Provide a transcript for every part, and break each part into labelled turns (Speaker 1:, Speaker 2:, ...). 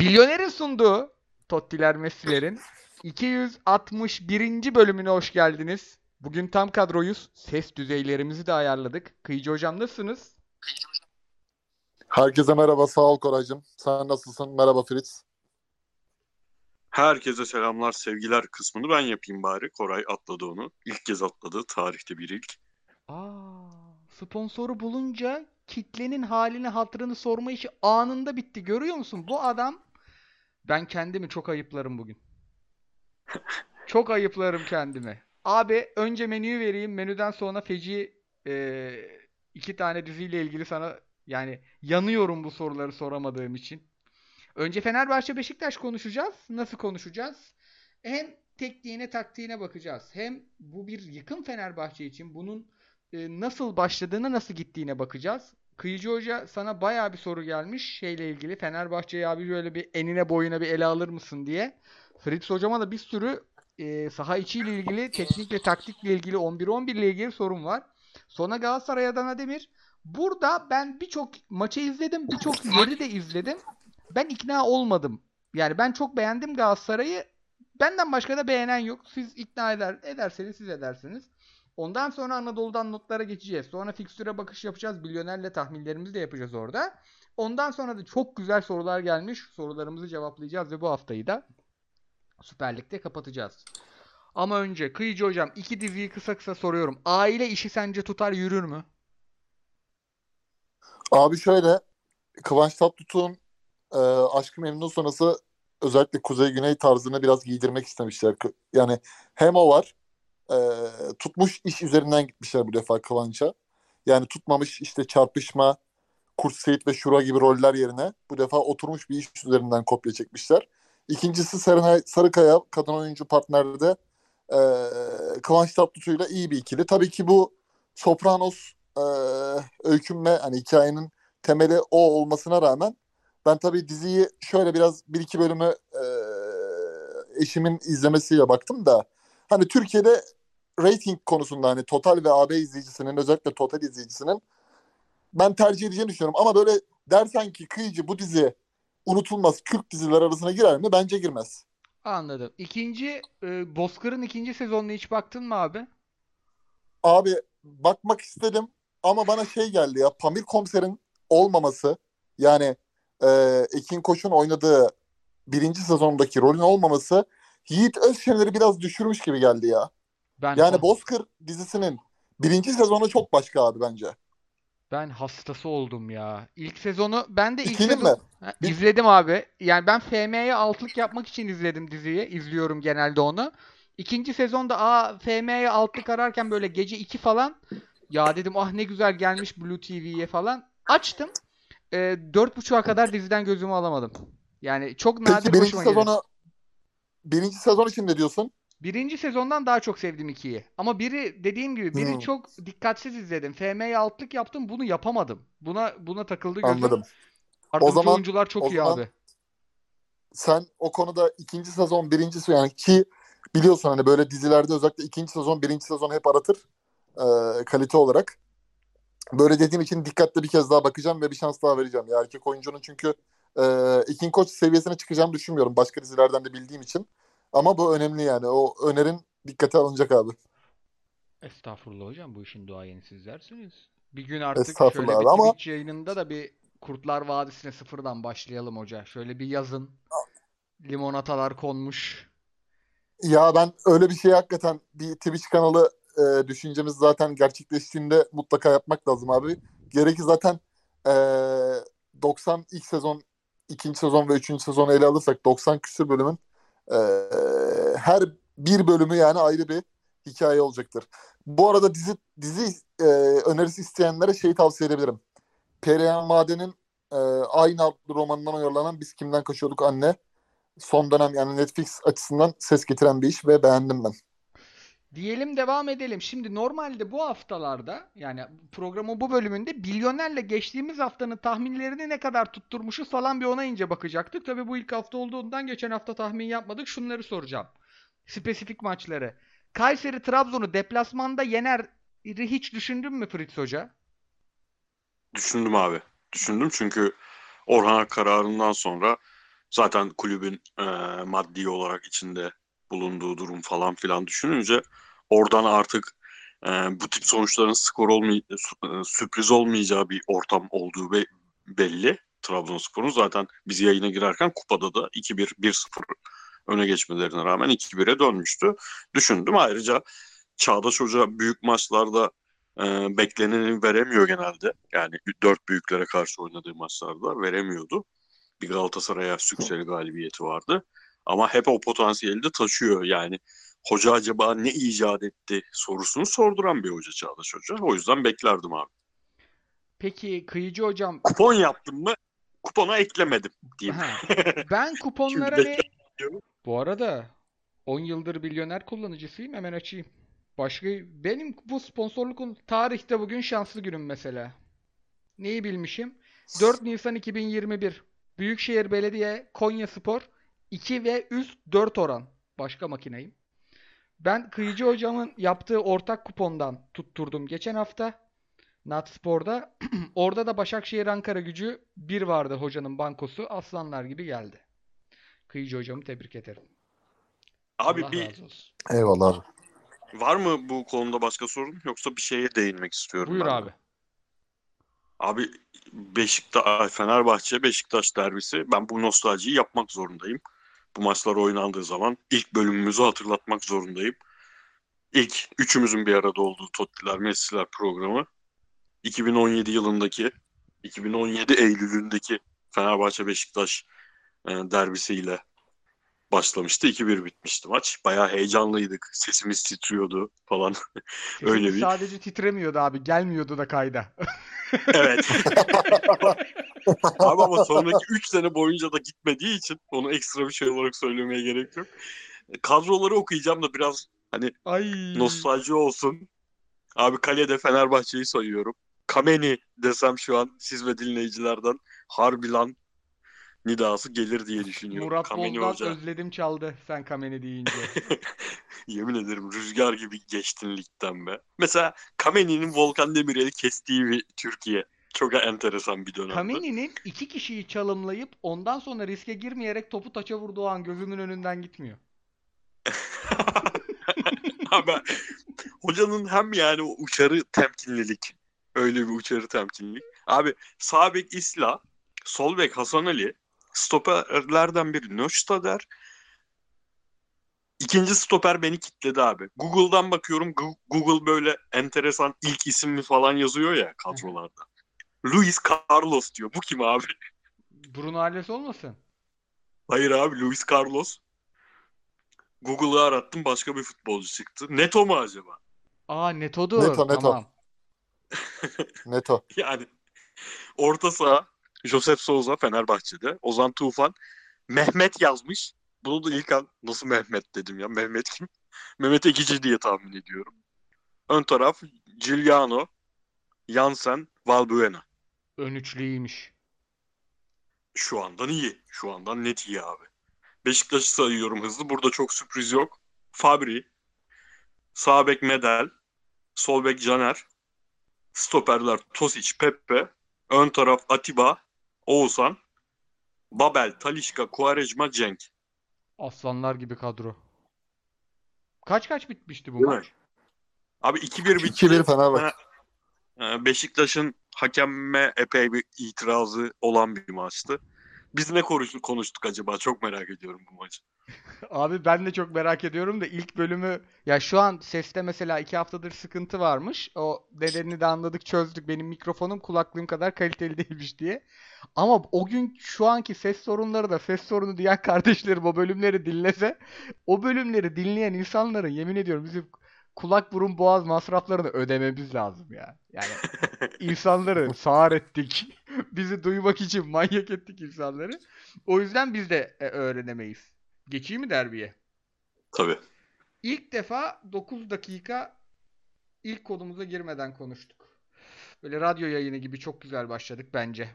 Speaker 1: Bilyoner'in sunduğu Tottiler Messi'lerin 261. bölümüne hoş geldiniz. Bugün tam kadroyuz. Ses düzeylerimizi de ayarladık. Kıyıcı hocam nasılsınız?
Speaker 2: Herkese merhaba, sağ ol Koraycığım. Sen nasılsın? Merhaba Fritz.
Speaker 3: Herkese selamlar, sevgiler kısmını ben yapayım bari. Koray atladı onu. İlk kez atladı. Tarihte bir ilk.
Speaker 1: Aa, sponsoru bulunca kitlenin halini hatırını sorma işi anında bitti. Görüyor musun? Bu adam ben kendimi çok ayıplarım bugün. Çok ayıplarım kendimi. Abi önce menüyü vereyim. Menüden sonra feci e, iki tane diziyle ilgili sana yani yanıyorum bu soruları soramadığım için. Önce Fenerbahçe Beşiktaş konuşacağız. Nasıl konuşacağız? Hem tekniğine taktiğine bakacağız. Hem bu bir yıkım Fenerbahçe için bunun e, nasıl başladığına nasıl gittiğine bakacağız. Kıyıcı Hoca sana bayağı bir soru gelmiş şeyle ilgili. Fenerbahçe'yi abi böyle bir enine boyuna bir ele alır mısın diye. Fritz hocama da bir sürü e, saha içiyle ilgili, teknikle taktikle ilgili 11-11 ile ilgili sorun var. Sonra Galatasaray Adana Demir. Burada ben birçok maçı izledim, birçok yeri de izledim. Ben ikna olmadım. Yani ben çok beğendim Galatasaray'ı. Benden başka da beğenen yok. Siz ikna eder, ederseniz siz edersiniz. Ondan sonra Anadolu'dan notlara geçeceğiz. Sonra fikstüre bakış yapacağız. Milyonerle tahminlerimizi de yapacağız orada. Ondan sonra da çok güzel sorular gelmiş. Sorularımızı cevaplayacağız ve bu haftayı da Süper Lig'de kapatacağız. Ama önce Kıyıcı Hocam iki diziyi kısa kısa soruyorum. Aile işi sence tutar yürür mü?
Speaker 2: Abi şöyle, Kıvanç Tatlıtuğ'un e, Aşk-ı Memnu sonrası özellikle Kuzey-Güney tarzını biraz giydirmek istemişler. Yani hem o var, e, tutmuş iş üzerinden gitmişler bu defa Kıvanç'a. Yani tutmamış işte çarpışma, Kurt Seyit ve Şura gibi roller yerine bu defa oturmuş bir iş üzerinden kopya çekmişler. İkincisi Serenay Sarıkaya kadın oyuncu partnerde e, Kıvanç Tatlıtuğ'yla iyi bir ikili. Tabii ki bu Sopranos e, öykünme hani hikayenin temeli o olmasına rağmen ben tabii diziyi şöyle biraz bir iki bölümü e, eşimin izlemesiyle baktım da hani Türkiye'de rating konusunda hani Total ve AB izleyicisinin özellikle Total izleyicisinin ben tercih edeceğini düşünüyorum. Ama böyle dersen ki kıyıcı bu dizi unutulmaz kült diziler arasına girer mi? Bence girmez.
Speaker 1: Anladım. İkinci e, Bozkır'ın ikinci sezonuna hiç baktın mı abi?
Speaker 2: Abi bakmak istedim ama bana şey geldi ya Pamir Komiser'in olmaması yani e, Ekin Koç'un oynadığı birinci sezondaki rolün olmaması Yiğit Özşener'i biraz düşürmüş gibi geldi ya.
Speaker 1: Ben
Speaker 2: Yani Bozkır dizisinin birinci sezonu çok başka abi bence.
Speaker 1: Ben hastası oldum ya. İlk sezonu ben de ilk
Speaker 2: İkili
Speaker 1: sezon
Speaker 2: mi?
Speaker 1: Ha, izledim abi. Yani ben FM'ye altlık yapmak için izledim diziyi. İzliyorum genelde onu. İkinci sezonda aa FM'ye altlık ararken böyle gece 2 falan ya dedim ah ne güzel gelmiş Blue TV'ye falan. Açtım. Ee, dört buçuğa kadar diziden gözümü alamadım. Yani çok nadir
Speaker 2: Peki birinci
Speaker 1: hoşuma gelir.
Speaker 2: sezonu birinci sezon için ne diyorsun?
Speaker 1: Birinci sezondan daha çok sevdim ikiyi. Ama biri dediğim gibi biri
Speaker 2: Hmm.
Speaker 1: çok dikkatsiz izledim. FM'ye altlık yaptım bunu yapamadım. Buna buna takıldı gözüm.
Speaker 2: Anladım.
Speaker 1: Yardımcı
Speaker 2: zaman-
Speaker 1: oyuncular çok
Speaker 2: o
Speaker 1: iyi
Speaker 2: zaman-
Speaker 1: abi.
Speaker 2: Sen o konuda ikinci sezon birinci sezon yani ki biliyorsun hani böyle dizilerde özellikle ikinci sezon birinci sezon hep aratır e, kalite olarak. Böyle dediğim için dikkatli bir kez daha bakacağım ve bir şans daha vereceğim. Ya erkek oyuncunun çünkü e, ikinci koç seviyesine çıkacağımı düşünmüyorum. Başka dizilerden de bildiğim için. Ama bu önemli yani. O önerin dikkate alınacak abi.
Speaker 1: Estağfurullah hocam bu işin duayeni sizlersiniz. Bir gün artık şöyle bir
Speaker 2: abi ama-
Speaker 1: Twitch yayınında da bir Kurtlar Vadisi'ne sıfırdan başlayalım hoca. Şöyle bir yazın. Limonatalar konmuş.
Speaker 2: Ya ben öyle bir şey hakikaten bir Twitch kanalı e, düşüncemiz zaten gerçekleştiğinde mutlaka yapmak lazım abi. Gerekir zaten e, 90 ilk sezon, ikinci sezon ve üçüncü sezonu ele alırsak 90 küsür bölümün e, her bir bölümü yani ayrı bir hikaye olacaktır. Bu arada dizi dizi e, önerisi isteyenlere şeyi tavsiye edebilirim. Perihan Maden'in e, aynı adlı romanından uyarlanan Biz Kimden Kaçıyorduk Anne son dönem yani Netflix açısından ses getiren bir iş ve beğendim ben.
Speaker 1: Diyelim devam edelim. Şimdi normalde bu haftalarda yani programın bu bölümünde Milyoner'le geçtiğimiz haftanın tahminlerini ne kadar tutturmuşuz falan bir ona ince bakacaktık. Tabii bu ilk hafta olduğundan geçen hafta tahmin yapmadık. Şunları soracağım. Spesifik maçları. Kayseri Trabzon'u deplasmanda yener hiç düşündün mü Fritz Hoca?
Speaker 3: Düşündüm abi. Düşündüm çünkü Orhan kararından sonra Zaten kulübün e, maddi olarak içinde bulunduğu durum falan filan düşününce oradan artık e, bu tip sonuçların skor olmay sü- e, sürpriz olmayacağı bir ortam olduğu be- belli. Trabzonspor'un zaten biz yayına girerken kupada da 2-1 1-0 öne geçmelerine rağmen 2-1'e dönmüştü. Düşündüm ayrıca Çağdaş Hoca büyük maçlarda e, bekleneni veremiyor genelde. Yani dört büyüklere karşı oynadığı maçlarda veremiyordu. Bir Galatasaray'a sükseli galibiyeti vardı. Ama hep o potansiyeli de taşıyor. Yani hoca acaba ne icat etti sorusunu sorduran bir hoca Çağdaş Hoca. O yüzden beklerdim abi.
Speaker 1: Peki Kıyıcı hocam
Speaker 3: Kupon yaptım mı? Kupona eklemedim diyeyim.
Speaker 1: Ben kuponlara ne... Bu arada 10 yıldır milyoner kullanıcısıyım. Hemen açayım. Başka benim bu sponsorluk tarihte bugün şanslı günüm mesela. Neyi bilmişim? 4 Nisan 2021. Büyükşehir Belediye Konyaspor 2 ve üst 4 oran. Başka makineyim. Ben Kıyıcı hocamın yaptığı ortak kupondan tutturdum geçen hafta. Natspor'da. Orada da Başakşehir Ankara gücü 1 vardı hocanın bankosu. Aslanlar gibi geldi. Kıyıcı hocamı tebrik ederim.
Speaker 3: Abi
Speaker 1: Allah
Speaker 3: bir
Speaker 1: razı olsun.
Speaker 2: Eyvallah abi.
Speaker 3: var mı bu konuda başka sorun yoksa bir şeye değinmek istiyorum
Speaker 1: Buyur
Speaker 3: ben
Speaker 1: abi.
Speaker 3: Abi Beşiktaş, Fenerbahçe, Beşiktaş derbisi. Ben bu nostaljiyi yapmak zorundayım. Bu maçlar oynandığı zaman ilk bölümümüzü hatırlatmak zorundayım. İlk üçümüzün bir arada olduğu Tottiler, Messi'ler programı 2017 yılındaki 2017 Eylül'ündeki Fenerbahçe Beşiktaş e, derbisiyle başlamıştı. 2-1 bitmişti maç. Bayağı heyecanlıydık. Sesimiz titriyordu falan. Öyle bir-
Speaker 1: sadece titremiyordu abi. Gelmiyordu da kayda.
Speaker 3: Evet. Abi ama sonraki 3 sene boyunca da gitmediği için onu ekstra bir şey olarak söylemeye gerek yok. Kadroları okuyacağım da biraz hani
Speaker 1: Ay.
Speaker 3: nostalji olsun. Abi kalede Fenerbahçe'yi sayıyorum. Kameni desem şu an siz ve dinleyicilerden harbi lan nidası gelir diye düşünüyorum.
Speaker 1: Murat
Speaker 3: Kameni
Speaker 1: Bozdan
Speaker 3: Hoca.
Speaker 1: özledim çaldı sen Kameni deyince.
Speaker 3: Yemin ederim rüzgar gibi geçtin ligden be. Mesela Kameni'nin Volkan Demirel'i kestiği bir Türkiye. Çok enteresan bir dönemdi.
Speaker 1: Kameni'nin iki kişiyi çalımlayıp ondan sonra riske girmeyerek topu taça vurduğu an gözümün önünden gitmiyor.
Speaker 3: Abi hocanın hem yani o uçarı temkinlilik öyle bir uçarı temkinlilik. Abi sağ bek İsla, sol bek Hasan Ali, stoperlerden biri Nöştader. İkinci stoper beni kitledi abi. Google'dan bakıyorum. Google böyle enteresan ilk isimli falan yazıyor ya kadrolarda. Luis Carlos diyor. Bu kim abi?
Speaker 1: Bruno Alves olmasın?
Speaker 3: Hayır abi Luis Carlos. Google'ı arattım başka bir futbolcu çıktı. Neto mu acaba?
Speaker 1: Aa Neto'dur.
Speaker 2: Neto, Neto.
Speaker 1: Tamam.
Speaker 2: Neto.
Speaker 3: Yani orta saha Josep Souza Fenerbahçe'de. Ozan Tufan. Mehmet yazmış. Bunu da ilk an nasıl Mehmet dedim ya. Mehmet kim? Mehmet Ekici diye tahmin ediyorum. Ön taraf Giuliano, Jansen, Valbuena.
Speaker 1: Ön üçlüymiş.
Speaker 3: Şu andan iyi. Şu andan net iyi abi. Beşiktaş'ı sayıyorum hızlı. Burada çok sürpriz yok. Fabri, sağ bek Medel, sol bek Caner, stoperler Tosic, Pepe, ön taraf Atiba, Oğuzhan, Babel, Talişka, Quaresma, Cenk.
Speaker 1: Aslanlar gibi kadro. Kaç kaç bitmişti bu
Speaker 3: Değil mi?
Speaker 1: maç?
Speaker 3: Abi 2-1 bitti.
Speaker 2: 2-1 Fenerbahçe.
Speaker 3: Ee, Beşiktaş'ın hakemme epey bir itirazı olan bir maçtı. Biz ne konuştuk, konuştuk acaba? Çok merak ediyorum bu maçı.
Speaker 1: Abi ben de çok merak ediyorum da ilk bölümü ya şu an seste mesela iki haftadır sıkıntı varmış. O nedenini de anladık çözdük. Benim mikrofonum kulaklığım kadar kaliteli değilmiş diye. Ama o gün şu anki ses sorunları da ses sorunu diyen kardeşlerim o bölümleri dinlese o bölümleri dinleyen insanların yemin ediyorum bizim kulak burun boğaz masraflarını ödememiz lazım ya. Yani insanları sağır ettik. Bizi duymak için manyak ettik insanları. O yüzden biz de e, öğrenemeyiz. Geçeyim mi derbiye?
Speaker 3: Tabii.
Speaker 1: İlk defa 9 dakika ilk konumuza girmeden konuştuk. Böyle radyo yayını gibi çok güzel başladık bence.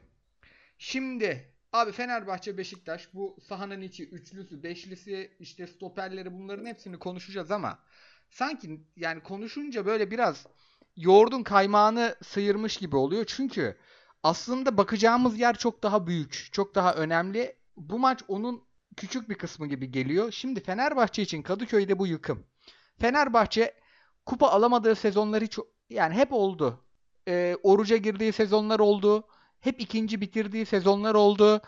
Speaker 1: Şimdi abi Fenerbahçe Beşiktaş bu sahanın içi üçlüsü, beşlisi, işte stoperleri bunların hepsini konuşacağız ama sanki yani konuşunca böyle biraz yoğurdun kaymağını sıyırmış gibi oluyor. Çünkü aslında bakacağımız yer çok daha büyük, çok daha önemli bu maç onun küçük bir kısmı gibi geliyor. Şimdi Fenerbahçe için Kadıköy'de bu yıkım. Fenerbahçe kupa alamadığı sezonlar hiç yani hep oldu. Ee, oruca girdiği sezonlar oldu. Hep ikinci bitirdiği sezonlar oldu.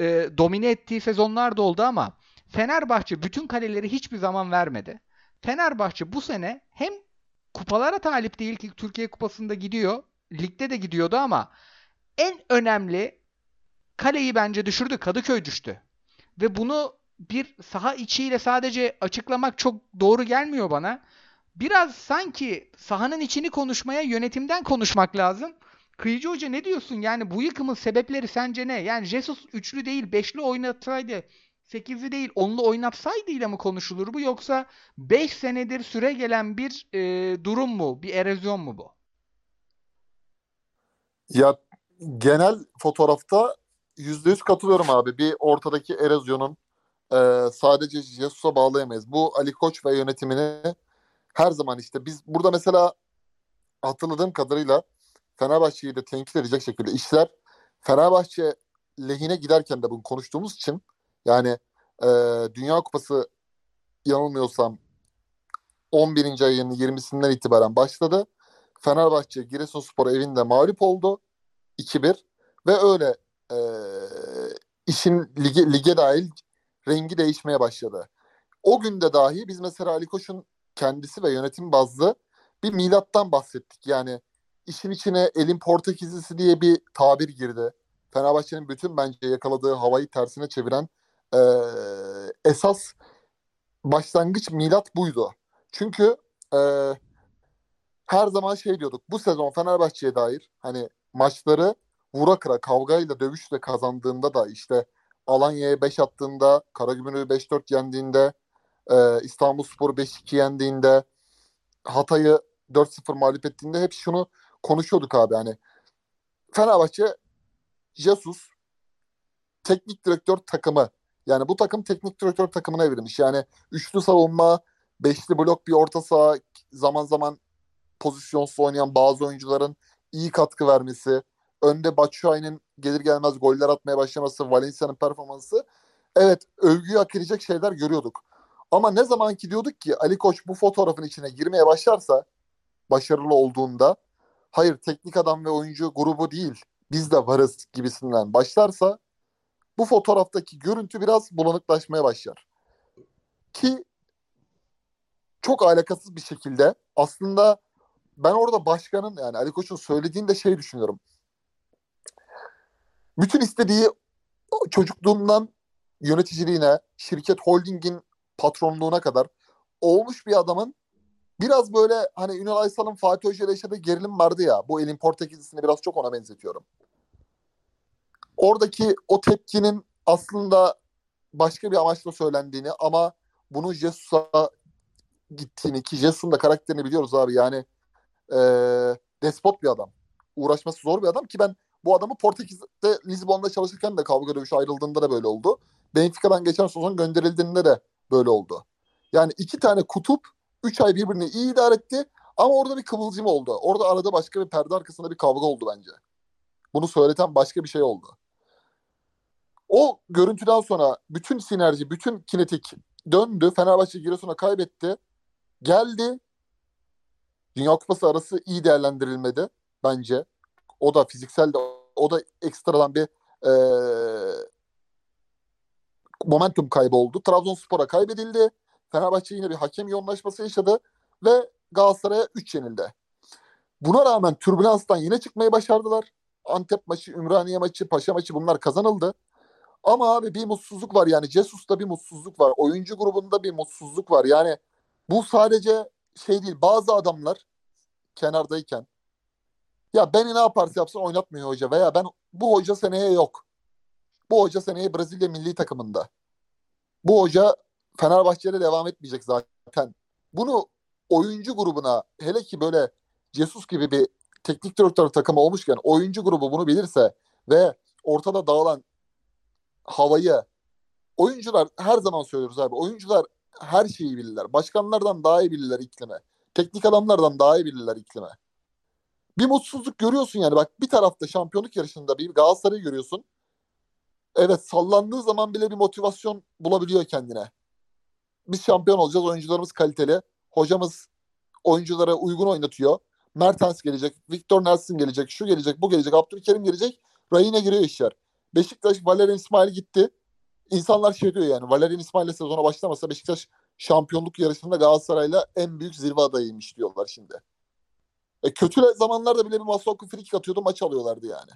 Speaker 1: Ee, domine ettiği sezonlar da oldu ama Fenerbahçe bütün kaleleri hiçbir zaman vermedi. Fenerbahçe bu sene hem kupalara talip değil ki Türkiye Kupası'nda gidiyor. Ligde de gidiyordu ama en önemli kaleyi bence düşürdü. Kadıköy düştü. Ve bunu bir saha içiyle sadece açıklamak çok doğru gelmiyor bana. Biraz sanki sahanın içini konuşmaya yönetimden konuşmak lazım. Kıyıcı Hoca ne diyorsun? Yani bu yıkımın sebepleri sence ne? Yani Jesus üçlü değil beşli oynatsaydı, sekizli değil onlu oynatsaydı mı konuşulur bu? Yoksa 5 senedir süre gelen bir e, durum mu? Bir erozyon mu bu?
Speaker 2: Ya genel fotoğrafta %100 katılıyorum abi. Bir ortadaki erozyonun e, sadece Jesus'a bağlayamayız. Bu Ali Koç ve yönetimini her zaman işte biz burada mesela hatırladığım kadarıyla Fenerbahçe'yi de tenkit edecek şekilde işler Fenerbahçe lehine giderken de bunu konuştuğumuz için yani e, Dünya Kupası yanılmıyorsam 11. ayının 20'sinden itibaren başladı. Fenerbahçe Giresunspor evinde mağlup oldu. 2-1 ve öyle e, işin lige, lige dahil rengi değişmeye başladı. O günde dahi biz mesela Ali Koç'un kendisi ve yönetim bazlı bir milattan bahsettik. Yani işin içine elin Portekizlisi diye bir tabir girdi. Fenerbahçe'nin bütün bence yakaladığı havayı tersine çeviren e, esas başlangıç milat buydu. Çünkü e, her zaman şey diyorduk. Bu sezon Fenerbahçe'ye dair hani maçları vura kıra kavgayla dövüşle kazandığında da işte Alanya'ya 5 attığında, Karagümrük'ü 5-4 yendiğinde, e, İstanbulspor'u 5-2 yendiğinde, Hatay'ı 4-0 mağlup ettiğinde hep şunu konuşuyorduk abi hani Fenerbahçe Jesus teknik direktör takımı yani bu takım teknik direktör takımına evrilmiş. Yani üçlü savunma, beşli blok bir orta saha zaman zaman pozisyonsuz oynayan bazı oyuncuların iyi katkı vermesi, önde Batshuayi'nin gelir gelmez goller atmaya başlaması, Valencia'nın performansı evet övgüyü hak edecek şeyler görüyorduk. Ama ne zaman ki diyorduk ki Ali Koç bu fotoğrafın içine girmeye başlarsa başarılı olduğunda hayır teknik adam ve oyuncu grubu değil biz de varız gibisinden başlarsa bu fotoğraftaki görüntü biraz bulanıklaşmaya başlar. Ki çok alakasız bir şekilde aslında ben orada başkanın yani Ali Koç'un söylediğinde şey düşünüyorum. Bütün istediği çocukluğundan yöneticiliğine, şirket holdingin patronluğuna kadar olmuş bir adamın biraz böyle hani Ünal Aysal'ın Fatih Hoca yaşadığı gerilim vardı ya. Bu elin Portekizlisini biraz çok ona benzetiyorum. Oradaki o tepkinin aslında başka bir amaçla söylendiğini ama bunu Jesus'a gittiğini ki Jesus'un da karakterini biliyoruz abi yani e, despot bir adam. Uğraşması zor bir adam ki ben bu adamı Portekiz'de Lisbon'da çalışırken de kavga dövüşü ayrıldığında da böyle oldu. Benfica'dan geçen sezon gönderildiğinde de böyle oldu. Yani iki tane kutup üç ay birbirini iyi idare etti ama orada bir kıvılcım oldu. Orada arada başka bir perde arkasında bir kavga oldu bence. Bunu söyleten başka bir şey oldu. O görüntüden sonra bütün sinerji, bütün kinetik döndü. Fenerbahçe Giresun'a kaybetti. Geldi. Dünya Kupası arası iyi değerlendirilmedi bence. O da fiziksel de o da ekstradan bir e, momentum kaybı oldu. Trabzonspor'a kaybedildi. Fenerbahçe yine bir hakem yoğunlaşması yaşadı ve Galatasaray'a 3 yenildi. Buna rağmen türbülanstan yine çıkmayı başardılar. Antep maçı, Ümraniye maçı, Paşa maçı bunlar kazanıldı. Ama abi bir mutsuzluk var yani Jesus'ta bir mutsuzluk var. Oyuncu grubunda bir mutsuzluk var. Yani bu sadece şey değil bazı adamlar kenardayken ya beni ne yaparsa yapsın oynatmıyor hoca veya ben bu hoca seneye yok. Bu hoca seneye Brezilya milli takımında. Bu hoca Fenerbahçe'de devam etmeyecek zaten. Bunu oyuncu grubuna hele ki böyle Jesus gibi bir teknik direktör takımı olmuşken oyuncu grubu bunu bilirse ve ortada dağılan havayı oyuncular her zaman söylüyoruz abi. Oyuncular her şeyi bilirler. Başkanlardan daha iyi bilirler iklime. Teknik adamlardan daha iyi bilirler iklime. Bir mutsuzluk görüyorsun yani. Bak bir tarafta şampiyonluk yarışında bir Galatasaray'ı görüyorsun. evet sallandığı zaman bile bir motivasyon bulabiliyor kendine. Biz şampiyon olacağız. Oyuncularımız kaliteli. Hocamız oyunculara uygun oynatıyor. Mertens gelecek, Victor Nelson gelecek, şu gelecek, bu gelecek, Abdülkerim gelecek. Rayına giriyor işler. Beşiktaş Valerian İsmail gitti. İnsanlar şey diyor yani Valerian İsmail sezona başlamasa Beşiktaş şampiyonluk yarışında Galatasaray'la en büyük zirve adayıymış diyorlar şimdi. E, kötü zamanlarda bile bir Masuaku frikik atıyordu maç alıyorlardı yani.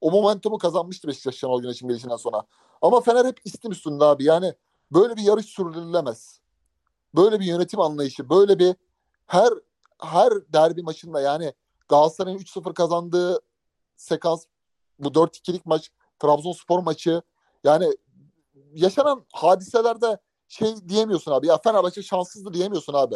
Speaker 2: O momentumu kazanmıştı Beşiktaş Şenol Güneş'in gelişinden sonra. Ama Fener hep istim üstünde abi. Yani böyle bir yarış sürdürülemez. Böyle bir yönetim anlayışı, böyle bir her her derbi maçında yani Galatasaray'ın 3-0 kazandığı sekans bu 4-2'lik maç Trabzonspor maçı yani yaşanan hadiselerde şey diyemiyorsun abi ya Fenerbahçe şanssızdı diyemiyorsun abi.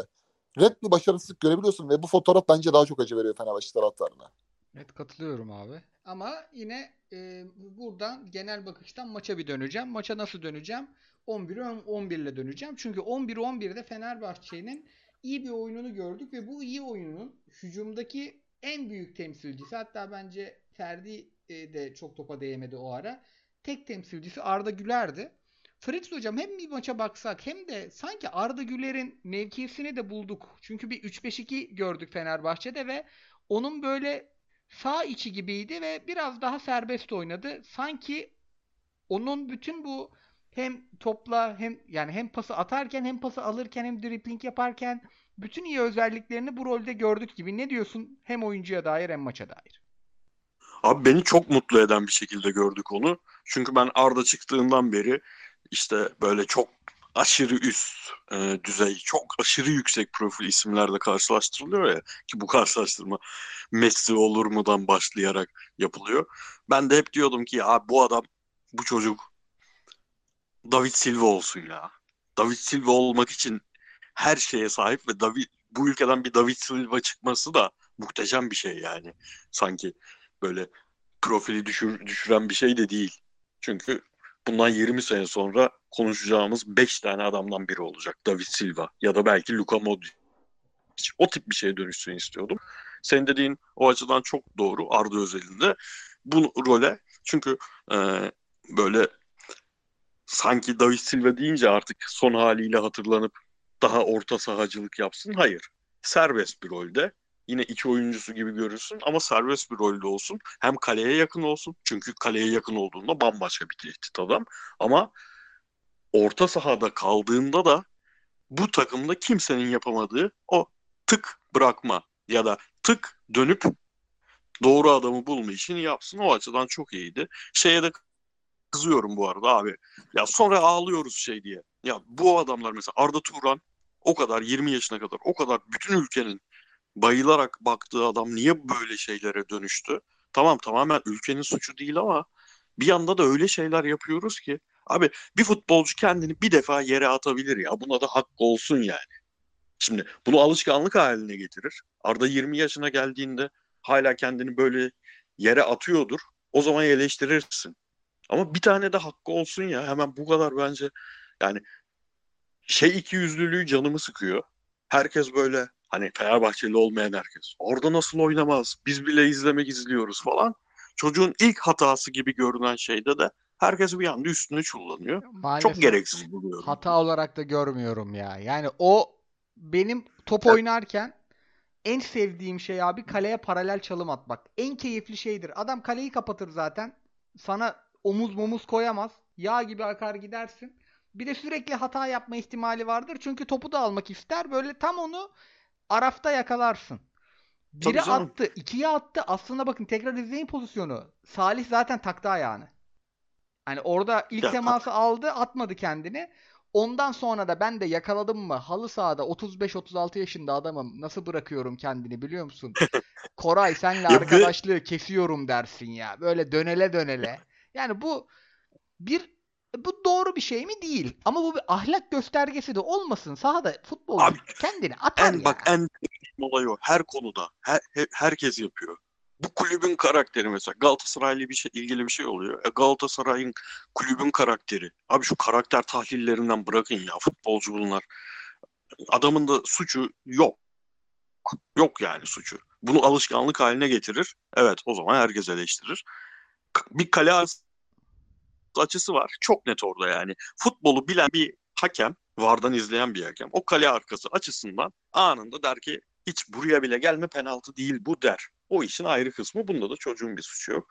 Speaker 2: Red bir başarısızlık görebiliyorsun ve bu fotoğraf bence daha çok acı veriyor Fenerbahçe taraftarına.
Speaker 1: Evet katılıyorum abi. Ama yine e, buradan genel bakıştan maça bir döneceğim. Maça nasıl döneceğim? 11 11 ile döneceğim. Çünkü 11-11'de Fenerbahçe'nin iyi bir oyununu gördük ve bu iyi oyunun hücumdaki en büyük temsilcisi hatta bence Ferdi de çok topa değmedi o ara. Tek temsilcisi Arda Güler'di. Fritz hocam hem bir maça baksak hem de sanki Arda Güler'in mevkisini de bulduk. Çünkü bir 3-5-2 gördük Fenerbahçe'de ve onun böyle sağ içi gibiydi ve biraz daha serbest oynadı. Sanki onun bütün bu hem topla hem yani hem pası atarken hem pası alırken hem dribbling yaparken bütün iyi özelliklerini bu rolde gördük gibi. Ne diyorsun hem oyuncuya dair hem maça dair?
Speaker 3: Abi beni çok mutlu eden bir şekilde gördük onu. Çünkü ben Arda çıktığından beri işte böyle çok aşırı üst e, düzey, çok aşırı yüksek profil isimlerle karşılaştırılıyor ya ki bu karşılaştırma Messi olur mudan başlayarak yapılıyor. Ben de hep diyordum ki ya bu adam, bu çocuk David Silva olsun ya. David Silva olmak için her şeye sahip ve David bu ülkeden bir David Silva çıkması da muhteşem bir şey yani. Sanki böyle profili düşür, düşüren bir şey de değil. Çünkü bundan 20 sene sonra konuşacağımız 5 tane adamdan biri olacak. David Silva ya da belki Luka Modric. O tip bir şeye dönüşsün istiyordum. Senin dediğin o açıdan çok doğru Arda özelinde. Bu role çünkü e, böyle sanki David Silva deyince artık son haliyle hatırlanıp daha orta sahacılık yapsın. Hayır. Serbest bir rolde. Yine iki oyuncusu gibi görürsün ama serbest bir rolde olsun. Hem kaleye yakın olsun. Çünkü kaleye yakın olduğunda bambaşka bir tehdit adam. Ama orta sahada kaldığında da bu takımda kimsenin yapamadığı o tık bırakma ya da tık dönüp doğru adamı bulma işini yapsın. O açıdan çok iyiydi. Şeye de kızıyorum bu arada abi. Ya sonra ağlıyoruz şey diye. Ya bu adamlar mesela Arda Turan o kadar 20 yaşına kadar o kadar bütün ülkenin bayılarak baktığı adam niye böyle şeylere dönüştü? Tamam tamamen ülkenin suçu değil ama bir yanda da öyle şeyler yapıyoruz ki abi bir futbolcu kendini bir defa yere atabilir ya buna da hakkı olsun yani. Şimdi bunu alışkanlık haline getirir. Arda 20 yaşına geldiğinde hala kendini böyle yere atıyordur. O zaman eleştirirsin. Ama bir tane de hakkı olsun ya. Hemen bu kadar bence yani şey iki yüzlülüğü canımı sıkıyor. Herkes böyle hani Fenerbahçeli olmayan herkes. Orada nasıl oynamaz? Biz bile izlemek izliyoruz falan. Çocuğun ilk hatası gibi görünen şeyde de herkes bir anda üstüne çullanıyor. Maalesef Çok gereksiz buluyorum.
Speaker 1: Hata olarak da görmüyorum ya. Yani o benim top evet. oynarken en sevdiğim şey abi kaleye paralel çalım atmak. En keyifli şeydir. Adam kaleyi kapatır zaten. Sana omuz momuz koyamaz. Yağ gibi akar gidersin. Bir de sürekli hata yapma ihtimali vardır. Çünkü topu da almak ister. Böyle tam onu Arafta yakalarsın. Biri attı, ikiye attı. Aslında bakın tekrar izleyin pozisyonu. Salih zaten taktı ayağını. Hani orada ilk ya, teması at. aldı, atmadı kendini. Ondan sonra da ben de yakaladım mı halı sahada 35-36 yaşında adamım nasıl bırakıyorum kendini biliyor musun? Koray senle arkadaşlığı kesiyorum dersin ya. Böyle dönele dönele. Yani bu bir bu doğru bir şey mi? Değil. Ama bu bir ahlak göstergesi de olmasın. Sahada futbol Abi, kendini atar
Speaker 3: en,
Speaker 1: ya.
Speaker 3: Bak en olay o. Her konuda. Her, her, herkes yapıyor. Bu kulübün karakteri mesela Galatasaray'la bir şey ilgili bir şey oluyor. E, Galatasaray'ın kulübün karakteri. Abi şu karakter tahlillerinden bırakın ya futbolcu bunlar. Adamın da suçu yok. Yok yani suçu. Bunu alışkanlık haline getirir. Evet o zaman herkes eleştirir. Bir kale açısı var. Çok net orada yani. Futbolu bilen bir hakem, vardan izleyen bir hakem. O kale arkası açısından anında der ki hiç buraya bile gelme penaltı değil bu der. O işin ayrı kısmı. Bunda da çocuğun bir suçu yok.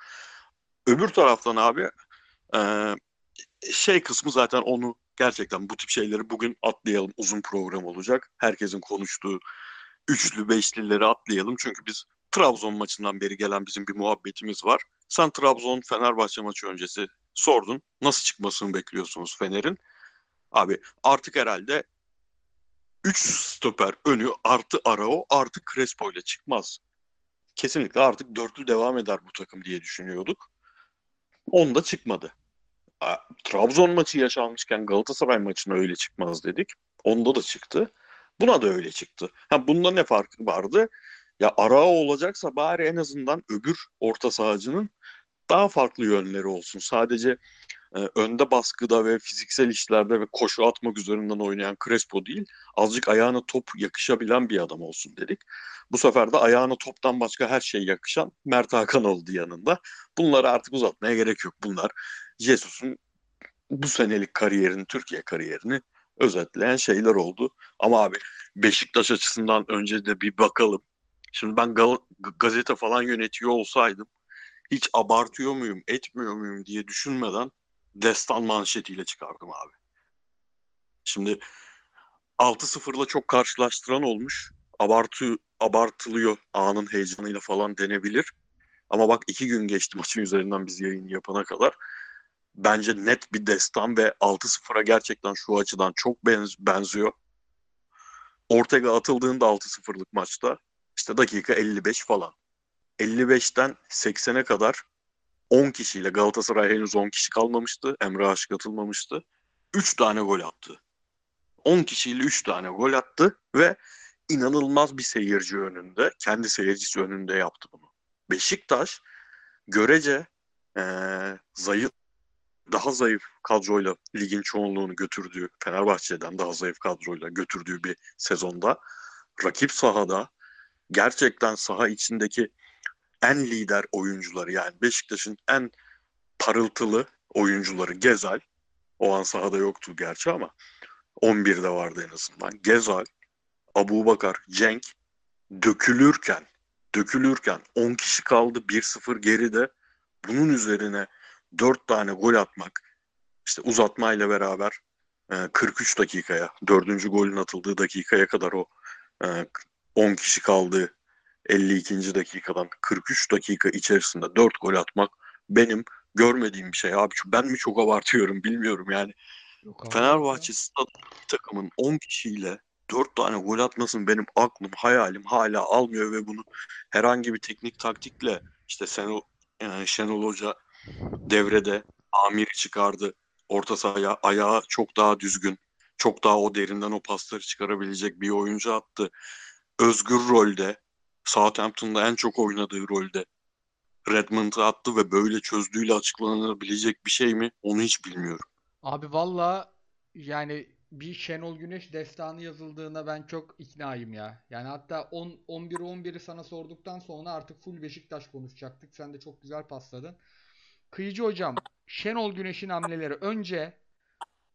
Speaker 3: Öbür taraftan abi e, şey kısmı zaten onu gerçekten bu tip şeyleri bugün atlayalım. Uzun program olacak. Herkesin konuştuğu üçlü beşlileri atlayalım. Çünkü biz Trabzon maçından beri gelen bizim bir muhabbetimiz var. Sen Trabzon Fenerbahçe maçı öncesi sordun. Nasıl çıkmasını bekliyorsunuz Fener'in? Abi artık herhalde 3 stoper önü artı Arao artı Crespo ile çıkmaz. Kesinlikle artık dörtlü devam eder bu takım diye düşünüyorduk. Onda çıkmadı. Trabzon maçı yaşanmışken Galatasaray maçına öyle çıkmaz dedik. Onda da çıktı. Buna da öyle çıktı. Ha bunda ne farkı vardı? Ya Arao olacaksa bari en azından öbür orta sahacının daha farklı yönleri olsun. Sadece e, önde baskıda ve fiziksel işlerde ve koşu atmak üzerinden oynayan Crespo değil, azıcık ayağına top yakışabilen bir adam olsun dedik. Bu sefer de ayağına toptan başka her şey yakışan Mert Hakan oldu yanında. Bunları artık uzatmaya gerek yok. Bunlar Jesus'un bu senelik kariyerini, Türkiye kariyerini özetleyen şeyler oldu. Ama abi Beşiktaş açısından önce de bir bakalım. Şimdi ben gazete falan yönetiyor olsaydım hiç abartıyor muyum, etmiyor muyum diye düşünmeden destan manşetiyle çıkardım abi. Şimdi 6-0'la çok karşılaştıran olmuş. Abartı, abartılıyor anın heyecanıyla falan denebilir. Ama bak iki gün geçti maçın üzerinden biz yayın yapana kadar. Bence net bir destan ve 6-0'a gerçekten şu açıdan çok benz benziyor. Ortega atıldığında 6-0'lık maçta işte dakika 55 falan. 55'ten 80'e kadar 10 kişiyle Galatasaray henüz 10 kişi kalmamıştı. Emre Aşık atılmamıştı. 3 tane gol attı. 10 kişiyle 3 tane gol attı ve inanılmaz bir seyirci önünde, kendi seyircisi önünde yaptı bunu. Beşiktaş görece ee, zayıf daha zayıf kadroyla ligin çoğunluğunu götürdüğü Fenerbahçe'den daha zayıf kadroyla götürdüğü bir sezonda rakip sahada gerçekten saha içindeki en lider oyuncuları yani Beşiktaş'ın en parıltılı oyuncuları Gezal o an sahada yoktu gerçi ama 11'de vardı en azından. Gezal, Abu Bakar, Cenk dökülürken dökülürken 10 kişi kaldı 1-0 geride bunun üzerine 4 tane gol atmak işte uzatmayla beraber 43 e, dakikaya, dördüncü golün atıldığı dakikaya kadar o 10 e, kişi kaldı 52. dakikadan 43 dakika içerisinde 4 gol atmak benim görmediğim bir şey abi. Ben mi çok abartıyorum bilmiyorum yani. Yok Fenerbahçe stad takımın 10 kişiyle 4 tane gol atmasın benim aklım, hayalim hala almıyor ve bunu herhangi bir teknik taktikle işte Şenol, yani Şenol Hoca devrede Amir'i çıkardı. Orta sahaya ayağı çok daha düzgün. Çok daha o derinden o pasları çıkarabilecek bir oyuncu attı. Özgür rolde Southampton'da en çok oynadığı rolde Redmond'ı attı ve böyle çözdüğüyle açıklanabilecek bir şey mi? Onu hiç bilmiyorum.
Speaker 1: Abi valla yani bir Şenol Güneş destanı yazıldığına ben çok iknayım ya. Yani hatta 10 11 11'i sana sorduktan sonra artık full Beşiktaş konuşacaktık. Sen de çok güzel pasladın. Kıyıcı hocam, Şenol Güneş'in hamleleri önce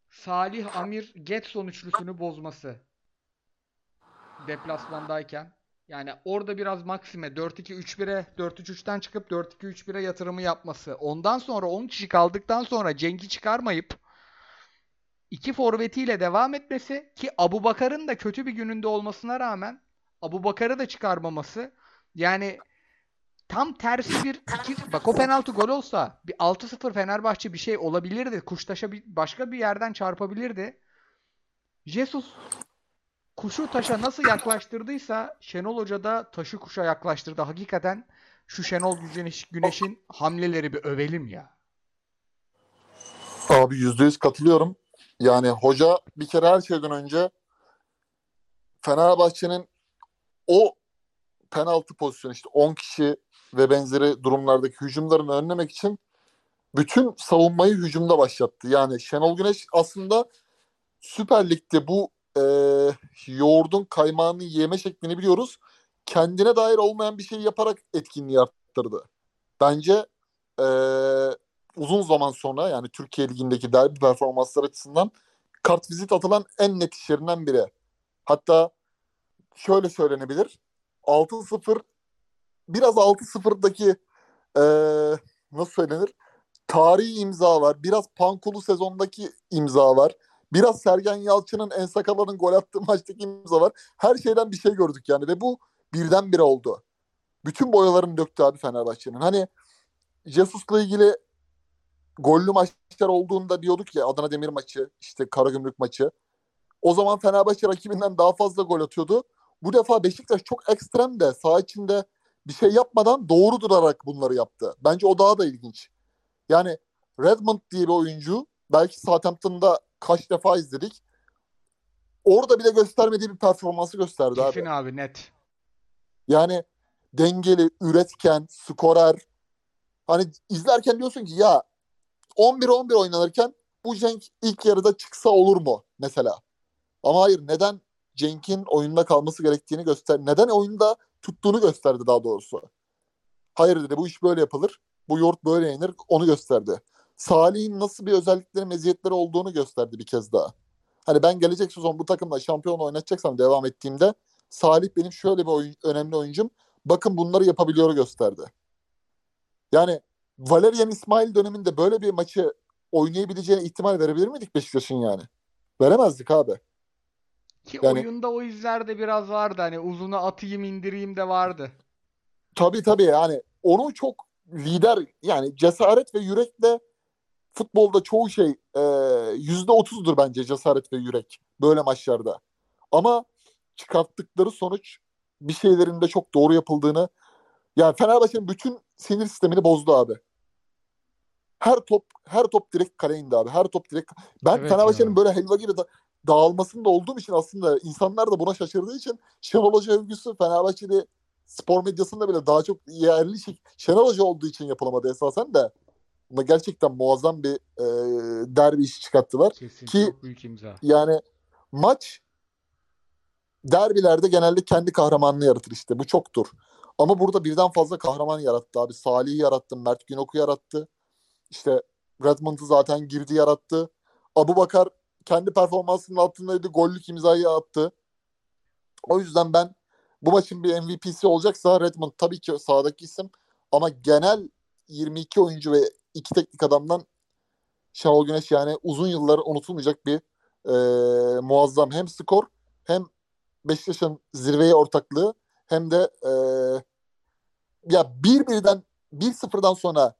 Speaker 1: Salih Amir Getson üçlüsünü bozması deplasmandayken yani orada biraz Maxime 4-2-3-1'e 4-3-3'ten çıkıp 4-2-3-1'e yatırımı yapması. Ondan sonra 10 kişi kaldıktan sonra Cenk'i çıkarmayıp iki forvetiyle devam etmesi ki Abu Bakar'ın da kötü bir gününde olmasına rağmen Abu Bakar'ı da çıkarmaması yani tam tersi bir iki, bak o penaltı gol olsa bir 6-0 Fenerbahçe bir şey olabilirdi. Kuştaş'a bir, başka bir yerden çarpabilirdi. Jesus kuşu taşa nasıl yaklaştırdıysa Şenol Hoca da taşı kuşa yaklaştırdı. Hakikaten şu Şenol Güneş, Güneş'in hamleleri bir övelim ya.
Speaker 2: Abi yüzde yüz katılıyorum. Yani hoca bir kere her şeyden önce Fenerbahçe'nin o penaltı pozisyonu işte 10 kişi ve benzeri durumlardaki hücumlarını önlemek için bütün savunmayı hücumda başlattı. Yani Şenol Güneş aslında Süper Lig'de bu e, yoğurdun kaymağını yeme şeklini biliyoruz. Kendine dair olmayan bir şey yaparak etkinliği arttırdı. Bence e, uzun zaman sonra yani Türkiye Ligi'ndeki derbi performanslar açısından kartvizit atılan en net işlerinden biri. Hatta şöyle söylenebilir. 6-0 biraz 6-0'daki e, nasıl söylenir? Tarihi imza var. Biraz Pankulu sezondaki imza var. Biraz Sergen Yalçın'ın En Sakala'nın gol attığı maçtaki imza var. Her şeyden bir şey gördük yani ve bu birdenbire oldu. Bütün boyalarını döktü abi Fenerbahçe'nin. Hani Jesus'la ilgili gollü maçlar olduğunda diyorduk ya Adana Demir maçı, işte Karagümrük maçı. O zaman Fenerbahçe rakibinden daha fazla gol atıyordu. Bu defa Beşiktaş çok ekstrem de saha içinde bir şey yapmadan doğru durarak bunları yaptı. Bence o daha da ilginç. Yani Redmond diye bir oyuncu belki Southampton'da kaç defa izledik. Orada bile göstermediği bir performansı gösterdi
Speaker 1: Kesin
Speaker 2: abi.
Speaker 1: abi net.
Speaker 2: Yani dengeli, üretken, skorer. Hani izlerken diyorsun ki ya 11-11 oynanırken bu Cenk ilk yarıda çıksa olur mu mesela? Ama hayır neden Cenk'in oyunda kalması gerektiğini göster. Neden oyunda tuttuğunu gösterdi daha doğrusu. Hayır dedi bu iş böyle yapılır. Bu yoğurt böyle yenir. Onu gösterdi. Salih'in nasıl bir özellikleri, meziyetleri olduğunu gösterdi bir kez daha. Hani ben gelecek sezon bu takımla şampiyon oynatacaksam devam ettiğimde Salih benim şöyle bir oyun, önemli oyuncum. Bakın bunları yapabiliyor gösterdi. Yani Valerian İsmail döneminde böyle bir maçı oynayabileceğine ihtimal verebilir miydik Beşiktaş'ın yani? Veremezdik abi.
Speaker 1: Ki
Speaker 2: Yani-
Speaker 1: oyunda o izler de biraz vardı. Hani uzuna atayım indireyim de vardı.
Speaker 2: Tabii tabii yani onu çok lider yani cesaret ve yürekle futbolda çoğu şey e, yüzde otuzdur bence cesaret ve yürek böyle maçlarda. Ama çıkarttıkları sonuç bir şeylerin de çok doğru yapıldığını yani Fenerbahçe'nin bütün sinir sistemini bozdu abi. Her top her top direkt kaleye indi abi. Her top direkt ben
Speaker 1: Evet
Speaker 2: Fenerbahçe'nin böyle helva gibi da, dağılmasında olduğum için aslında insanlar da buna şaşırdığı için Şenol Hoca övgüsü Fenerbahçe'de spor medyasında bile daha çok yerli şey. Şenol Hoca olduğu için yapılamadı esasen de. Ama gerçekten muazzam bir e, derbi işi çıkarttılar.
Speaker 1: Kesin
Speaker 2: Ki-
Speaker 1: çok büyük imza.
Speaker 2: Yani maç derbilerde genelde kendi kahramanını yaratır işte. Bu çoktur. Ama burada birden fazla kahraman yarattı abi. Salih'i yarattı, Mert Günok'u yarattı. İşte Redmond'u zaten girdi yarattı. Abu Bakar kendi performansının altındaydı. Gollük imzayı attı. O yüzden ben bu maçın bir MVP'si olacaksa Redmond tabii ki sahadaki isim. Ama genel 22 oyuncu ve iki teknik adamdan Şenol Güneş yani uzun yıllar unutulmayacak bir e, muazzam hem skor hem Beşiktaş'ın zirveye ortaklığı hem de e, ya bir birden 1-0'dan sonra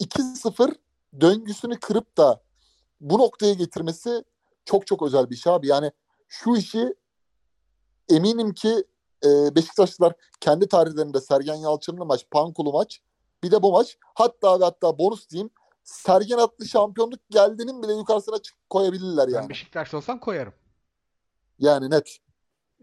Speaker 2: 2-0 döngüsünü kırıp da bu noktaya getirmesi çok çok özel bir şey abi. Yani şu işi eminim ki e, Beşiktaşlılar kendi tarihlerinde Sergen Yalçın'lı maç, Pankulu maç bir de bu maç hatta ve hatta bonus diyeyim Sergen adlı şampiyonluk geldiğinin bile yukarısına çık koyabilirler
Speaker 1: Ben
Speaker 2: yani.
Speaker 1: Beşiktaşlı olsam koyarım.
Speaker 2: Yani net.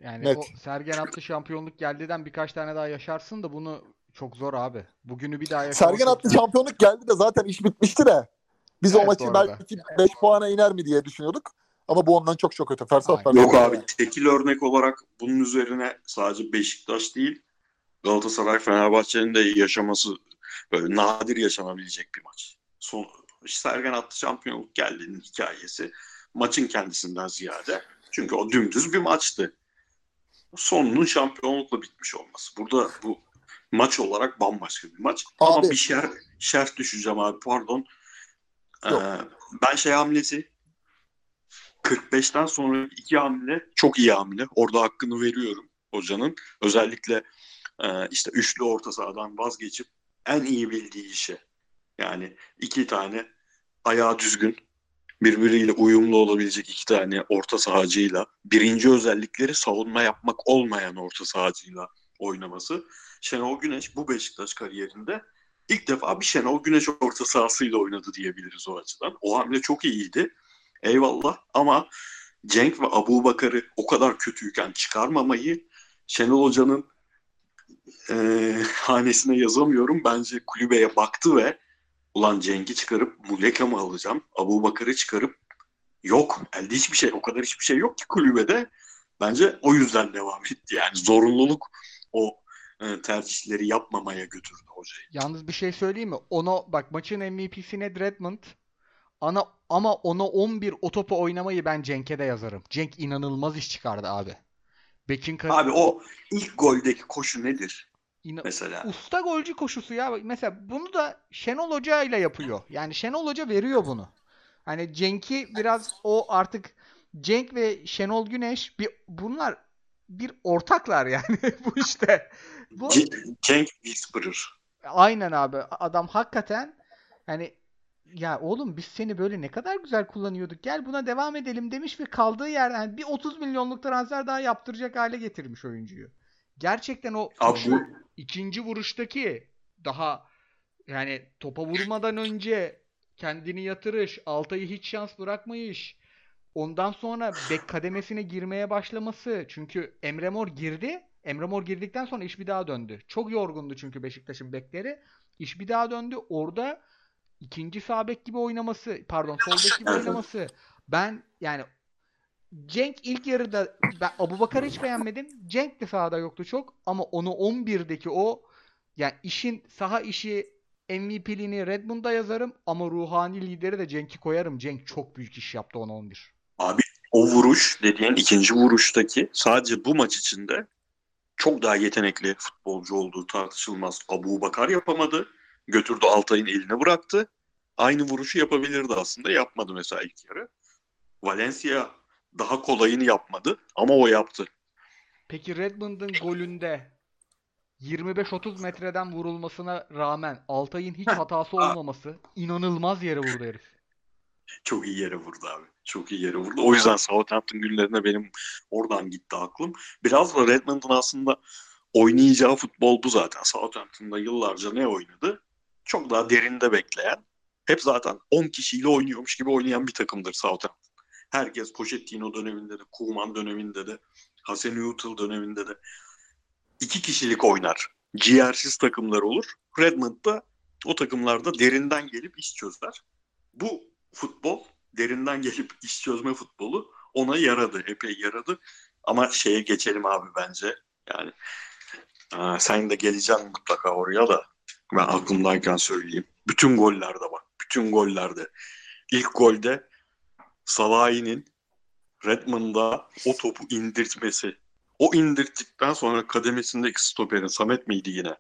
Speaker 1: Yani
Speaker 2: Net.
Speaker 1: o Sergen attı şampiyonluk geldiden birkaç tane daha yaşarsın da bunu çok zor abi. Bugünü bir daha yaşamak
Speaker 2: Sergen adlı şampiyonluk geldi de zaten iş bitmişti de. Biz o
Speaker 1: Evet,
Speaker 2: maçı
Speaker 1: bu arada.
Speaker 2: belki 5 puana iner mi diye düşünüyorduk. Ama bu ondan çok çok öte. Fersah
Speaker 1: Aynen.
Speaker 2: fersah.
Speaker 3: Yok abi tekil örnek olarak bunun üzerine sadece Beşiktaş değil Galatasaray Fenerbahçe'nin de yaşaması böyle nadir yaşanabilecek bir maç. Son, Sergen attı şampiyonluk geldiğinin hikayesi maçın kendisinden ziyade. Çünkü o dümdüz bir maçtı. Sonunun şampiyonlukla bitmiş olması. Burada bu maç olarak bambaşka bir maç. Ama
Speaker 2: Abi-
Speaker 3: bir şer, şerh düşeceğim abi pardon. Ee, ben şey hamlesi 45'ten sonra iki hamle çok iyi hamle. Orada hakkını veriyorum hocanın. Özellikle e, işte üçlü orta sahadan vazgeçip en iyi bildiği işe. Yani iki tane ayağı düzgün birbiriyle uyumlu olabilecek iki tane orta sahacıyla birinci özellikleri savunma yapmak olmayan orta sahacıyla oynaması. Şenol Güneş bu Beşiktaş kariyerinde ilk defa bir Şenol Güneş orta sahasıyla oynadı diyebiliriz o açıdan. O hamle çok iyiydi. Eyvallah ama Cenk ve Abu Bakar'ı o kadar kötüyken çıkarmamayı Şenol Hoca'nın eee, hanesine yazamıyorum. Bence kulübeye baktı ve ulan Cenk'i çıkarıp Muleka mı alacağım? Abu Bakar'ı çıkarıp yok. Elde hiçbir şey. O kadar hiçbir şey yok ki kulübede. Bence o yüzden devam etti. Yani zorunluluk o e, tercihleri yapmamaya götürdü hocayı.
Speaker 1: Yalnız bir şey söyleyeyim mi? Ona bak maçın MVP'si Ned Redmond. Ana, ama ona 11 o topu oynamayı ben Cenk'e de yazarım. Cenk inanılmaz iş çıkardı abi. Bekin kar-
Speaker 3: Abi o ilk goldeki koşu nedir
Speaker 1: ina-
Speaker 3: mesela?
Speaker 1: usta golcü koşusu ya. Mesela bunu da Şenol Hoca ile yapıyor. Yani Şenol Hoca veriyor bunu. Hani Cenk'i biraz o artık Cenk ve Şenol Güneş bir bunlar bir ortaklar yani bu işte. Bu
Speaker 3: Cenk Whisperer.
Speaker 1: Aynen abi. Adam hakikaten hani ya oğlum biz seni böyle ne kadar güzel kullanıyorduk. Gel buna devam edelim demiş ve kaldığı yerden yani bir 30 milyonluk transfer daha yaptıracak hale getirmiş oyuncuyu. Gerçekten o
Speaker 3: Abi bu
Speaker 1: ikinci vuruştaki daha yani topa vurmadan önce kendini yatırış, Altay'ı hiç şans bırakmayış. Ondan sonra bek kademesine girmeye başlaması. Çünkü Emre Mor girdi. Emre Mor girdikten sonra iş bir daha döndü. Çok yorgundu çünkü Beşiktaş'ın bekleri. İş bir daha döndü. Orada ikinci sağ bek gibi oynaması, pardon sol bek gibi oynaması. Ben yani Cenk ilk yarıda ben Abubakar'ı hiç beğenmedim. Cenk de sahada yoktu çok ama onu 11'deki o yani işin saha işi MVP'liğini Redmond'a yazarım ama ruhani lideri de Cenk'i koyarım. Cenk çok büyük iş yaptı ona 11.
Speaker 3: o vuruş dediğin ikinci vuruştaki sadece bu maç içinde çok daha yetenekli futbolcu olduğu tartışılmaz. Abu Bakar yapamadı. Götürdü Altay'ın eline bıraktı. Aynı vuruşu yapabilirdi aslında. Yapmadı mesela ilk yarı. Valencia daha kolayını yapmadı ama o yaptı.
Speaker 1: Peki Redmond'ın golünde 25-30 metreden vurulmasına rağmen Altay'ın hiç hatası olmaması inanılmaz yere vurdu herif.
Speaker 3: Çok iyi yere vurdu abi. Çok iyi yere vurdu. O yüzden Southampton günlerine benim oradan gitti aklım. Biraz da Redmond'un aslında oynayacağı futbol bu zaten. Southampton'da yıllarca ne oynadı? Çok daha derinde bekleyen, hep zaten 10 kişiyle oynuyormuş gibi oynayan bir takımdır Southampton. Herkes Pochettino döneminde de, Koeman döneminde de, Hasenhüttl döneminde de iki kişilik oynar. Ciğersiz takımlar olur. Redmond da o takımlarda derinden gelip iş çözer. Bu futbol derinden gelip iş çözme futbolu ona yaradı. Epey yaradı. Ama şeye geçelim abi bence. Yani sen de geleceksin mutlaka oraya da ben aklımdayken söyleyeyim. Bütün gollerde bak. Bütün gollerde. İlk golde Salahi'nin Redmond'a o topu indirtmesi. O indirttikten sonra kademesindeki stoperin Samet miydi yine?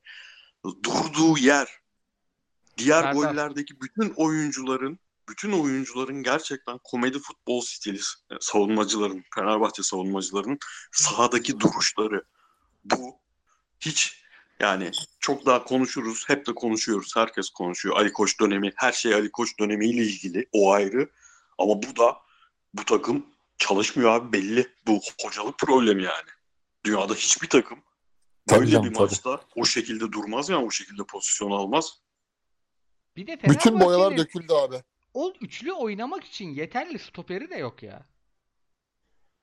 Speaker 3: Durduğu yer. Diğer
Speaker 1: Serdar.
Speaker 3: gollerdeki bütün oyuncuların bütün oyuncuların gerçekten komedi futbol stili e, savunmacıların, Fenerbahçe savunmacılarının sahadaki duruşları bu hiç yani çok daha konuşuruz. Hep de konuşuyoruz. Herkes konuşuyor. Ali Koç dönemi, her şey Ali Koç dönemiyle ilgili. O ayrı. Ama bu da bu takım çalışmıyor abi belli. Bu hocalık problemi yani. Dünyada hiçbir takım
Speaker 2: Tabii
Speaker 3: böyle
Speaker 2: canım,
Speaker 3: bir
Speaker 2: tabii.
Speaker 3: maçta o şekilde durmaz yani o şekilde pozisyon almaz.
Speaker 1: Bir de
Speaker 2: Bütün boyalar döküldü abi.
Speaker 1: o üçlü oynamak için yeterli stoperi de yok ya.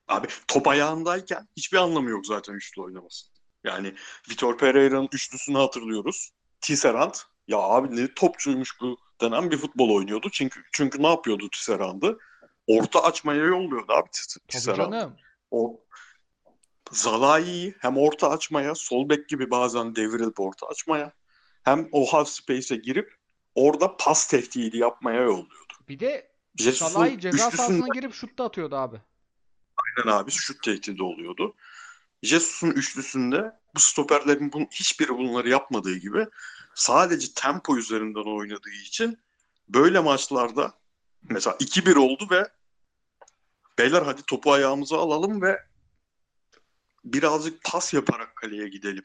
Speaker 3: Abi top ayağındayken hiçbir anlamı yok zaten üçlü oynaması. Yani Vitor Pereira'nın üçlüsünü hatırlıyoruz. Tisserand ya abi ne topçuymuş bu denen bir futbol oynuyordu. Çünkü çünkü ne yapıyordu Tisserand'ı? Orta açmaya yolluyordu abi Tisserand. O Zalai'yi hem orta açmaya, sol bek gibi bazen devrilip orta açmaya hem o half space'e girip orada pas tehdidi yapmaya yolluyordu.
Speaker 1: Bir de
Speaker 3: Jesus'un
Speaker 1: Salah'ı ceza sahasına girip şut da atıyordu abi.
Speaker 3: Aynen abi şut tehdidi oluyordu. Jesus'un üçlüsünde bu stoperlerin bun, hiçbiri bunları yapmadığı gibi sadece tempo üzerinden oynadığı için böyle maçlarda mesela 2-1 oldu ve beyler hadi topu ayağımıza alalım ve birazcık pas yaparak kaleye gidelim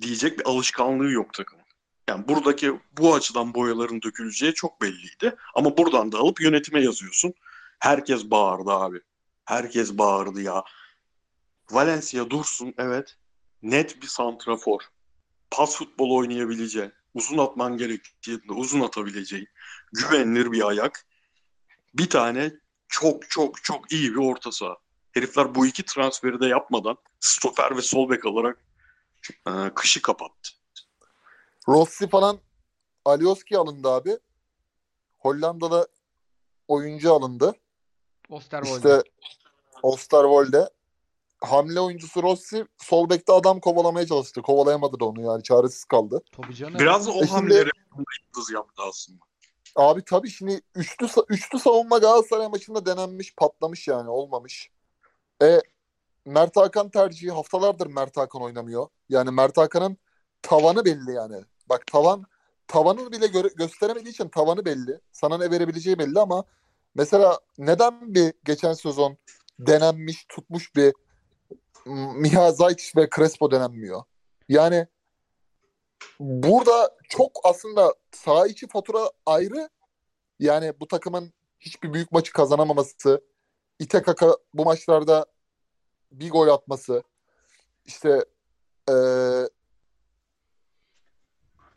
Speaker 3: diyecek bir alışkanlığı yok takımın. Yani buradaki bu açıdan boyaların döküleceği çok belliydi. Ama buradan da alıp yönetime yazıyorsun. Herkes bağırdı abi. Herkes bağırdı ya. Valencia dursun evet. Net bir santrafor. Pas futbol oynayabileceğin. Uzun atman gerektiğinde uzun atabileceğin. Güvenilir bir ayak. Bir tane çok çok çok iyi bir orta saha. Herifler bu iki transferi de yapmadan stoper ve sol bek alarak e, kışı kapattı.
Speaker 2: Rossi falan Alioski alındı abi. Hollanda'da oyuncu alındı.
Speaker 1: Osterwolde.
Speaker 2: İşte Osterwolde. Hamle oyuncusu Rossi sol bekte adam kovalamaya çalıştı. Kovalayamadı da onu yani çaresiz kaldı.
Speaker 1: Tabii canım.
Speaker 3: Biraz o
Speaker 2: E
Speaker 3: hamleleri yıldız yaptı aslında.
Speaker 2: Abi tabii şimdi üçlü üçlü savunma Galatasaray maçında denenmiş, patlamış yani olmamış. E Mert Hakan tercihi haftalardır Mert Hakan oynamıyor. Yani Mert Hakan'ın tavanı belli yani. Bak tavan tavanı bile göre- gösteremediği için tavanı belli. Sana ne verebileceği belli ama mesela neden bir geçen sezon denenmiş, tutmuş bir Miha Zayt ve Crespo denenmiyor? Yani burada çok aslında saha içi fatura ayrı. Yani bu takımın hiçbir büyük maçı kazanamaması, İTKK bu maçlarda bir gol atması, işte eee,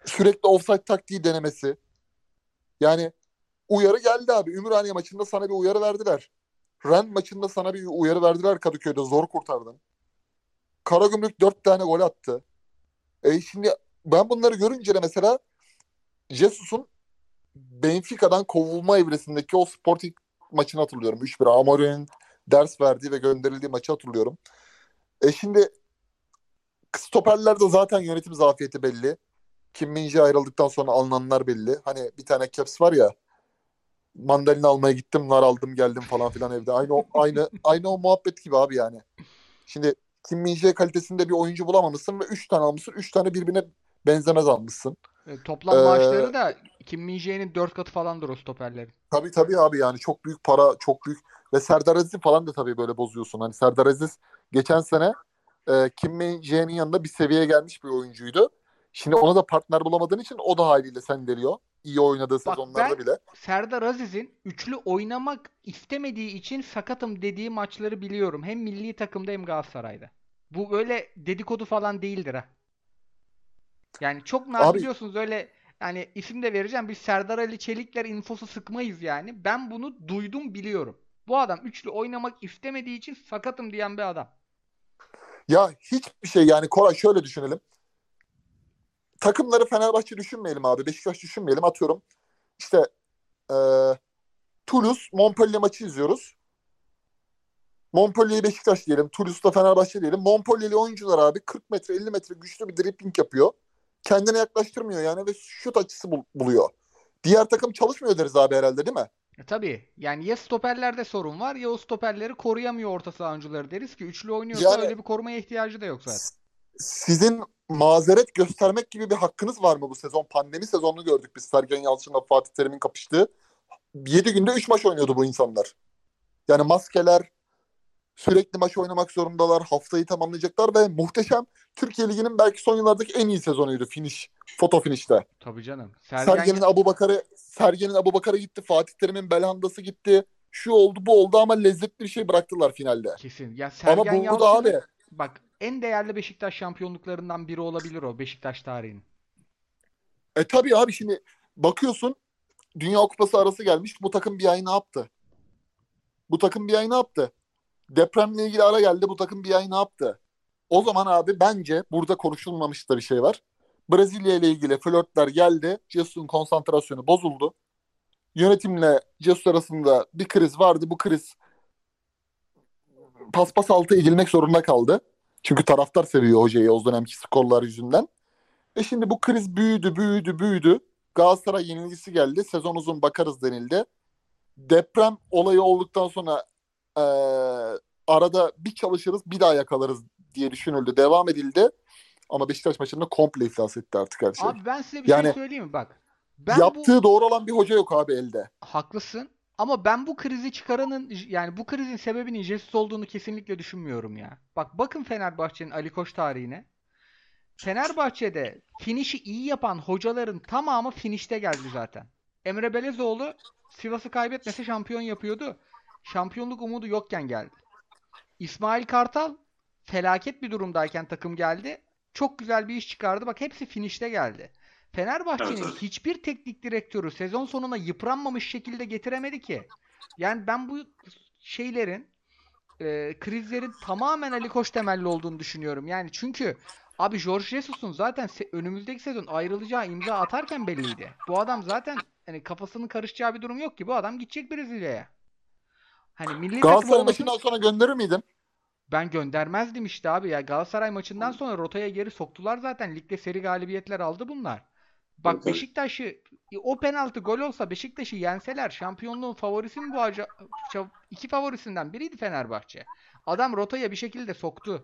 Speaker 2: sürekli offside taktiği denemesi. Yani uyarı geldi abi. Ümraniye maçında sana bir uyarı verdiler. Ren maçında sana bir uyarı verdiler Kadıköy'de. Zor kurtardın. Karagümrük dört tane gol attı. E şimdi ben bunları görünce de mesela Jesus'un Benfica'dan kovulma evresindeki o Sporting maçını hatırlıyorum. 3-1 Amorim'in ders verdiği ve gönderildiği maçı hatırlıyorum. E şimdi stoperlerde zaten yönetim zafiyeti belli. Kim Min-jae ayrıldıktan sonra alınanlar belli. Hani bir tane caps var ya mandalina almaya gittim, nar aldım geldim falan filan evde. Aynı o, aynı aynı o muhabbet gibi abi yani. Şimdi Kim Min-jae kalitesinde bir oyuncu bulamamışsın ve 3 tane almışsın. 3 tane birbirine benzemez almışsın.
Speaker 1: E, Toplam
Speaker 2: Ee,
Speaker 1: maaşları da Kim Min-jae'nin 4 katı falandır o stoperlerin.
Speaker 2: Tabii tabii abi yani çok büyük para, çok büyük ve Serdar Aziz'i falan da tabii böyle bozuyorsun. Hani Serdar Aziz geçen sene e, Kim Min-jae'nin yanında bir seviyeye gelmiş bir oyuncuydu. Şimdi ona da partner bulamadığın için o da haliyle sendeliyor. İyi oynadığı sezonlarda
Speaker 1: ben-
Speaker 2: bile.
Speaker 1: Serdar Aziz'in üçlü oynamak istemediği için sakatım dediği maçları biliyorum. Hem milli takımda hem Galatasaray'da. Bu öyle dedikodu falan değildir ha. Yani çok nadir
Speaker 2: Abi-
Speaker 1: biliyorsunuz öyle yani isim de vereceğim. Biz Serdar Ali Çelikler infosu sıkmayız yani. Ben bunu duydum biliyorum. Bu adam üçlü oynamak istemediği için sakatım diyen bir adam.
Speaker 2: Ya hiçbir şey yani Koray şöyle düşünelim. Takımları Fenerbahçe düşünmeyelim abi. Beşiktaş düşünmeyelim. Atıyorum işte e, Toulouse Montpellier maçı izliyoruz. Montpellier Beşiktaş diyelim. Toulouse'da Fenerbahçe diyelim. Montpellier'li oyuncular abi 40 metre 50 metre güçlü bir dribbling yapıyor. Kendine yaklaştırmıyor yani ve şut açısı bul- buluyor. Diğer takım çalışmıyor deriz abi herhalde değil mi?
Speaker 1: E tabii. Yani ya stoperlerde sorun var ya o stoperleri koruyamıyor orta saha oyuncuları deriz ki üçlü oynuyorsa
Speaker 2: Yani-
Speaker 1: öyle bir korumaya ihtiyacı da yok zaten.
Speaker 2: Sizin mazeret göstermek gibi bir hakkınız var mı bu sezon? Pandemi sezonunu gördük biz Sergen Yalçın'la Fatih Terim'in kapıştığı. 7 günde 3 maç oynuyordu bu insanlar. Yani maskeler sürekli maç oynamak zorundalar. Haftayı tamamlayacaklar ve muhteşem Türkiye Ligi'nin belki son yıllardaki en iyi sezonuydu finish. Foto finişte.
Speaker 1: Tabii canım. Sergen
Speaker 2: Sergen'in Abu Bakar'ı Sergen'in Abu Bakar'ı gitti. Fatih Terim'in Belhanda'sı gitti. Şu oldu bu oldu ama lezzetli bir şey bıraktılar finalde.
Speaker 1: kesin. Ya
Speaker 2: Ama
Speaker 1: Sergen
Speaker 2: bu, bu da
Speaker 1: Yalçın'ın
Speaker 2: abi
Speaker 1: bak en değerli Beşiktaş şampiyonluklarından biri olabilir o Beşiktaş tarihinin.
Speaker 2: E tabii abi şimdi bakıyorsun Dünya Kupası arası gelmiş. Bu takım bir ay ne yaptı? Bu takım bir ay ne yaptı? Depremle ilgili ara geldi. Bu takım bir ay ne yaptı? O zaman abi bence burada konuşulmamış bir şey var. Brezilya ile ilgili flörtler geldi. Jesus'un konsantrasyonu bozuldu. Yönetimle Jesus arasında bir kriz vardı. Bu kriz paspas altı edilmek zorunda kaldı. Çünkü taraftar seviyor hocayı o dönemki skorlar yüzünden. E şimdi bu kriz büyüdü, büyüdü, büyüdü. Galatasaray yenilgisi geldi. Sezon uzun bakarız denildi. Deprem olayı olduktan sonra eee, arada bir çalışırız, bir daha yakalarız diye düşünüldü. Devam edildi. Ama Beşiktaş maçında komple iflas etti artık her şey.
Speaker 1: Abi ben size bir
Speaker 2: Yani
Speaker 1: şey söyleyeyim mi? Bak. Ben
Speaker 2: Yaptığı
Speaker 1: bu
Speaker 2: doğru olan bir hoca yok abi elde.
Speaker 1: haklısın ama ben bu krizi çıkaranın yani bu krizin sebebinin Jesus olduğunu kesinlikle düşünmüyorum ya. Bak bakın Fenerbahçe'nin Ali Koç tarihine. Fenerbahçe'de finişi iyi yapan hocaların tamamı finişte geldi zaten. Emre Belezoğlu Sivas'ı kaybetmese şampiyon yapıyordu. Şampiyonluk umudu yokken geldi. İsmail Kartal felaket bir durumdayken takım geldi. Çok güzel bir iş çıkardı. Bak hepsi finişte geldi. Fenerbahçe'nin
Speaker 3: Evet, evet.
Speaker 1: hiçbir teknik direktörü sezon sonuna yıpranmamış şekilde getiremedi ki. Yani ben bu şeylerin e, krizlerin tamamen Ali Koç temelli olduğunu düşünüyorum. Yani çünkü abi Jorge Jesus'un zaten se- önümüzdeki sezon ayrılacağı imza atarken belliydi. Bu adam zaten hani kafasının karışacağı bir durum yok ki. Bu adam gidecek Brezilya'ya. Hani milli
Speaker 2: Galatasaray
Speaker 1: olmasın
Speaker 2: maçından sonra gönderir miydin?
Speaker 1: Ben göndermezdim işte abi ya. Galatasaray maçından sonra rotaya geri soktular zaten. Ligde seri galibiyetler aldı bunlar. Bak. Beşiktaş'ı o penaltı gol olsa Beşiktaş'ı yenseler şampiyonluğun favorisi mi bu acaba? iki favorisinden biriydi Fenerbahçe. Adam rotaya bir şekilde soktu.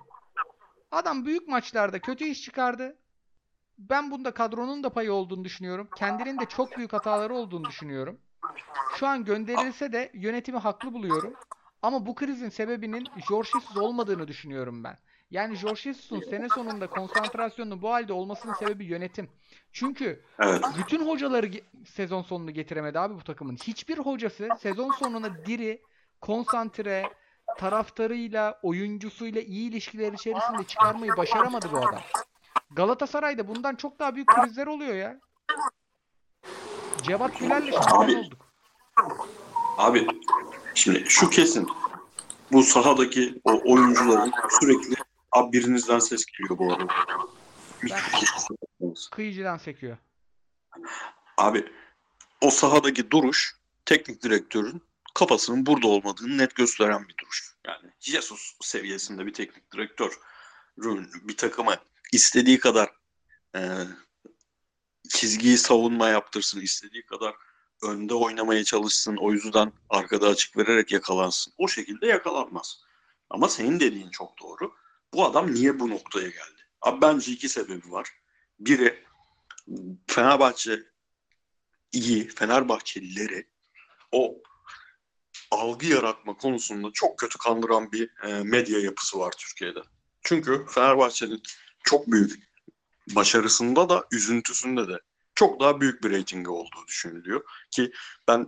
Speaker 1: Adam büyük maçlarda kötü iş çıkardı. Ben bunda kadronun da payı olduğunu düşünüyorum. Kendinin de çok büyük hataları olduğunu düşünüyorum. Şu an gönderilse de yönetimi haklı buluyorum. Ama bu krizin sebebinin Jorge Jesus olmadığını düşünüyorum ben. Yani Jorge Jesus'un sene sonunda konsantrasyonunun bu halde olmasının sebebi yönetim. Çünkü
Speaker 3: Evet.
Speaker 1: bütün hocaları sezon sonunu getiremedi abi bu takımın. Hiçbir hocası sezon sonuna diri, konsantre, taraftarıyla, oyuncusuyla iyi ilişkiler içerisinde çıkarmayı başaramadı bu adam. Galatasaray'da bundan çok daha büyük krizler oluyor ya. Cevat Güler'le şampiyon
Speaker 3: Abi.
Speaker 1: olduk.
Speaker 3: Abi şimdi şu kesin. Bu sahadaki o oyuncuların sürekli abi birinizden ses geliyor bu arada.
Speaker 1: Kıyıcıdan sekiyor.
Speaker 3: Abi o sahadaki duruş teknik direktörün kafasının burada olmadığını net gösteren bir duruş. Yani Jesus seviyesinde bir teknik direktör bir takıma istediği kadar e, çizgiyi savunma yaptırsın, istediği kadar önde oynamaya çalışsın, o yüzden arkada açık vererek yakalansın. O şekilde yakalanmaz. Ama senin dediğin çok doğru. Bu adam niye bu noktaya geldi? Abi bence iki sebebi var. Biri Fenerbahçe iyi, Fenerbahçelileri o algı yaratma konusunda çok kötü kandıran bir e, medya yapısı var Türkiye'de. Çünkü Fenerbahçe'nin çok büyük başarısında da üzüntüsünde de çok daha büyük bir reytingi olduğu düşünülüyor. Ki ben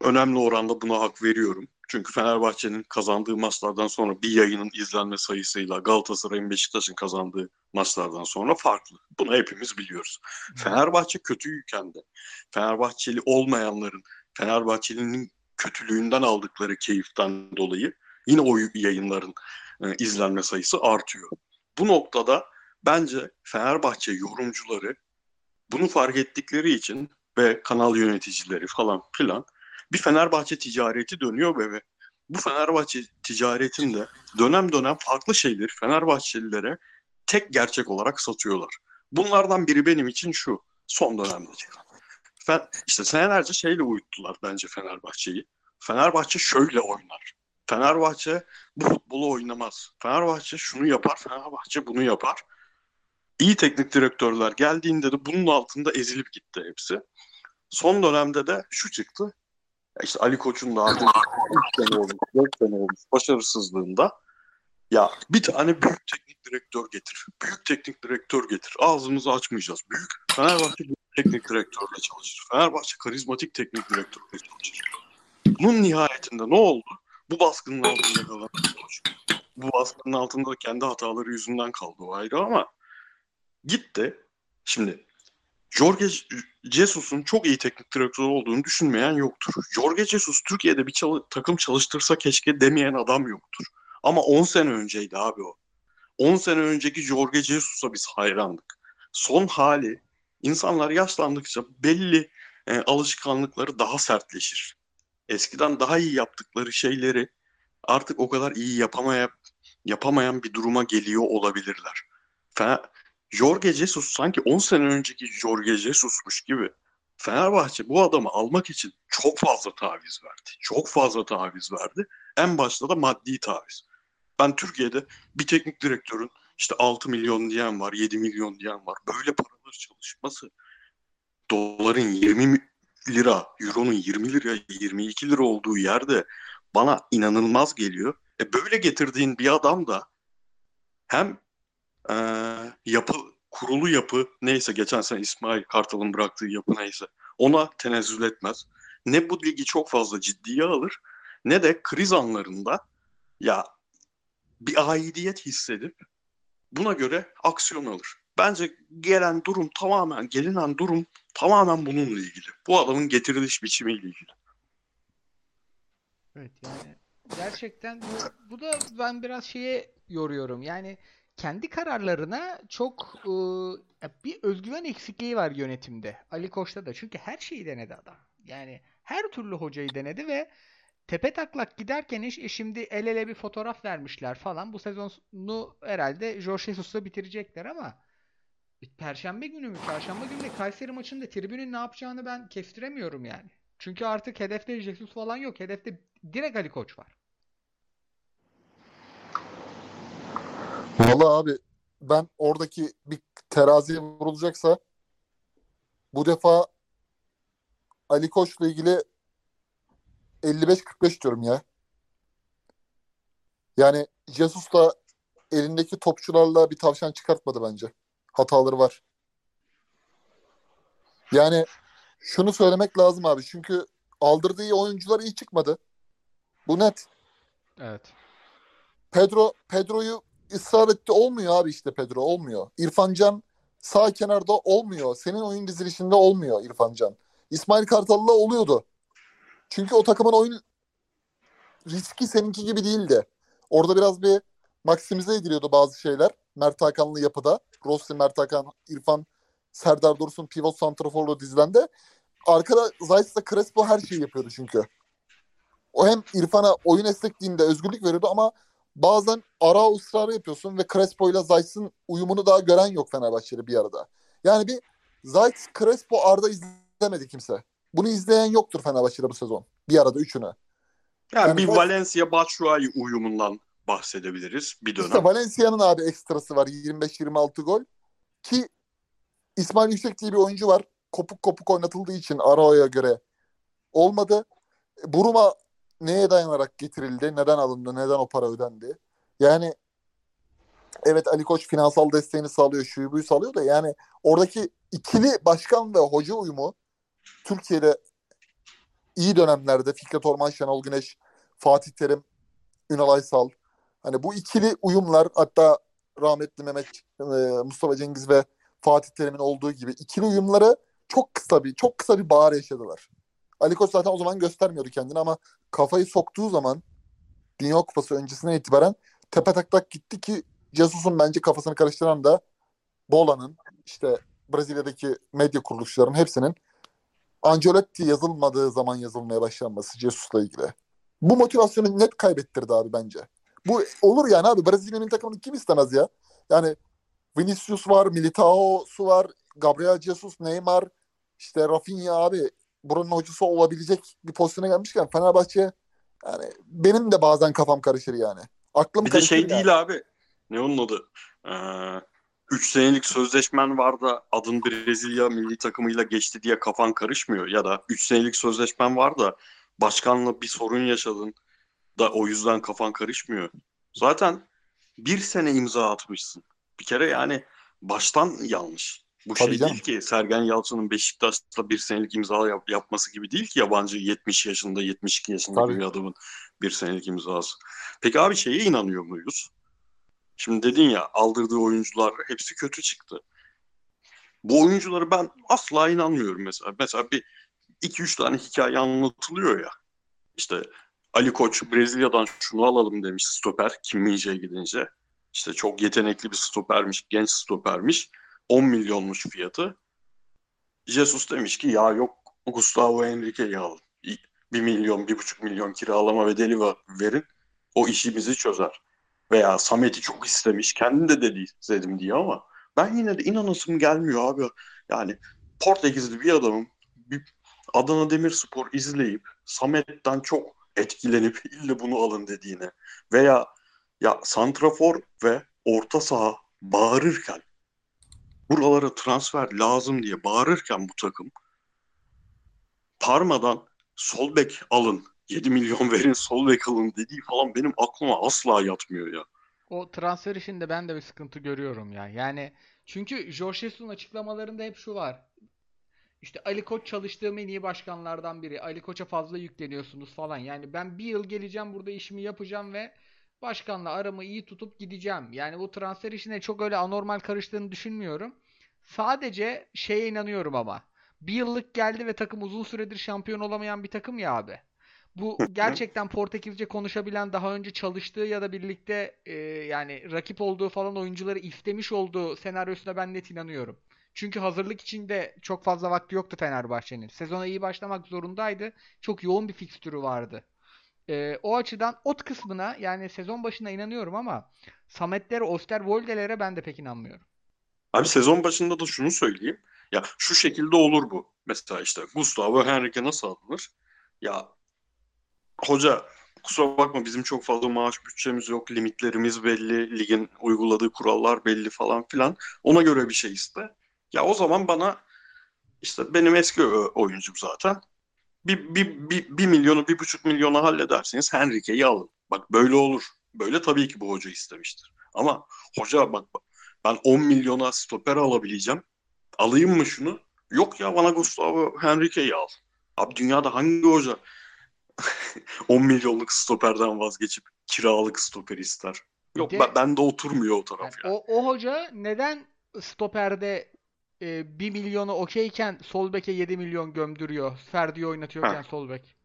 Speaker 3: önemli oranda buna hak veriyorum. Çünkü Fenerbahçe'nin kazandığı maçlardan sonra bir yayının izlenme sayısıyla Galatasaray'ın Beşiktaş'ın kazandığı maçlardan sonra farklı. Bunu hepimiz biliyoruz. Fenerbahçe kötüyken de Fenerbahçeli olmayanların Fenerbahçelinin kötülüğünden aldıkları keyiften dolayı yine o yayınların e, izlenme sayısı artıyor. Bu noktada bence Fenerbahçe yorumcuları bunu fark ettikleri için ve kanal yöneticileri falan filan bir Fenerbahçe ticareti dönüyor ve, bu Fenerbahçe ticaretinde dönem dönem farklı şeyleri Fenerbahçelilere tek gerçek olarak satıyorlar. Bunlardan biri benim için şu son dönemde çıkan. Fen, işte senelerce şeyle uyuttular bence Fenerbahçe'yi. Fenerbahçe şöyle oynar. Fenerbahçe bu futbolu oynamaz. Fenerbahçe şunu yapar, Fenerbahçe bunu yapar. İyi teknik direktörler geldiğinde de bunun altında ezilip gitti hepsi. Son dönemde de şu çıktı. İşte Ali Koç'un da artık 3 sene olmuş, 4 sene olmuş başarısızlığında ya bir tane büyük teknik direktör getir. Büyük teknik direktör getir. Ağzımızı açmayacağız. Büyük Fenerbahçe büyük teknik direktörle çalışır. Fenerbahçe karizmatik teknik direktörle çalışır. Bunun nihayetinde ne oldu? Bu baskının altında kalan. Bu baskının altında da kendi hataları yüzünden kaldı o ayrı ama gitti. Şimdi Jorge Jesus'un çok iyi teknik direktör olduğunu düşünmeyen yoktur. Jorge Jesus Türkiye'de bir çalı- takım çalıştırsa keşke demeyen adam yoktur. Ama 10 sene önceydi abi o. 10 sene önceki Jorge Jesus'a biz hayrandık. Son hali insanlar yaşlandıkça belli e, alışkanlıkları daha sertleşir. Eskiden daha iyi yaptıkları şeyleri artık o kadar iyi yapamaya, yapamayan bir duruma geliyor olabilirler. Fe- Jorge Jesus sanki 10 sene önceki Jorge Jesus'muş gibi. Fenerbahçe bu adamı almak için çok fazla taviz verdi. Çok fazla taviz verdi. En başta da maddi taviz. Ben Türkiye'de bir teknik direktörün işte 6 milyon diyen var, 7 milyon diyen var. Böyle paralar çalışması doların 20 lira, euronun 20 lira, 22 lira olduğu yerde bana inanılmaz geliyor. E böyle getirdiğin bir adam da hem e, yapı, kurulu yapı neyse geçen sene İsmail Kartal'ın bıraktığı yapı neyse ona tenezzül etmez. Ne bu ligi çok fazla ciddiye alır ne de kriz anlarında ya bir aidiyet hissedip buna göre aksiyon alır. Bence gelen durum tamamen, gelinen durum tamamen bununla ilgili. Bu adamın getiriliş biçimiyle ilgili.
Speaker 1: Evet yani gerçekten bu, bu da ben biraz şeye yoruyorum. Yani kendi kararlarına çok ıı, bir özgüven eksikliği var yönetimde. Ali Koç'ta da. Çünkü her şeyi denedi adam. Yani her türlü hocayı denedi ve tepe taklak giderken iş e şimdi el ele bir fotoğraf vermişler falan. Bu sezonu herhalde Jorge Jesus'la bitirecekler ama Perşembe günü mü? Çarşamba günü de Kayseri maçında tribünün ne yapacağını ben kestiremiyorum yani. Çünkü artık hedefte Jesus falan yok. Hedefte direkt Ali Koç var.
Speaker 2: Vallahi abi ben oradaki bir teraziye vurulacaksa bu defa Ali Koç'la ilgili 55-45 diyorum ya. Yani Jesus da elindeki topçularla bir tavşan çıkartmadı bence. Hataları var. Yani şunu söylemek lazım abi. Çünkü aldırdığı oyuncular iyi çıkmadı. Bu net.
Speaker 1: Evet.
Speaker 2: Pedro Pedro'yu ısrar olmuyor abi işte Pedro olmuyor. İrfan Can sağ kenarda olmuyor. Senin oyun dizilişinde olmuyor İrfan Can. İsmail Kartal'la oluyordu. Çünkü o takımın oyun riski seninki gibi değildi. Orada biraz bir maksimize ediliyordu bazı şeyler. Mert Hakanlı yapıda. Rossi, Mert Hakan, İrfan, Serdar Dursun, pivot santraforlu dizilende. Arkada Zayt'la Crespo her şeyi yapıyordu çünkü. O hem İrfan'a oyun esnekliğinde özgürlük veriyordu ama bazen ara ısrarı yapıyorsun ve Crespo ile Zayt'ın uyumunu daha gören yok Fenerbahçe'de bir arada. Yani bir Zayt, Crespo, Arda izlemedi kimse. Bunu izleyen yoktur Fenerbahçe'de bu sezon. Bir arada üçünü.
Speaker 3: Yani,
Speaker 2: Yani
Speaker 3: bir
Speaker 2: bu-
Speaker 3: Valencia Batshuayi uyumundan bahsedebiliriz bir dönem.
Speaker 2: İşte Valencia'nın abi ekstrası var 25-26 gol. Ki İsmail Yüksek diye bir oyuncu var. Kopuk kopuk oynatıldığı için Arao'ya göre olmadı. Buruma neye dayanarak getirildi? Neden alındı? Neden o para ödendi? Yani evet Ali Koç finansal desteğini sağlıyor, şuyu buyu sağlıyor da yani oradaki ikili başkan ve hoca uyumu Türkiye'de iyi dönemlerde Fikret Orman, Şenol Güneş, Fatih Terim, Ünal Aysal hani bu ikili uyumlar hatta rahmetli Mehmet e, Mustafa Cengiz ve Fatih Terim'in olduğu gibi ikili uyumları çok kısa bir çok kısa bir bağır yaşadılar. Ali Koç zaten o zaman göstermiyordu kendini ama kafayı soktuğu zaman Dünya Kupası öncesinden itibaren tepe taklak gitti ki Jesus'un bence kafasını karıştıran da Bola'nın işte Brezilya'daki medya kuruluşlarının hepsinin Ancelotti yazılmadığı zaman yazılmaya başlanması Jesus'la ilgili. Bu motivasyonu net kaybettirdi abi bence. Bu olur yani abi. Brezilya'nın takımını kim istemez ya? Yani Vinicius var, Militao'su var, Gabriel Jesus, Neymar, işte Rafinha abi buranın hocası olabilecek bir pozisyona gelmişken Fenerbahçe yani benim de bazen kafam karışır yani. Aklım
Speaker 3: Bir de
Speaker 2: karışır
Speaker 3: şey
Speaker 2: yani.
Speaker 3: değil abi. Ne onun adı? Ee, 3 senelik sözleşmen var da adın Brezilya milli takımıyla geçti diye kafan karışmıyor. Ya da 3 senelik sözleşmen var da başkanla bir sorun yaşadın da o yüzden kafan karışmıyor. Zaten bir sene imza atmışsın. Bir kere yani baştan yanlış. Bu
Speaker 2: Tabii
Speaker 3: şey
Speaker 2: canım.
Speaker 3: değil ki Sergen Yalçın'ın Beşiktaş'ta bir senelik imza yap- yapması gibi değil ki yabancı 70 yaşında 72 yaşında
Speaker 2: Tabii.
Speaker 3: bir adamın bir senelik imzası. Peki abi şeye inanıyor muyuz? Şimdi dedin ya aldırdığı oyuncular hepsi kötü çıktı. Bu oyuncuları ben asla inanmıyorum mesela. Mesela bir iki üç tane hikaye anlatılıyor ya. İşte Ali Koç Brezilya'dan şunu alalım demiş stoper Kim Min-jae gidince. İşte çok yetenekli bir stopermiş, genç stopermiş. 10 milyonmuş fiyatı. Jesus demiş ki ya yok Gustavo Henrique'yi alın. 1 milyon, 1,5 milyon kiralama bedeli verin. O işimizi çözer. Veya Samet'i çok istemiş. Kendi de dedi istedim diye ama ben yine de inanasım gelmiyor abi. Yani Portekizli bir adamım. Bir Adana Demirspor izleyip Samet'ten çok etkilenip ille bunu alın dediğine veya ya santrafor ve orta saha bağırırken buralara transfer lazım diye bağırırken bu takım Parma'dan sol bek alın 7 milyon verin sol bek alın dediği falan benim aklıma asla yatmıyor ya.
Speaker 1: O transfer işinde ben de bir sıkıntı görüyorum ya. Yani çünkü Jorge Jesus'un açıklamalarında hep şu var. İşte Ali Koç çalıştığım en iyi başkanlardan biri. Ali Koç'a fazla yükleniyorsunuz falan. Yani ben bir yıl geleceğim burada işimi yapacağım ve başkanla aramı iyi tutup gideceğim. Yani bu transfer işine çok öyle anormal karıştığını düşünmüyorum. Sadece şeye inanıyorum ama. Bir yıllık geldi ve takım uzun süredir şampiyon olamayan bir takım ya abi. Bu gerçekten Portekizce konuşabilen daha önce çalıştığı ya da birlikte e, yani rakip olduğu falan oyuncuları istemiş olduğu senaryosuna ben net inanıyorum. Çünkü hazırlık içinde çok fazla vakti yoktu Fenerbahçe'nin. Sezona iyi başlamak zorundaydı. Çok yoğun bir fikstürü vardı. Ee, o açıdan ot kısmına yani sezon başına inanıyorum ama Samet'lere, Osterwolde'lere ben de pek inanmıyorum.
Speaker 3: Abi sezon başında da şunu söyleyeyim. Ya şu şekilde olur bu. Mesela işte Gustavo Henrique nasıl alınır? Ya hoca kusura bakma bizim çok fazla maaş bütçemiz yok. Limitlerimiz belli. Ligin uyguladığı kurallar belli falan filan. Ona göre bir şey iste. Ya o zaman bana işte benim eski oyuncum zaten. Bir, bir, bir, bir milyonu, bir buçuk milyonu halledersiniz. Henrique'yi alın. Bak böyle olur. Böyle tabii ki bu hoca istemiştir. Ama hoca bak bak, ben 10 milyona stoper alabileceğim. Alayım mı şunu? Yok ya bana Gustavo Henrique'yi al. Abi dünyada hangi hoca 10 milyonluk stoperden vazgeçip kiralık stoper ister? Yok
Speaker 1: de-
Speaker 3: ben, bende oturmuyor o
Speaker 1: Yani
Speaker 3: taraf yani.
Speaker 1: o, o hoca neden stoperde e, 1 milyonu okeyken sol beke 7 milyon gömdürüyor? Ferdi'yi oynatıyorken
Speaker 3: Ha.
Speaker 1: sol bek.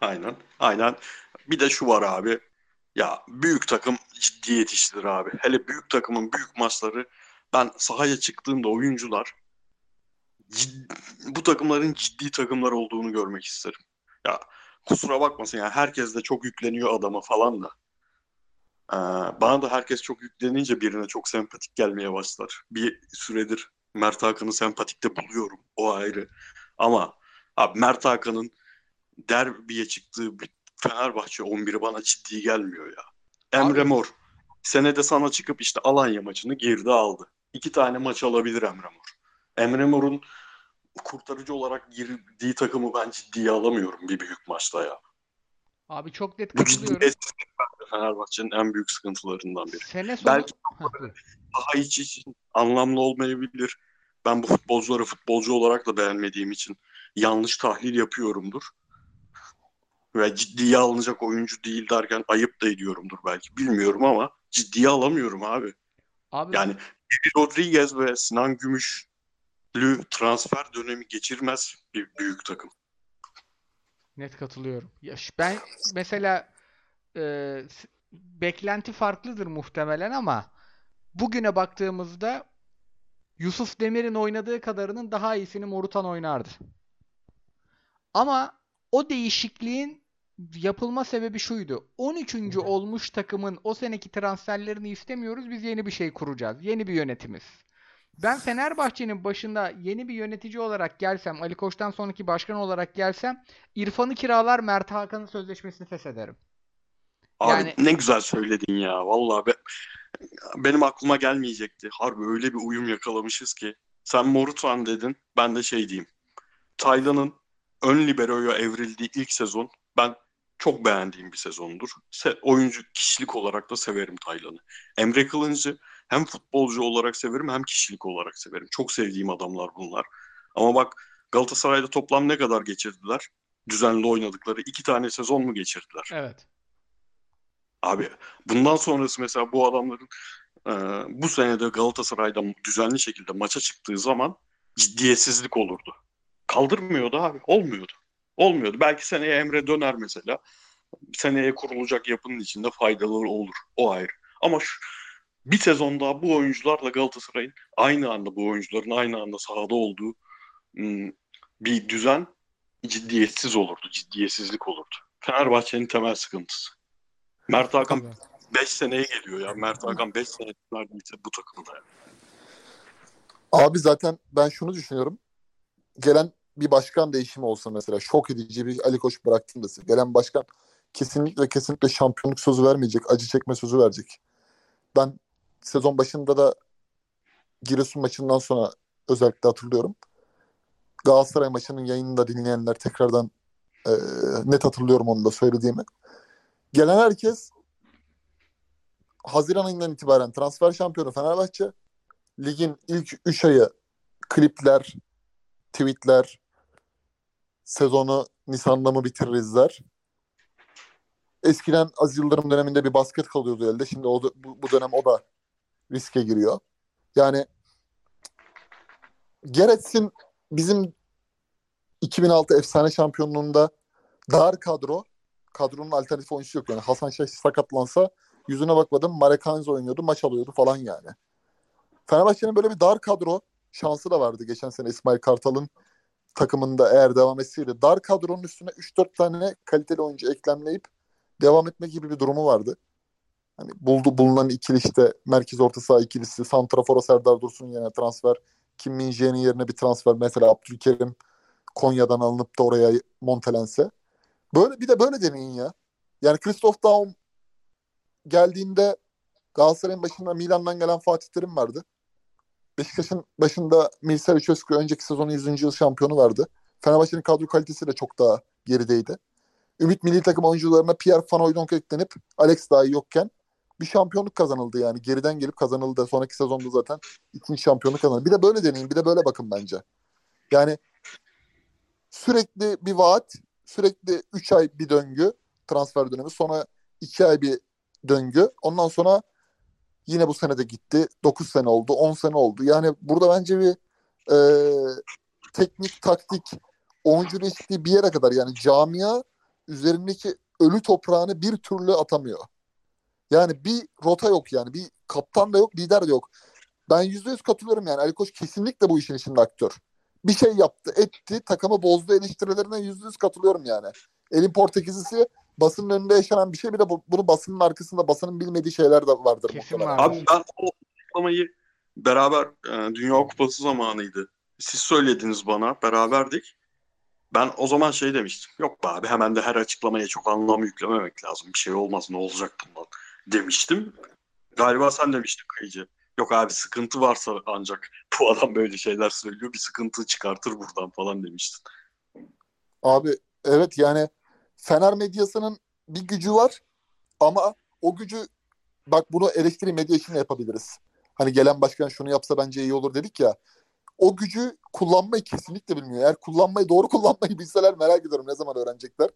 Speaker 3: Aynen. Aynen. Bir de şu var abi. Ya büyük takım ciddi yetiştirir abi. Hele büyük takımın büyük maçları ben sahaya çıktığımda oyuncular cid- bu takımların ciddi takımlar olduğunu görmek isterim. Ya kusura bakmasın ya herkes de çok yükleniyor adama falan da. Ee, bana da herkes çok yüklenince birine çok sempatik gelmeye başlar. Bir süredir Mert Hakan'ı sempatikte buluyorum. O ayrı. Ama abi Mert Hakan'ın derbiye çıktığı bir Fenerbahçe 11'i bana ciddi gelmiyor ya. Emre
Speaker 1: Abi-
Speaker 3: Mor senede sana çıkıp işte Alanya maçını geride aldı. İki tane maç alabilir Emre Mor. Emre Mor'un kurtarıcı olarak girdiği takımı ben ciddiye alamıyorum bir büyük maçta ya.
Speaker 1: Abi çok net
Speaker 3: Bu
Speaker 1: katılıyorum.
Speaker 3: bence Fenerbahçe'nin en büyük sıkıntılarından biri.
Speaker 1: Sene sonu
Speaker 3: Belki daha içi için anlamlı olmayabilir. Ben bu futbolcuları futbolcu olarak da beğenmediğim için yanlış tahlil yapıyorumdur. Ve ciddiye alınacak oyuncu değil derken ayıp da ediyorumdur belki. Bilmiyorum ama ciddiye alamıyorum abi.
Speaker 1: Abi
Speaker 3: Yani Evi Rodriguez ve Sinan Gümüşlü transfer dönemi geçirmez bir büyük takım.
Speaker 1: Net katılıyorum. Ya ben mesela e, beklenti farklıdır muhtemelen ama bugüne baktığımızda Yusuf Demir'in oynadığı kadarının daha iyisini Morutan oynardı. Ama o değişikliğin yapılma sebebi şuydu. 13. olmuş takımın o seneki transferlerini istemiyoruz. Biz yeni bir şey kuracağız. Yeni bir yönetimiz. Ben Fenerbahçe'nin başında yeni bir yönetici olarak gelsem, Ali Koç'tan sonraki başkan olarak gelsem, İrfan'ı kiralar, Mert Hakan'ın sözleşmesini feshederim.
Speaker 3: Abi
Speaker 1: Yani-
Speaker 3: ne güzel söyledin ya. Vallahi be- benim aklıma gelmeyecekti. Harbi öyle bir uyum yakalamışız ki. Sen Morutan dedin. Ben de şey diyeyim. Taylan'ın ön libero'ya evrildiği ilk sezon ben çok beğendiğim bir sezondur. Se- oyuncu kişilik olarak da severim Taylan'ı. Emre Kılıncı hem futbolcu olarak severim hem kişilik olarak severim. Çok sevdiğim adamlar bunlar. Ama bak Galatasaray'da toplam ne kadar geçirdiler? Düzenli oynadıkları iki tane sezon mu geçirdiler?
Speaker 1: Evet.
Speaker 3: Abi bundan sonrası mesela bu adamların e, bu senede Galatasaray'da düzenli şekilde maça çıktığı zaman ciddiyetsizlik olurdu. Kaldırmıyordu abi. Olmuyordu. Olmuyordu. Belki seneye Emre döner mesela. Seneye kurulacak yapının içinde faydalı olur. O ayrı. Ama şu, bir sezon daha bu oyuncularla Galatasaray'ın aynı anda bu oyuncuların aynı anda sahada olduğu ım, bir düzen ciddiyetsiz olurdu. Ciddiyetsizlik olurdu. Fenerbahçe'nin temel sıkıntısı. Mert Hakan
Speaker 1: Tabii.
Speaker 3: 5 seneye geliyor ya. Mert Hakan 5 sene neredeyse bu takımda. ya.
Speaker 2: Abi zaten ben şunu düşünüyorum. Gelen bir başkan değişimi olsa mesela şok edici bir Ali Koç bıraktığında gelen başkan kesinlikle kesinlikle şampiyonluk sözü vermeyecek, acı çekme sözü verecek. Ben sezon başında da Giresun maçından sonra özellikle hatırlıyorum. Galatasaray maçının yayınında dinleyenler tekrardan e, net hatırlıyorum onu da söylediğimi. Gelen herkes Haziran ayından itibaren transfer şampiyonu Fenerbahçe. Ligin ilk 3 ayı klipler, tweetler, sezonu Nisan'da mı bitirizler. Eskiden Aziz Yıldırım döneminde bir basket kalıyordu elde. Şimdi o, bu, bu dönem o da riske giriyor. Yani Geretsin bizim 2006 efsane şampiyonluğunda dar kadro. Kadronun alternatif oyuncusu yok. Yani Hasan Şaş sakatlansa yüzüne bakmadım. Marekanz oynuyordu. Maç alıyordu falan yani. Fenerbahçe'nin böyle bir dar kadro şansı da vardı geçen sene İsmail Kartal'ın takımında eğer devam etseydi dar kadronun üstüne 3-4 tane kaliteli oyuncu eklemleyip devam etme gibi bir durumu vardı. Hani buldu bulunan ikili işte merkez orta saha ikilisi Santrafor'a Serdar Dursun yerine transfer Kim Min Jae'nin yerine bir transfer mesela Abdülkerim Konya'dan alınıp da oraya montelense. Böyle bir de böyle deneyin ya. Yani Christoph Daum geldiğinde Galatasaray'ın başında Milan'dan gelen Fatih Terim vardı. Beşiktaş'ın başında Mircea Lucescu önceki sezonun 100. yıl şampiyonu vardı. Fenerbahçe'nin kadro kalitesi de çok daha gerideydi. Ümit milli takım oyuncularına Pierre Van Hooijdonk eklenip Alex dahi yokken bir şampiyonluk kazanıldı yani. Geriden gelip kazanıldı. Sonraki sezonda zaten ikinci şampiyonluk kazanıldı. Bir de böyle deneyin. Bir de böyle bakın bence. Yani sürekli bir vaat, sürekli 3 ay bir döngü transfer dönemi. Sonra 2 ay bir döngü. Ondan sonra yine bu sene de gitti. 9 sene oldu, 10 sene oldu. Yani burada bence bir e, teknik, taktik, oyuncu değişikliği bir yere kadar yani camia üzerindeki ölü toprağını bir türlü atamıyor. Yani bir rota yok yani. Bir kaptan da yok, lider de yok. Ben yüzde yüz katılıyorum yani. Ali Koç kesinlikle bu işin içinde aktör. Bir şey yaptı, etti, takımı bozdu eleştirilerine yüzde yüz katılıyorum yani. Elin Portekizlisi basının önünde yaşanan bir şey. Bir de bu, bunu basının arkasında basının bilmediği şeyler de vardır.
Speaker 1: Kesin
Speaker 2: muhtemelen.
Speaker 1: var.
Speaker 3: Abi ben o açıklamayı beraber e, Dünya Kupası zamanıydı. Siz söylediniz bana, beraberdik. Ben o zaman şey demiştim. Yok be abi hemen de her açıklamaya çok anlam yüklememek lazım. Bir şey olmaz ne olacak bundan demiştim. Galiba sen demiştin Kayıcı. Yok abi sıkıntı varsa ancak bu adam böyle şeyler söylüyor. Bir sıkıntı çıkartır buradan falan demiştin.
Speaker 2: Abi evet yani Fener medyasının bir gücü var ama o gücü bak bunu eleştiri medya için yapabiliriz. Hani gelen başkan şunu yapsa bence iyi olur dedik ya. O gücü kullanmayı kesinlikle bilmiyor. Eğer kullanmayı doğru kullanmayı bilseler merak ediyorum ne zaman öğrenecekler.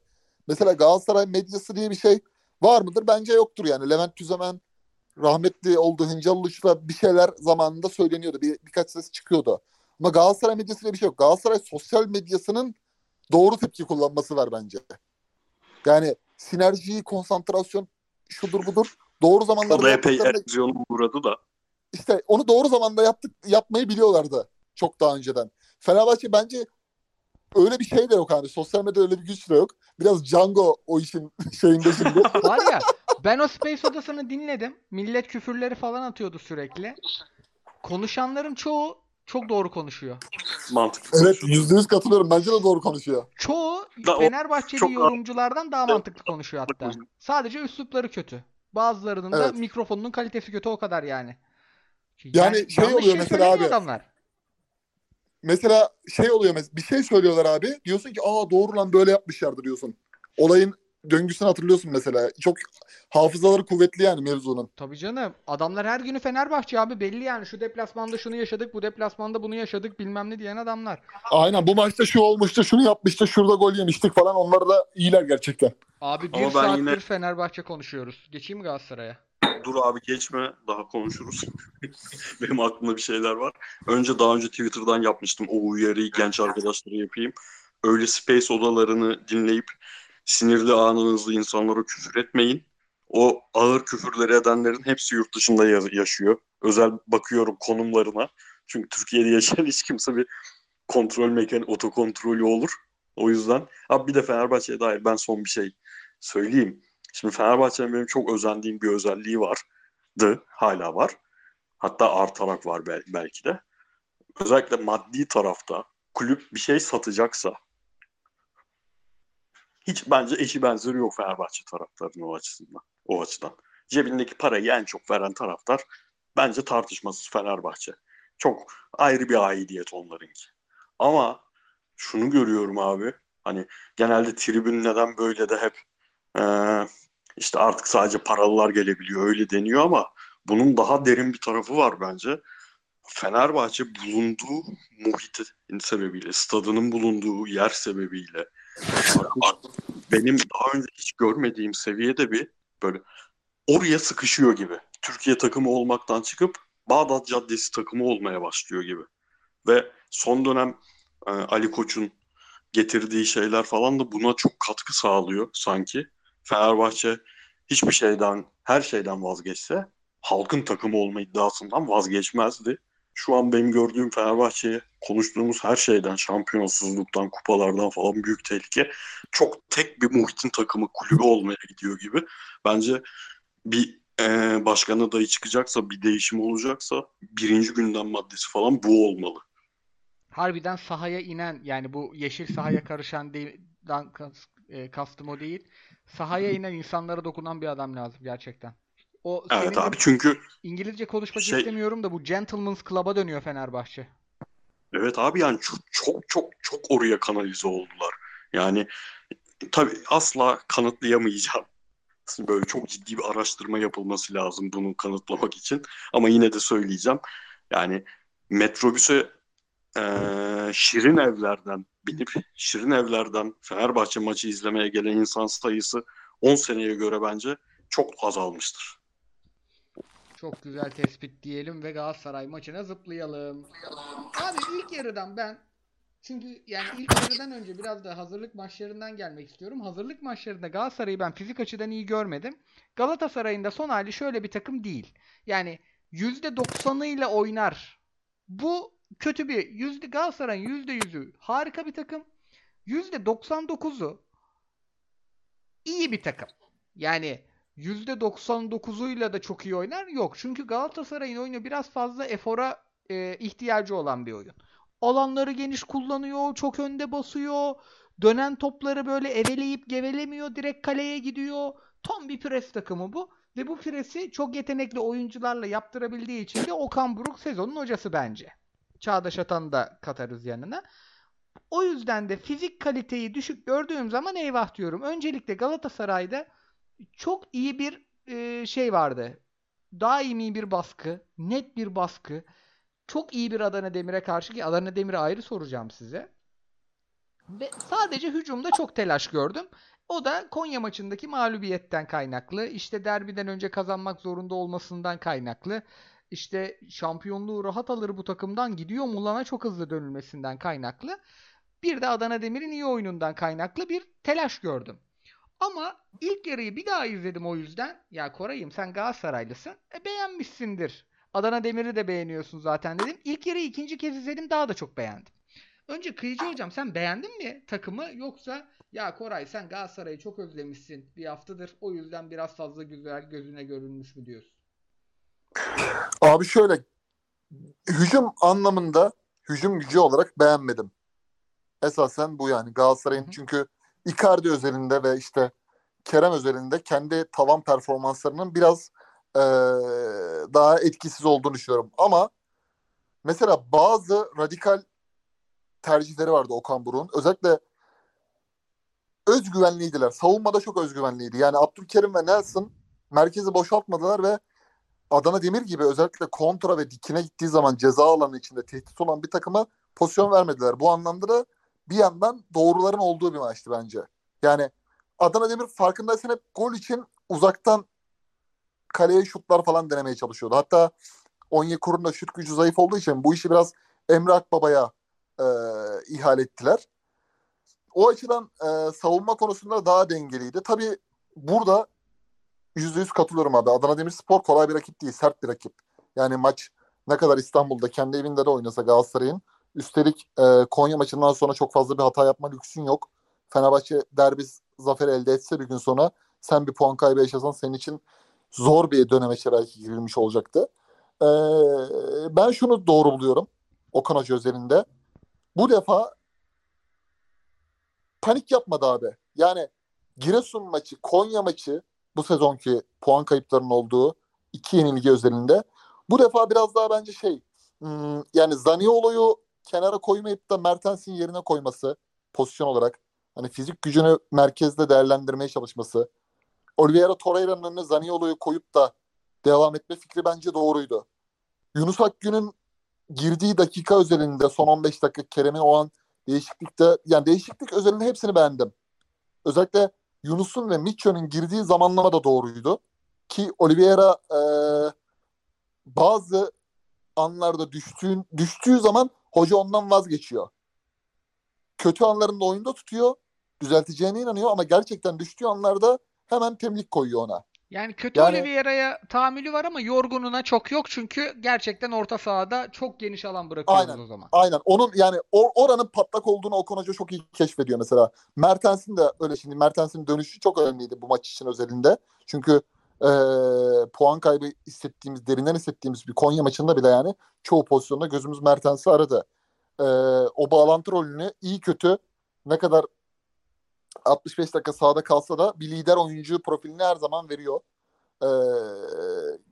Speaker 2: Mesela Galatasaray medyası diye bir şey var mıdır? Bence yoktur yani. Levent Tüzemen rahmetli oldu Hıncalıç'la bir şeyler zamanında söyleniyordu. Bir, birkaç ses çıkıyordu. Ama Galatasaray medyası diye bir şey yok. Galatasaray sosyal medyasının doğru tepki kullanması var bence. Yani sinerjiyi, konsantrasyon şudur budur. Doğru
Speaker 3: O
Speaker 2: zamanlarda
Speaker 3: da epey erozyona uğradı da.
Speaker 2: işte onu doğru zamanda yaptık yapmayı biliyorlardı çok daha önceden. Fenerbahçe bence öyle bir şey de yok hani sosyal medyada öyle bir güç de yok. Biraz Django o işin şeyinde şimdi.
Speaker 1: Var ya ben o Space odasını dinledim. Millet küfürleri falan atıyordu sürekli. Konuşanların çoğu çok doğru konuşuyor.
Speaker 3: Mantıklı.
Speaker 2: evet yüzde yüz katılıyorum. Bence de doğru konuşuyor.
Speaker 1: Çoğu
Speaker 3: Da o-
Speaker 1: Fenerbahçeli
Speaker 3: çok-
Speaker 1: yorumculardan daha mantıklı konuşuyor hatta. Sadece üslupları kötü. Bazılarının da
Speaker 2: Evet.
Speaker 1: mikrofonunun kalitesi kötü o kadar yani.
Speaker 2: Yani şey
Speaker 1: yanlış
Speaker 2: oluyor mesela
Speaker 1: söylemiyor
Speaker 2: abi.
Speaker 1: Adamlar.
Speaker 2: Mesela şey oluyor mes- bir şey söylüyorlar abi. Diyorsun ki aa doğru lan böyle yapmışlardı diyorsun. Olayın döngüsünü hatırlıyorsun mesela. Çok hafızaları kuvvetli yani mevzunun.
Speaker 1: Tabii canım. Adamlar her günü Fenerbahçe abi belli yani. Şu deplasmanda şunu yaşadık, bu deplasmanda bunu yaşadık bilmem ne diyen adamlar.
Speaker 2: Aynen bu maçta şu olmuştu, şunu yapmıştı, şurada gol yemiştik falan. Onlar da iyiler gerçekten.
Speaker 1: Abi bir
Speaker 3: Ama ben
Speaker 1: saattir
Speaker 3: yine-
Speaker 1: Fenerbahçe konuşuyoruz. Geçeyim mi Galatasaray'a?
Speaker 3: Dur abi geçme daha konuşuruz. Benim aklımda bir şeyler var. Önce daha önce Twitter'dan yapmıştım. O uyarıyı genç arkadaşlara yapayım. Öyle space odalarını dinleyip sinirli anınızda insanlara küfür etmeyin. O ağır küfürleri edenlerin hepsi yurt dışında ya- yaşıyor. Özel bakıyorum konumlarına. Çünkü Türkiye'de yaşayan hiç kimse bir kontrol mekanı, otokontrolü olur. O yüzden. Abi bir de Fenerbahçe'ye dair ben son bir şey söyleyeyim. Şimdi Fenerbahçe'nin benim çok özendiğim bir özelliği vardı. Hala var. Hatta artarak var bel- belki de. Özellikle maddi tarafta kulüp bir şey satacaksa hiç bence eşi benzeri yok Fenerbahçe taraftarının o açısından. O açıdan. Cebindeki parayı en çok veren taraftar bence tartışmasız Fenerbahçe. Çok ayrı bir aidiyet onlarınki. Ama şunu görüyorum abi. Hani genelde tribün neden böyle de hep eee, işte artık sadece paralılar gelebiliyor öyle deniyor ama bunun daha derin bir tarafı var bence. Fenerbahçe bulunduğu muhitin sebebiyle, stadının bulunduğu yer sebebiyle benim daha önce hiç görmediğim seviyede bir böyle oraya sıkışıyor gibi. Türkiye takımı olmaktan çıkıp Bağdat Caddesi takımı olmaya başlıyor gibi. Ve son dönem e, Ali Koç'un getirdiği şeyler falan da buna çok katkı sağlıyor sanki. Fenerbahçe hiçbir şeyden, her şeyden vazgeçse halkın takımı olma iddiasından vazgeçmezdi. Şu an benim gördüğüm Fenerbahçe'ye konuştuğumuz her şeyden, şampiyonsuzluktan, kupalardan falan büyük tehlike. Çok tek bir muhitin takımı kulübü olmaya gidiyor gibi. Bence bir e, başkan adayı çıkacaksa, bir değişim olacaksa birinci gündem maddesi falan bu olmalı.
Speaker 1: Harbiden sahaya inen yani bu yeşil sahaya karışan değil, e, kastım o değil. Sahaya inen insanlara dokunan bir adam lazım gerçekten. O
Speaker 3: evet abi çünkü
Speaker 1: İngilizce konuşmak şey, istemiyorum da bu Gentleman's Club'a dönüyor Fenerbahçe.
Speaker 3: Evet abi yani çok çok çok çok oraya kanalize oldular. Yani tabii asla kanıtlayamayacağım. Böyle çok ciddi bir araştırma yapılması lazım bunu kanıtlamak için. Ama yine de söyleyeceğim. Yani metrobüse e, şirin evlerden binip şirin evlerden Fenerbahçe maçı izlemeye gelen insan sayısı 10 seneye göre bence çok azalmıştır.
Speaker 1: Çok güzel tespit diyelim ve Galatasaray maçına zıplayalım. Abi ilk yarıdan ben çünkü yani ilk yarıdan önce biraz da hazırlık maçlarından gelmek istiyorum. Hazırlık maçlarında Galatasaray'ı ben fizik açıdan iyi görmedim. Galatasaray'ın da son hali şöyle bir takım değil. Yani %90'ıyla oynar. Bu kötü bir yüzde Galatasaray'ın %100'ü harika bir takım. %99'u iyi bir takım. Yani %99'uyla da çok iyi oynar. Yok. Çünkü Galatasaray'ın oyunu biraz fazla efora e, ihtiyacı olan bir oyun. Alanları geniş kullanıyor. Çok önde basıyor. Dönen topları böyle eveleyip gevelemiyor. Direkt kaleye gidiyor. Tam bir pres takımı bu. Ve bu presi çok yetenekli oyuncularla yaptırabildiği için de Okan Buruk sezonun hocası bence. Çağdaş Atan'ı da katarız yanına. O yüzden de fizik kaliteyi düşük gördüğüm zaman eyvah diyorum. Öncelikle Galatasaray'da çok iyi bir e, şey vardı. Daimi bir baskı, net bir baskı. Çok iyi bir Adana Demir'e karşı ki Adana Demir'e ayrı soracağım size. Ve sadece hücumda çok telaş gördüm. O da Konya maçındaki mağlubiyetten kaynaklı. İşte derbiden önce kazanmak zorunda olmasından kaynaklı. İşte şampiyonluğu rahat alır bu takımdan gidiyor Mulan'a çok hızlı dönülmesinden kaynaklı. Bir de Adana Demir'in iyi oyunundan kaynaklı bir telaş gördüm. Ama ilk yarıyı bir daha izledim o yüzden. Ya Koray'ım sen Galatasaraylısın. E beğenmişsindir. Adana Demir'i de beğeniyorsun zaten dedim. İlk yarıyı ikinci kez izledim daha da çok beğendim. Önce Kıyıcı hocam sen beğendin mi takımı yoksa ya Koray sen Galatasaray'ı çok özlemişsin bir haftadır o yüzden biraz fazla güzel gözüne görünmüş mü diyorsun?
Speaker 2: Abi şöyle hücum anlamında hücum gücü olarak beğenmedim. Esasen bu yani Galatasaray'ın çünkü Icardi özelinde ve işte Kerem özelinde kendi tavan performanslarının biraz e, daha etkisiz olduğunu düşünüyorum. Ama mesela bazı radikal tercihleri vardı Okan Buruk'un. Özellikle özgüvenliydiler. Savunmada çok özgüvenliydi. Yani Abdülkerim ve Nelson merkezi boşaltmadılar ve Adana Demir gibi özellikle kontra ve dikine gittiği zaman ceza alanı içinde tehdit olan bir takıma pozisyon vermediler. Bu anlamda da bir yandan doğruların olduğu bir maçtı bence. Yani Adana Demir farkındaysan hep gol için uzaktan kaleye şutlar falan denemeye çalışıyordu. Hatta Onyekuru'nun da şut gücü zayıf olduğu için bu işi biraz Emre Akbaba'ya e, ihale ettiler. O açıdan e, savunma konusunda daha dengeliydi. Tabii burada %100 katılıyorum abi. Adana Demirspor kolay bir rakip değil, sert bir rakip. Yani maç ne kadar İstanbul'da kendi evinde de oynasa Galatasaray'ın Üstelik e, Konya maçından sonra çok fazla bir hata yapma lüksün yok. Fenerbahçe derbi zafer elde etse bir gün sonra sen bir puan kaybı yaşasan senin için zor bir döneme belki girilmiş olacaktı. E, ben şunu doğru buluyorum Okan Hoca özelinde. Bu defa panik yapmadı abi. Yani Giresun maçı, Konya maçı bu sezonki puan kayıplarının olduğu iki yenilgi özelinde. Bu defa biraz daha bence şey hmm, yani Zaniolo'yu kenara koymayıp da Mertens'in yerine koyması pozisyon olarak hani fizik gücünü merkezde değerlendirmeye çalışması Oliveira Torreira'nın önüne Zaniolo'yu koyup da devam etme fikri bence doğruydu. Yunus Akgün'ün girdiği dakika özelinde son 15 dakika Kerem'in o an değişiklikte yani değişiklik özelinde hepsini beğendim. Özellikle Yunus'un ve Mitchell'in girdiği zamanlama da doğruydu. Ki Oliveira e, bazı anlarda düştüğün, düştüğü zaman Hoca ondan vazgeçiyor. Kötü anlarında oyunda tutuyor. Düzelteceğine inanıyor ama gerçekten düştüğü anlarda hemen temlik koyuyor ona.
Speaker 1: Yani kötü
Speaker 2: Yani-
Speaker 1: Oliveira'ya tahammülü var ama yorgununa çok yok çünkü gerçekten orta sahada çok geniş alan bırakıyoruz
Speaker 2: Aynen.
Speaker 1: o zaman.
Speaker 2: Aynen. Onun yani or- oranın patlak olduğunu Okan Hoca çok iyi keşfediyor mesela. Mertens'in de öyle şimdi Mertens'in dönüşü çok önemliydi bu maç için özelinde. Çünkü eee, puan kaybı hissettiğimiz, derinden hissettiğimiz bir Konya maçında bile yani çoğu pozisyonda gözümüz Mertens'i aradı. Eee, o bağlantı rolünü iyi kötü ne kadar 65 dakika sahada kalsa da bir lider oyuncu profilini her zaman veriyor. Eee,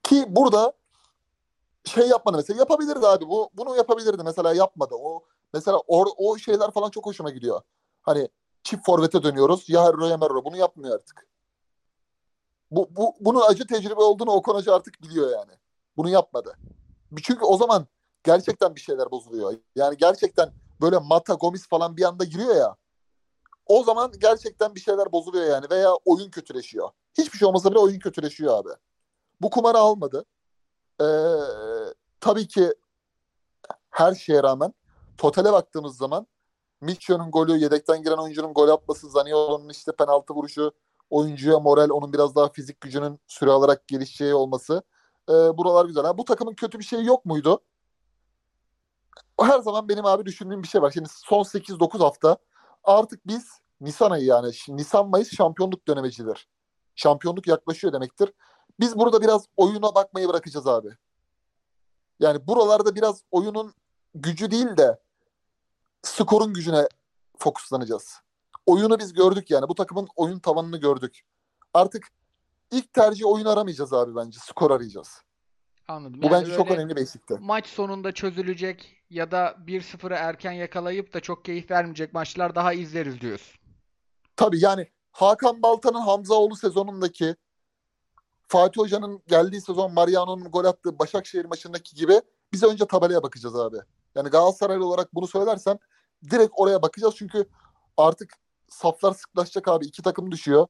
Speaker 2: ki burada şey yapmadı mesela yapabilirdi abi bu bunu yapabilirdi mesela yapmadı o mesela or, o şeyler falan çok hoşuma gidiyor hani çift forvete dönüyoruz ya Herro ya Merro bunu yapmıyor artık bu, bu bunun acı tecrübe olduğunu Okan Hoca artık biliyor yani. Bunu yapmadı. Çünkü o zaman gerçekten bir şeyler bozuluyor. Yani gerçekten böyle Mata Gomis falan bir anda giriyor ya. O zaman gerçekten bir şeyler bozuluyor yani. Veya oyun kötüleşiyor. Hiçbir şey olmasa bile oyun kötüleşiyor abi. Bu kumarı almadı. Ee, tabii ki her şeye rağmen totale baktığımız zaman Mitchell'ın golü, yedekten giren oyuncunun gol atması, Zaniolo'nun işte penaltı vuruşu, oyuncuya moral, onun biraz daha fizik gücünün süre alarak gelişeceği olması. Ee, buralar güzel. Ha, bu takımın kötü bir şeyi yok muydu? Her zaman benim abi düşündüğüm bir şey var. Şimdi son 8-9 hafta artık biz Nisan ayı yani şimdi Nisan-Mayıs şampiyonluk dönemecidir. Şampiyonluk yaklaşıyor demektir. Biz burada biraz oyuna bakmayı bırakacağız abi. Yani buralarda biraz oyunun gücü değil de skorun gücüne fokuslanacağız. Oyunu biz gördük yani. Bu takımın oyun tavanını gördük. Artık ilk tercih oyun aramayacağız abi bence. Skor arayacağız.
Speaker 1: Anladım.
Speaker 2: Bu
Speaker 1: Yani
Speaker 2: bence çok önemli bir eksikti.
Speaker 1: maç sonunda çözülecek ya da 1-0'ı erken yakalayıp da çok keyif vermeyecek maçlar daha izleriz diyorsun.
Speaker 2: Tabii yani Hakan Balta'nın Hamzaoğlu sezonundaki Fatih Hoca'nın geldiği sezon Mariano'nun gol attığı Başakşehir maçındaki gibi biz önce tabelaya bakacağız abi. Yani Galatasaraylı olarak bunu söylersem direkt oraya bakacağız çünkü artık saflar sıklaşacak abi. İki takım düşüyor.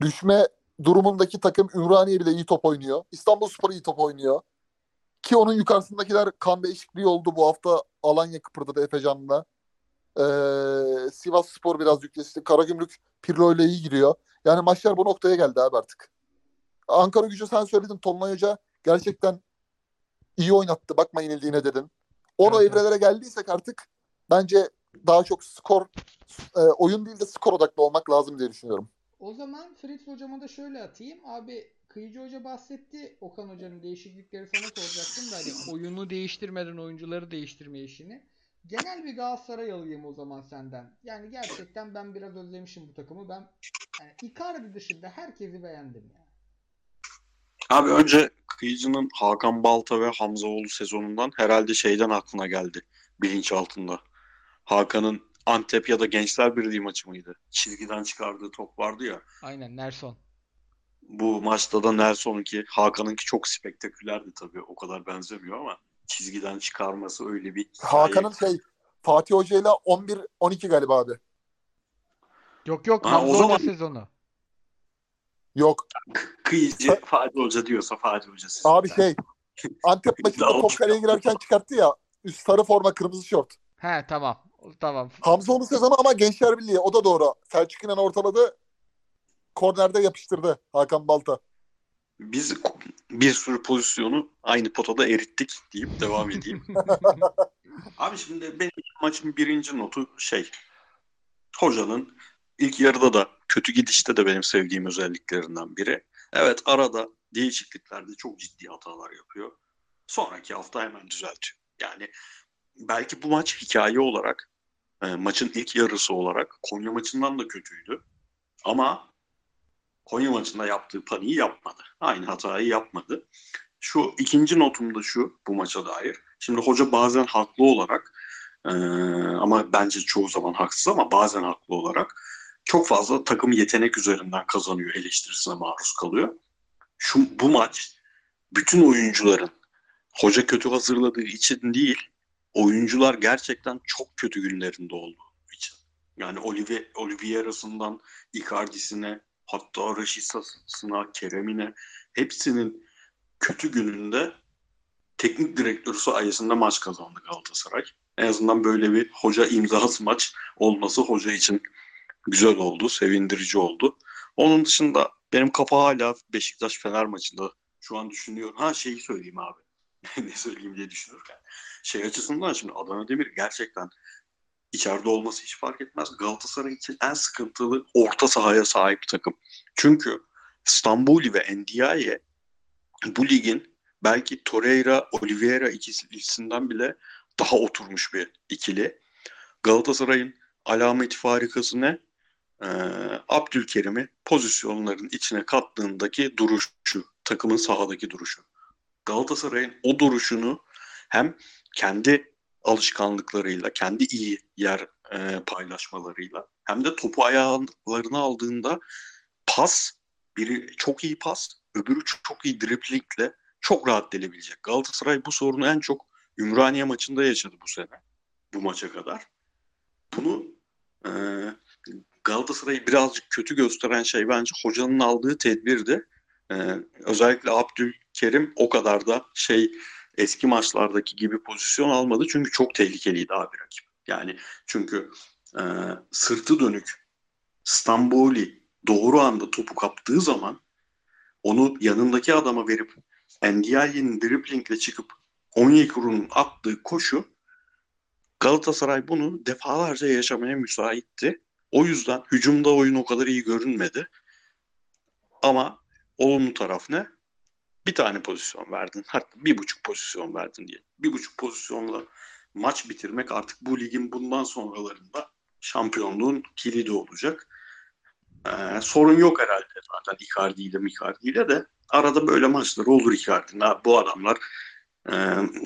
Speaker 2: Düşme durumundaki takım Ümraniye bile iyi top oynuyor. İstanbulspor iyi top oynuyor. Ki onun yukarısındakiler kan değişikliği oldu. Bu hafta Alanya kıpırdadı Efecan'la. Ee, Sivas Spor biraz yükleşti. Karagümrük Pirlo ile iyi giriyor. Yani maçlar bu noktaya geldi abi artık. Ankara gücü sen söyledin. Tolunay Hoca gerçekten iyi oynattı. Bakma yenildiğine dedin. Onu
Speaker 1: evet.
Speaker 2: evrelere geldiysek artık bence daha çok skor e, oyun değil de skor odaklı olmak lazım diye düşünüyorum.
Speaker 1: O zaman Fritz hocama da şöyle atayım. Abi Kıyıcı Hoca bahsetti. Okan Hoca'nın değişiklikleri sana soracaktım da hani oyunu değiştirmeden oyuncuları değiştirme işini. Genel bir Galatasaray alayım o zaman senden. Yani gerçekten ben biraz özlemişim bu takımı. Ben yani Icardi dışında herkesi beğendim ya.
Speaker 3: Abi önce Kıyıcı'nın Hakan Balta ve Hamzaoğlu sezonundan herhalde şeyden aklına geldi bilinç altında. Hakan'ın Antep ya da Gençler Birliği maçı mıydı? Çizgiden çıkardığı top vardı ya.
Speaker 1: Aynen Nelson.
Speaker 3: Bu maçta da Nelson'unki, Hakan'ınki çok spektakülerdi tabii. O kadar benzemiyor ama çizgiden çıkarması öyle bir.
Speaker 2: Hakan'ın şey Fatih Hoca ile 11-12 galiba abi.
Speaker 1: Yok yok
Speaker 3: Ha, o zaman-
Speaker 1: sezonu.
Speaker 2: Yok.
Speaker 3: Kıyıcı Fatih Hoca diyorsa Fatih Hoca siz.
Speaker 2: Abi şey Antep maçında top kaleye girerken çıkarttı ya. Üst sarı forma kırmızı şort.
Speaker 1: He tamam. Tamam.
Speaker 2: Hamzoğlu sezonu ama Gençler Birliği o da doğru. Selçuk İnan ortaladı. Kornerde yapıştırdı Hakan Balta.
Speaker 3: Biz bir sürü pozisyonu aynı potada erittik deyip devam edeyim. Abi şimdi benim maçın birinci notu şey hocanın ilk yarıda da kötü gidişte de benim sevdiğim özelliklerinden biri. Evet arada değişikliklerde çok ciddi hatalar yapıyor. Sonraki hafta hemen düzeltiyor. Yani belki bu maç hikaye olarak e, maçın ilk yarısı olarak Konya maçından da kötüydü. Ama Konya maçında yaptığı paniği yapmadı. Aynı hatayı yapmadı. Şu ikinci notum da şu bu maça dair. Şimdi hoca bazen haklı olarak e, ama bence çoğu zaman haksız ama bazen haklı olarak çok fazla takım yetenek üzerinden kazanıyor eleştirisine maruz kalıyor. Şu bu maç bütün oyuncuların hoca kötü hazırladığı için değil, oyuncular gerçekten çok kötü günlerinde olduğu için. Yani Olivier, Oliveira'sından Icardi'sine hatta Raşitsa'sına, Kerem'ine hepsinin kötü gününde teknik direktörü sayesinde maç kazandı Galatasaray. En azından böyle bir hoca imzası maç olması hoca için güzel oldu, sevindirici oldu. Onun dışında benim kafa hala Beşiktaş Fener maçında. Şu an düşünüyorum. Ha şeyi söyleyeyim abi. ne söyleyeyim diye düşünürken. Şey açısından şimdi Adana Demir gerçekten içeride olması hiç fark etmez. Galatasaray için en sıkıntılı orta sahaya sahip takım. Çünkü Stambuli ve Ndiaye bu ligin belki Torreira, Oliveira ikisinden bile daha oturmuş bir ikili. Galatasaray'ın alameti farikası ne? Ee, Abdülkerim'i pozisyonların içine kattığındaki duruşu, takımın sahadaki duruşu. Galatasaray'ın o duruşunu hem kendi alışkanlıklarıyla, kendi iyi yer e, paylaşmalarıyla hem de topu ayağlarına aldığında pas, biri çok iyi pas, öbürü çok iyi driplingle çok rahat delebilecek. Galatasaray bu sorunu en çok Ümraniye maçında yaşadı bu sene. Bu maça kadar. Bunu e, Galatasaray'ı birazcık kötü gösteren şey bence hocanın aldığı tedbirdi. E, özellikle Abdülkerim o kadar da şey eski maçlardaki gibi pozisyon almadı. Çünkü çok tehlikeliydi abi rakip. Yani çünkü e, sırtı dönük Stamboli doğru anda topu kaptığı zaman onu yanındaki adama verip Ndiaye'nin driblingle çıkıp Onyekuru'nun attığı koşu Galatasaray bunu defalarca yaşamaya müsaitti. O yüzden hücumda oyun o kadar iyi görünmedi. Ama olumlu taraf ne? Bir tane pozisyon verdin. Hatta bir buçuk pozisyon verdin diye. Bir buçuk pozisyonla maç bitirmek artık bu ligin bundan sonralarında şampiyonluğun kilidi olacak. Ee, sorun yok herhalde zaten Icardi ile Icardi ile de arada böyle maçları olur Icardi'nin. Bu adamlar e,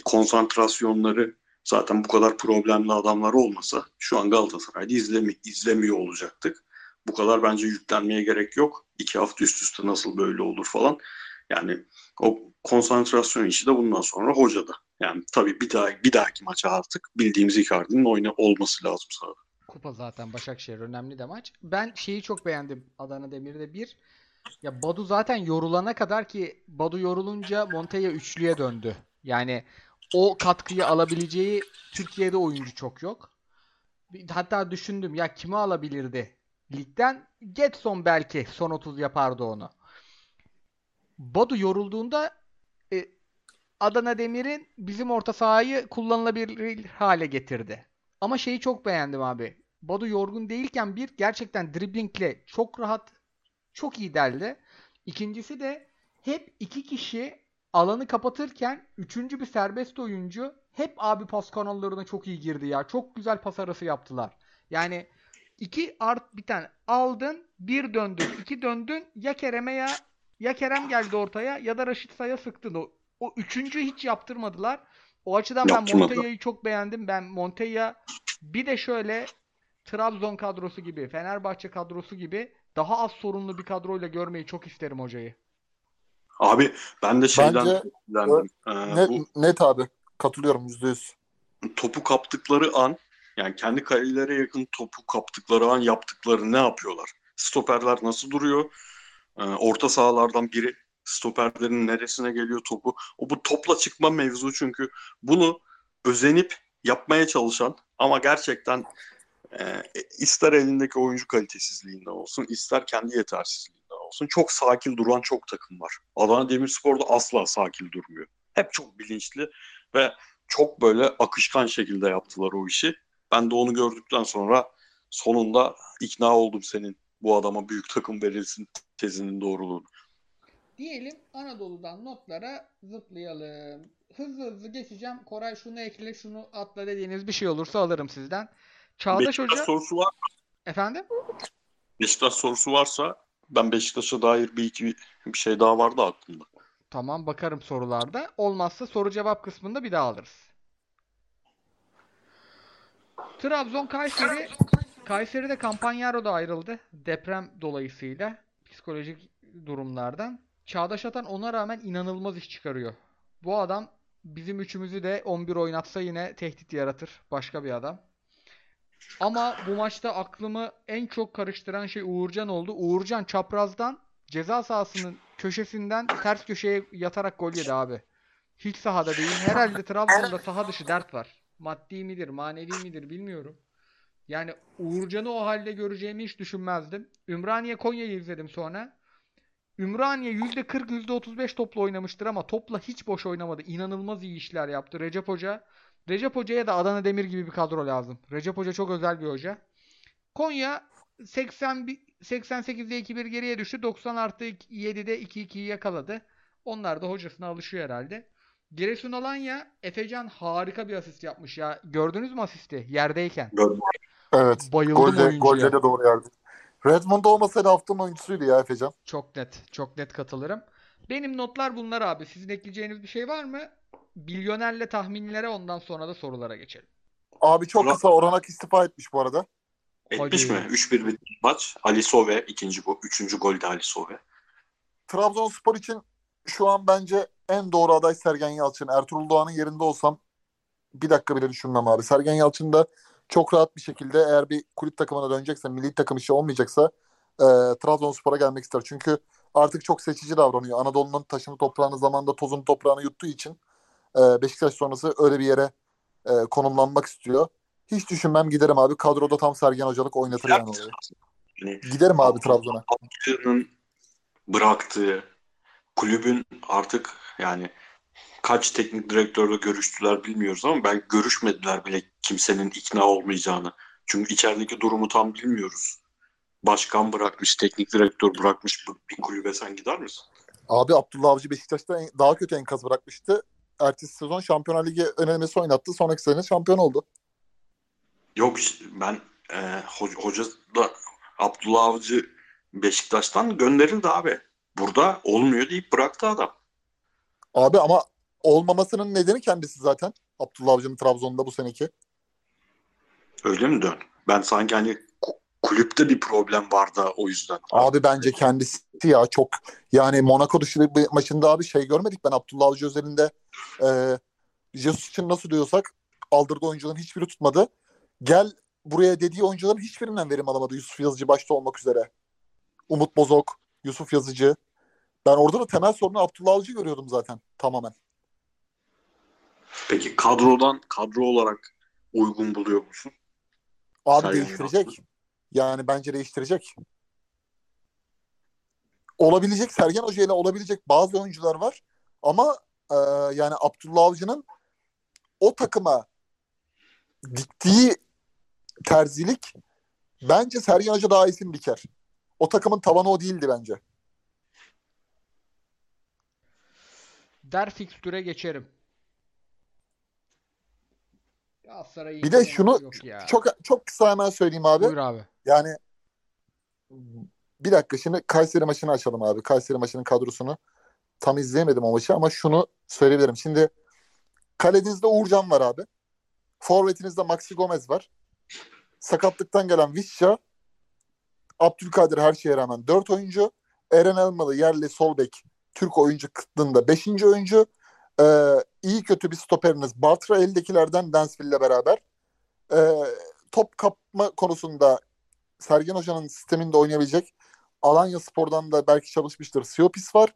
Speaker 3: konsantrasyonları zaten bu kadar problemli adamlar olmasa şu an Galatasaray'da izlemi, izlemiyor olacaktık. Bu kadar bence yüklenmeye gerek yok. İki hafta üst üste nasıl böyle olur falan. Yani o konsantrasyon işi de bundan sonra hocada. Yani tabii bir daha bir dahaki maça artık bildiğimiz Icardi'nin oyunu olması lazım sahada.
Speaker 1: Kupa zaten Başakşehir önemli de maç. Ben şeyi çok beğendim Adana Demir'de bir. Ya Badu zaten yorulana kadar ki Badu yorulunca Montella üçlüye döndü. Yani o katkıyı alabileceği Türkiye'de oyuncu çok yok. Hatta düşündüm ya kimi alabilirdi ligden? Getson belki son 30 yapardı onu. Badu yorulduğunda e, Adana Demir'in bizim orta sahayı kullanılabilir hale getirdi. Ama şeyi çok beğendim abi. Badu yorgun değilken bir gerçekten driblingle çok rahat, çok iyi derdi. İkincisi de hep iki kişi alanı kapatırken üçüncü bir serbest oyuncu hep abi pas kanallarına çok iyi girdi ya. Çok güzel pas arası yaptılar. Yani iki art bir tane aldın, bir döndün, iki döndün ya Kerem'e ya ya Kerem geldi ortaya ya da Raşit Say'a sıktın. O, o üçüncü hiç yaptırmadılar. O açıdan ben Montella'yı çok beğendim. Ben Montella bir de şöyle Trabzon kadrosu gibi, Fenerbahçe kadrosu gibi daha az sorunlu bir kadroyla görmeyi çok isterim hocayı.
Speaker 3: Abi ben de şeyden
Speaker 2: Bence, ee, net, bu, net abi. Katılıyorum yüzde yüz.
Speaker 3: Topu kaptıkları an yani kendi kalelere yakın topu kaptıkları an yaptıkları ne yapıyorlar? Stoperler nasıl duruyor? Ee, orta sahalardan biri stoperlerin neresine geliyor topu. O bu topla çıkma mevzu çünkü bunu özenip yapmaya çalışan ama gerçekten e, ister elindeki oyuncu kalitesizliğinden olsun ister kendi yetersizliğinden olsun çok sakin duran çok takım var. Adana Demirspor'da asla sakin durmuyor. Hep çok bilinçli ve çok böyle akışkan şekilde yaptılar o işi. Ben de onu gördükten sonra sonunda ikna oldum senin bu adama büyük takım verilsin tezinin doğruluğunu.
Speaker 1: Diyelim Anadolu'dan notlara zıplayalım. Hızlı hızlı geçeceğim. Koray şunu ekle şunu atla dediğiniz bir şey olursa alırım sizden. Çağdaş
Speaker 3: Beşiktaş
Speaker 1: Hoca...
Speaker 3: sorusu var
Speaker 1: Efendim?
Speaker 3: Beşiktaş sorusu varsa ben Beşiktaş'a dair bir iki bir şey daha vardı aklımda.
Speaker 1: Tamam bakarım sorularda. Olmazsa soru cevap kısmında bir daha alırız. Trabzon Kayseri Kayseri'de Campagnaro da ayrıldı. Deprem dolayısıyla psikolojik durumlardan. Çağdaş Atan ona rağmen inanılmaz iş çıkarıyor. Bu adam bizim üçümüzü de 11 oynatsa yine tehdit yaratır. Başka bir adam. Ama bu maçta aklımı en çok karıştıran şey Uğurcan oldu. Uğurcan çaprazdan ceza sahasının köşesinden ters köşeye yatarak gol yedi abi. Hiç sahada değil. Herhalde Trabzon'da saha dışı dert var. Maddi midir, manevi midir bilmiyorum. Yani Uğurcan'ı o halde göreceğimi hiç düşünmezdim. Ümraniye Konya'yı izledim sonra. Ümraniye %40 %35 topla oynamıştır ama topla hiç boş oynamadı. İnanılmaz iyi işler yaptı Recep Hoca. Recep Hoca'ya da Adana Demir gibi bir kadro lazım. Recep Hoca çok özel bir hoca. Konya 80 88'de 2-1 geriye düştü. 90 artı 7'de 2-2'yi yakaladı. Onlar da hocasına alışıyor herhalde. Giresun Alanya Efecan harika bir asist yapmış ya. Gördünüz mü asisti? Yerdeyken.
Speaker 3: Gördüm.
Speaker 2: Evet.
Speaker 1: Bayıldım
Speaker 2: Golde,
Speaker 1: oyuncuya.
Speaker 2: golde de doğru yerde. Redmond olmasaydı haftanın oyuncusuydu ya Efecan.
Speaker 1: Çok net. Çok net katılırım. Benim notlar bunlar abi. Sizin ekleyeceğiniz bir şey var mı? Milyonerle tahminlere ondan sonra da sorulara geçelim.
Speaker 2: Abi çok
Speaker 3: Ulan-
Speaker 2: kısa Oranak istifa etmiş bu arada.
Speaker 3: Etmiş
Speaker 1: Hadi.
Speaker 3: mi? 3-1 bitti maç. Ali Sove ikinci gol, üçüncü gol de Ali Sove.
Speaker 2: Trabzonspor için şu an bence en doğru aday Sergen Yalçın. Ertuğrul Doğan'ın yerinde olsam bir dakika bile düşünmem abi. Sergen Yalçın da çok rahat bir şekilde eğer bir kulüp takımına dönecekse, milli takım işi olmayacaksa e, Trabzonspor'a gelmek ister. Çünkü artık çok seçici davranıyor. Anadolu'nun taşını toprağını zamanında tozunu toprağını yuttuğu için e, Beşiktaş sonrası öyle bir yere e, konumlanmak istiyor. Hiç düşünmem giderim abi. Kadroda tam Sergen Hocalık oynatır yani.
Speaker 3: Yani
Speaker 2: Giderim abi Trabzon'a.
Speaker 3: Abdülkadir'in bıraktığı kulübün artık yani kaç teknik direktörle görüştüler bilmiyoruz ama ben görüşmediler bile kimsenin ikna olmayacağını. Çünkü içerideki durumu tam bilmiyoruz. Başkan bırakmış, teknik direktör bırakmış bir kulübe sen gider misin?
Speaker 2: Abi Abdullah Avcı Beşiktaş'ta daha kötü enkaz bırakmıştı. Ertesi sezon Şampiyonlar Ligi önemlisi oynattı. Sonraki sene şampiyon oldu.
Speaker 3: Yok ben e, ho- hoca da Abdullah Avcı Beşiktaş'tan gönderildi abi. Burada olmuyor deyip bıraktı adam.
Speaker 2: Abi ama olmamasının nedeni kendisi zaten. Abdullah Avcı'nın Trabzon'da bu seneki.
Speaker 3: Öyle mi dön? Ben sanki hani ku- kulüpte bir problem var da o yüzden.
Speaker 2: Abi bence kendisi ya çok yani Monaco dışı bir maçında abi şey görmedik ben Abdullah Avcı özelinde e, Jesus için nasıl diyorsak aldırdığı oyuncuların hiçbiri tutmadı. Gel buraya dediği oyuncuların hiçbirinden verim alamadı. Yusuf Yazıcı başta olmak üzere. Umut Bozok, Yusuf Yazıcı. Ben orada da temel sorunu Abdullah Avcı görüyordum zaten tamamen.
Speaker 3: Peki kadrodan kadro olarak uygun buluyor musun?
Speaker 2: Abi
Speaker 3: Sergen
Speaker 2: değiştirecek. Yani bence değiştirecek. Olabilecek Sergen Hoca ile olabilecek bazı oyuncular var. Ama e, yani Abdullah Avcı'nın o takıma diktiği terzilik bence Sergen Hoca daha iyisini diker. O takımın tavanı o değildi bence.
Speaker 1: Der fikstüre geçerim. Galatasaray'ı
Speaker 2: Bir de şunu çok çok kısa hemen söyleyeyim abi.
Speaker 1: Buyur abi.
Speaker 2: Yani bir dakika şimdi Kayseri maçını açalım abi. Kayseri maçının kadrosunu tam izleyemedim o maçı ama şunu söyleyebilirim. Şimdi kalenizde Uğurcan var abi. Forvetinizde Maxi Gomez var. Sakatlıktan gelen Vişça. Abdülkadir her şeye rağmen 4 oyuncu. Eren Elmalı yerli sol bek Türk oyuncu kıtlığında 5. oyuncu. Ee, iyi kötü bir stoperiniz Bartra eldekilerden Dansville'le beraber. Ee, top kapma konusunda Sergen Hoca'nın sisteminde oynayabilecek Alanya Spor'dan da belki çalışmıştır. Siopis var.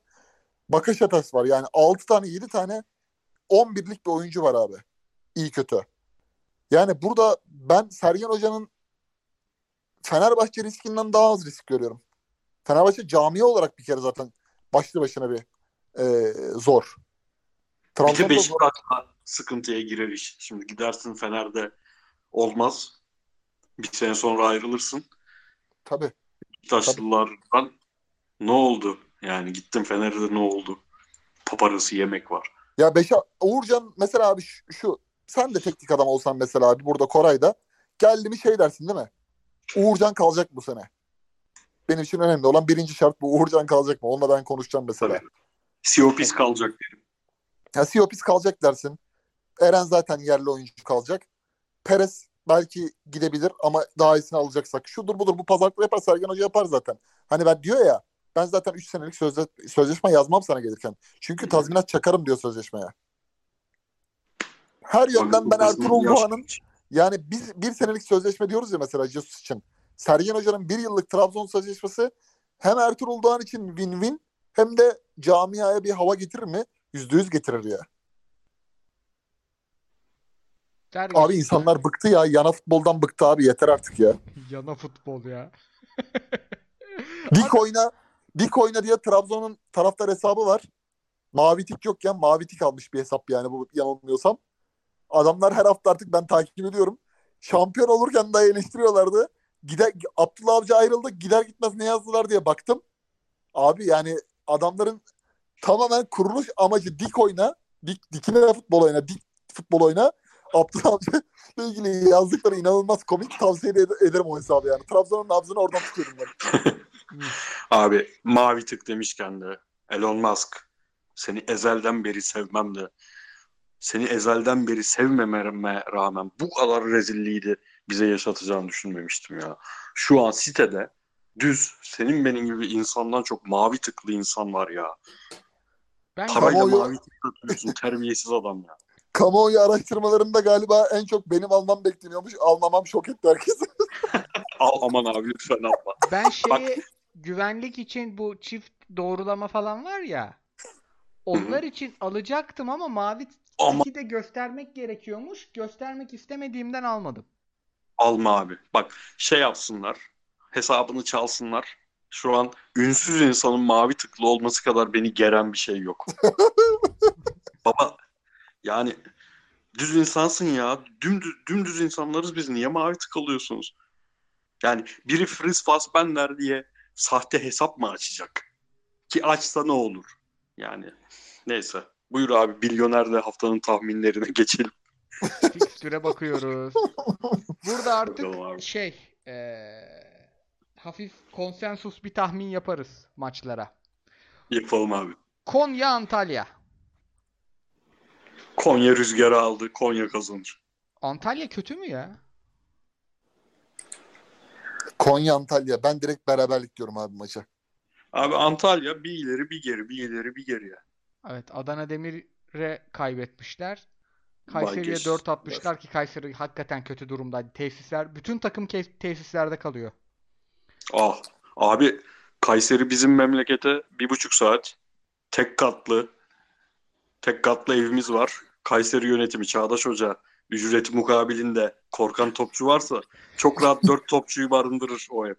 Speaker 2: Bakaşatas var. Yani 6 tane 7 tane 11'lik bir oyuncu var abi. İyi kötü. Yani burada ben Sergen Hoca'nın Fenerbahçe riskinden daha az risk görüyorum. Fenerbahçe camia olarak bir kere zaten başlı başına bir e, zor.
Speaker 3: Bir
Speaker 2: Trabzon'da
Speaker 3: de
Speaker 2: zor.
Speaker 3: Beşiktaş'ta sıkıntıya girer iş. Şimdi gidersin Fener'de olmaz. Bir sene sonra ayrılırsın.
Speaker 2: Tabii.
Speaker 3: Beşiktaşlılardan ne oldu? Yani gittim Fener'de ne oldu? Paparası yemek var.
Speaker 2: Ya Beşa Uğurcan mesela abi şu, şu sen de teknik adam olsan mesela abi burada Koray'da geldi mi şey dersin değil mi? Uğurcan kalacak bu sene. Benim için önemli olan birinci şart bu. Uğurcan kalacak mı? Onunla ben konuşacağım mesela.
Speaker 3: Tabii. Siopis kalacak derim.
Speaker 2: Ya Siopis kalacak dersin. Eren zaten yerli oyuncu kalacak. Perez belki gidebilir ama daha iyisini alacaksak. Şudur budur bu pazarlıkla yapar. Sergen Hoca yapar zaten. Hani ben diyor ya ben zaten 3 senelik sözle, sözleşme yazmam sana gelirken. Çünkü tazminat çakarım diyor sözleşmeye. Her yönden ben Ertuğrul Doğan'ın yani biz bir senelik sözleşme diyoruz ya mesela Jesus için. Sergen Hoca'nın bir yıllık Trabzon sözleşmesi hem Ertuğrul Doğan için win-win hem de camiaya bir hava getirir mi? Yüzde yüz getirir ya.
Speaker 1: Der
Speaker 2: Abi insanlar bıktı ya. Yana futboldan bıktı abi. Yeter artık ya.
Speaker 1: Yana futbol ya.
Speaker 2: Lig oyna. Dik oyna diye Trabzon'un taraftar hesabı var. Mavi tik yokken mavi tik almış bir hesap yani bu yanılmıyorsam. Adamlar her hafta artık ben takip ediyorum. Şampiyon olurken daha eleştiriyorlardı. Gider, Abdullah Avcı ayrıldı. Gider gitmez ne yazdılar diye baktım. Abi yani adamların tamamen kuruluş amacı dik oyna. Dik, dikine futbol oyna. Dik futbol oyna. Abdullah Avcı ile ilgili yazdıkları inanılmaz komik. Tavsiye ed- ederim o hesabı yani. Trabzon'un nabzını oradan tutuyorum ben.
Speaker 3: Abi mavi tık demişken de Elon Musk seni ezelden beri sevmem de seni ezelden beri sevmememe rağmen bu kadar rezilliği de bize yaşatacağını düşünmemiştim ya. Şu an sitede düz senin benim gibi insandan çok mavi tıklı insan var ya.
Speaker 1: Ben
Speaker 3: Parayla
Speaker 2: Kamuoyu-
Speaker 3: mavi tık atıyorsun terbiyesiz adam ya.
Speaker 2: Kamuoyu araştırmalarında galiba en çok benim almam bekleniyormuş. Almamam şok etti herkesi.
Speaker 3: Al aman abi lütfen alma.
Speaker 1: ben şeyi güvenlik için bu çift doğrulama falan var ya. Onlar için alacaktım ama mavi
Speaker 3: Ama
Speaker 1: de göstermek gerekiyormuş. Göstermek istemediğimden almadım.
Speaker 3: Alma abi. Bak şey yapsınlar. Hesabını çalsınlar. Şu an ünsüz insanın mavi tıklı olması kadar beni geren bir şey yok. Baba yani düz insansın ya. Dümdüz, dümdüz insanlarız biz. Niye mavi tık alıyorsunuz? Yani biri Fritz Fassbender diye sahte hesap mı açacak? Ki açsa ne olur? Yani neyse. Buyur abi milyoner de haftanın tahminlerine geçelim.
Speaker 1: Fikstüre bakıyoruz. Burada artık şey eee, hafif konsensus bir tahmin yaparız maçlara.
Speaker 3: Yapalım abi.
Speaker 1: Konya Antalya.
Speaker 3: Konya rüzgarı aldı. Konya kazanır.
Speaker 1: Antalya kötü mü ya?
Speaker 2: Konya Antalya. Ben direkt beraberlik diyorum abi maça.
Speaker 3: Abi Antalya bir ileri bir geri bir ileri bir geri ya.
Speaker 1: Evet Adana Demir'e kaybetmişler. Kayseri'ye
Speaker 3: geç.
Speaker 1: 4 atmışlar ki Kayseri hakikaten kötü durumdaydı. Tesisler, bütün takım tesislerde kalıyor.
Speaker 3: Ah abi Kayseri bizim memlekete bir buçuk saat tek katlı tek katlı evimiz var. Kayseri yönetimi Çağdaş Hoca ücreti mukabilinde korkan topçu varsa çok rahat dört topçuyu barındırır o ev.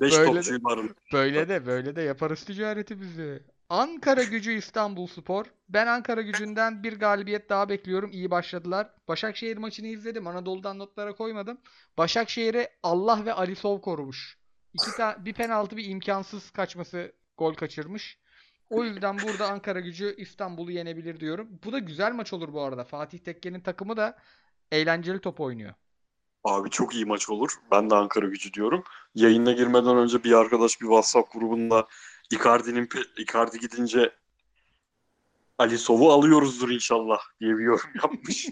Speaker 3: Beş
Speaker 1: Böyle
Speaker 3: topçuyu barındırır.
Speaker 1: Böyle de böyle de yaparız ticaretimizi. Ankara Gücü İstanbulspor. Ben Ankara Gücü'nden bir galibiyet daha bekliyorum. İyi başladılar. Başakşehir maçını izledim. Anadolu'dan notlara koymadım. Başakşehir'e Allah ve Ali Sov korumuş. İki ta- bir penaltı bir imkansız kaçması gol kaçırmış. O yüzden burada Ankara Gücü İstanbul'u yenebilir diyorum. Bu da güzel maç olur bu arada. Fatih Tekke'nin takımı da eğlenceli top oynuyor.
Speaker 3: Abi çok iyi maç olur. Ben de Ankara gücü diyorum. Yayına girmeden önce bir arkadaş bir WhatsApp grubunda Icardi'nin Icardi gidince Ali Sov'u alıyoruzdur inşallah diye bir yorum yapmış.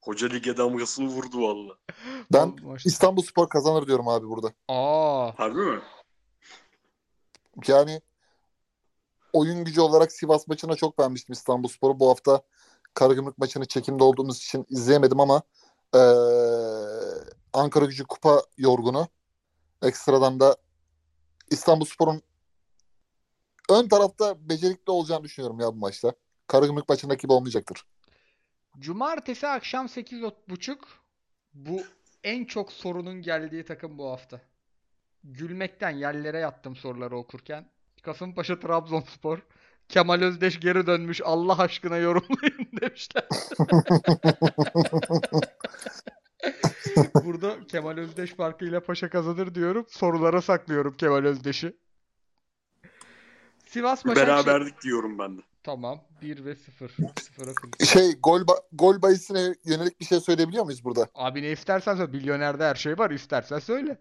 Speaker 3: Hoca lige damgasını vurdu valla.
Speaker 2: Ben İstanbul Spor kazanır diyorum abi burada.
Speaker 1: Aa,
Speaker 3: Harbi mi?
Speaker 2: Yani oyun gücü olarak Sivas maçına çok beğenmiştim İstanbul Spor'u. Bu hafta Karagümrük maçını çekimde olduğumuz için izleyemedim ama eee, Ankara gücü kupa yorgunu. Ekstradan da İstanbul Spor'un ön tarafta becerikli olacağını düşünüyorum ya bu maçta. Karagümrük maçındaki gibi olmayacaktır.
Speaker 1: Cumartesi akşam 8.30 bu en çok sorunun geldiği takım bu hafta. Gülmekten yerlere yattım soruları okurken. Kasımpaşa Trabzonspor. Kemal Özdeş geri dönmüş. Allah aşkına yorumlayın demişler. Burada Kemal Özdeş farkıyla Paşa kazanır diyorum. Sorulara saklıyorum Kemal Özdeş'i. Sivas Başakşehir.
Speaker 3: Beraberlik diyorum ben de.
Speaker 1: Tamam. 1 ve 0. 0'a kırk.
Speaker 2: Şey gol ba- gol bahisine yönelik bir şey söyleyebiliyor muyuz burada?
Speaker 1: Abi ne istersen söyle. Milyonerde her şey var. İstersen söyle.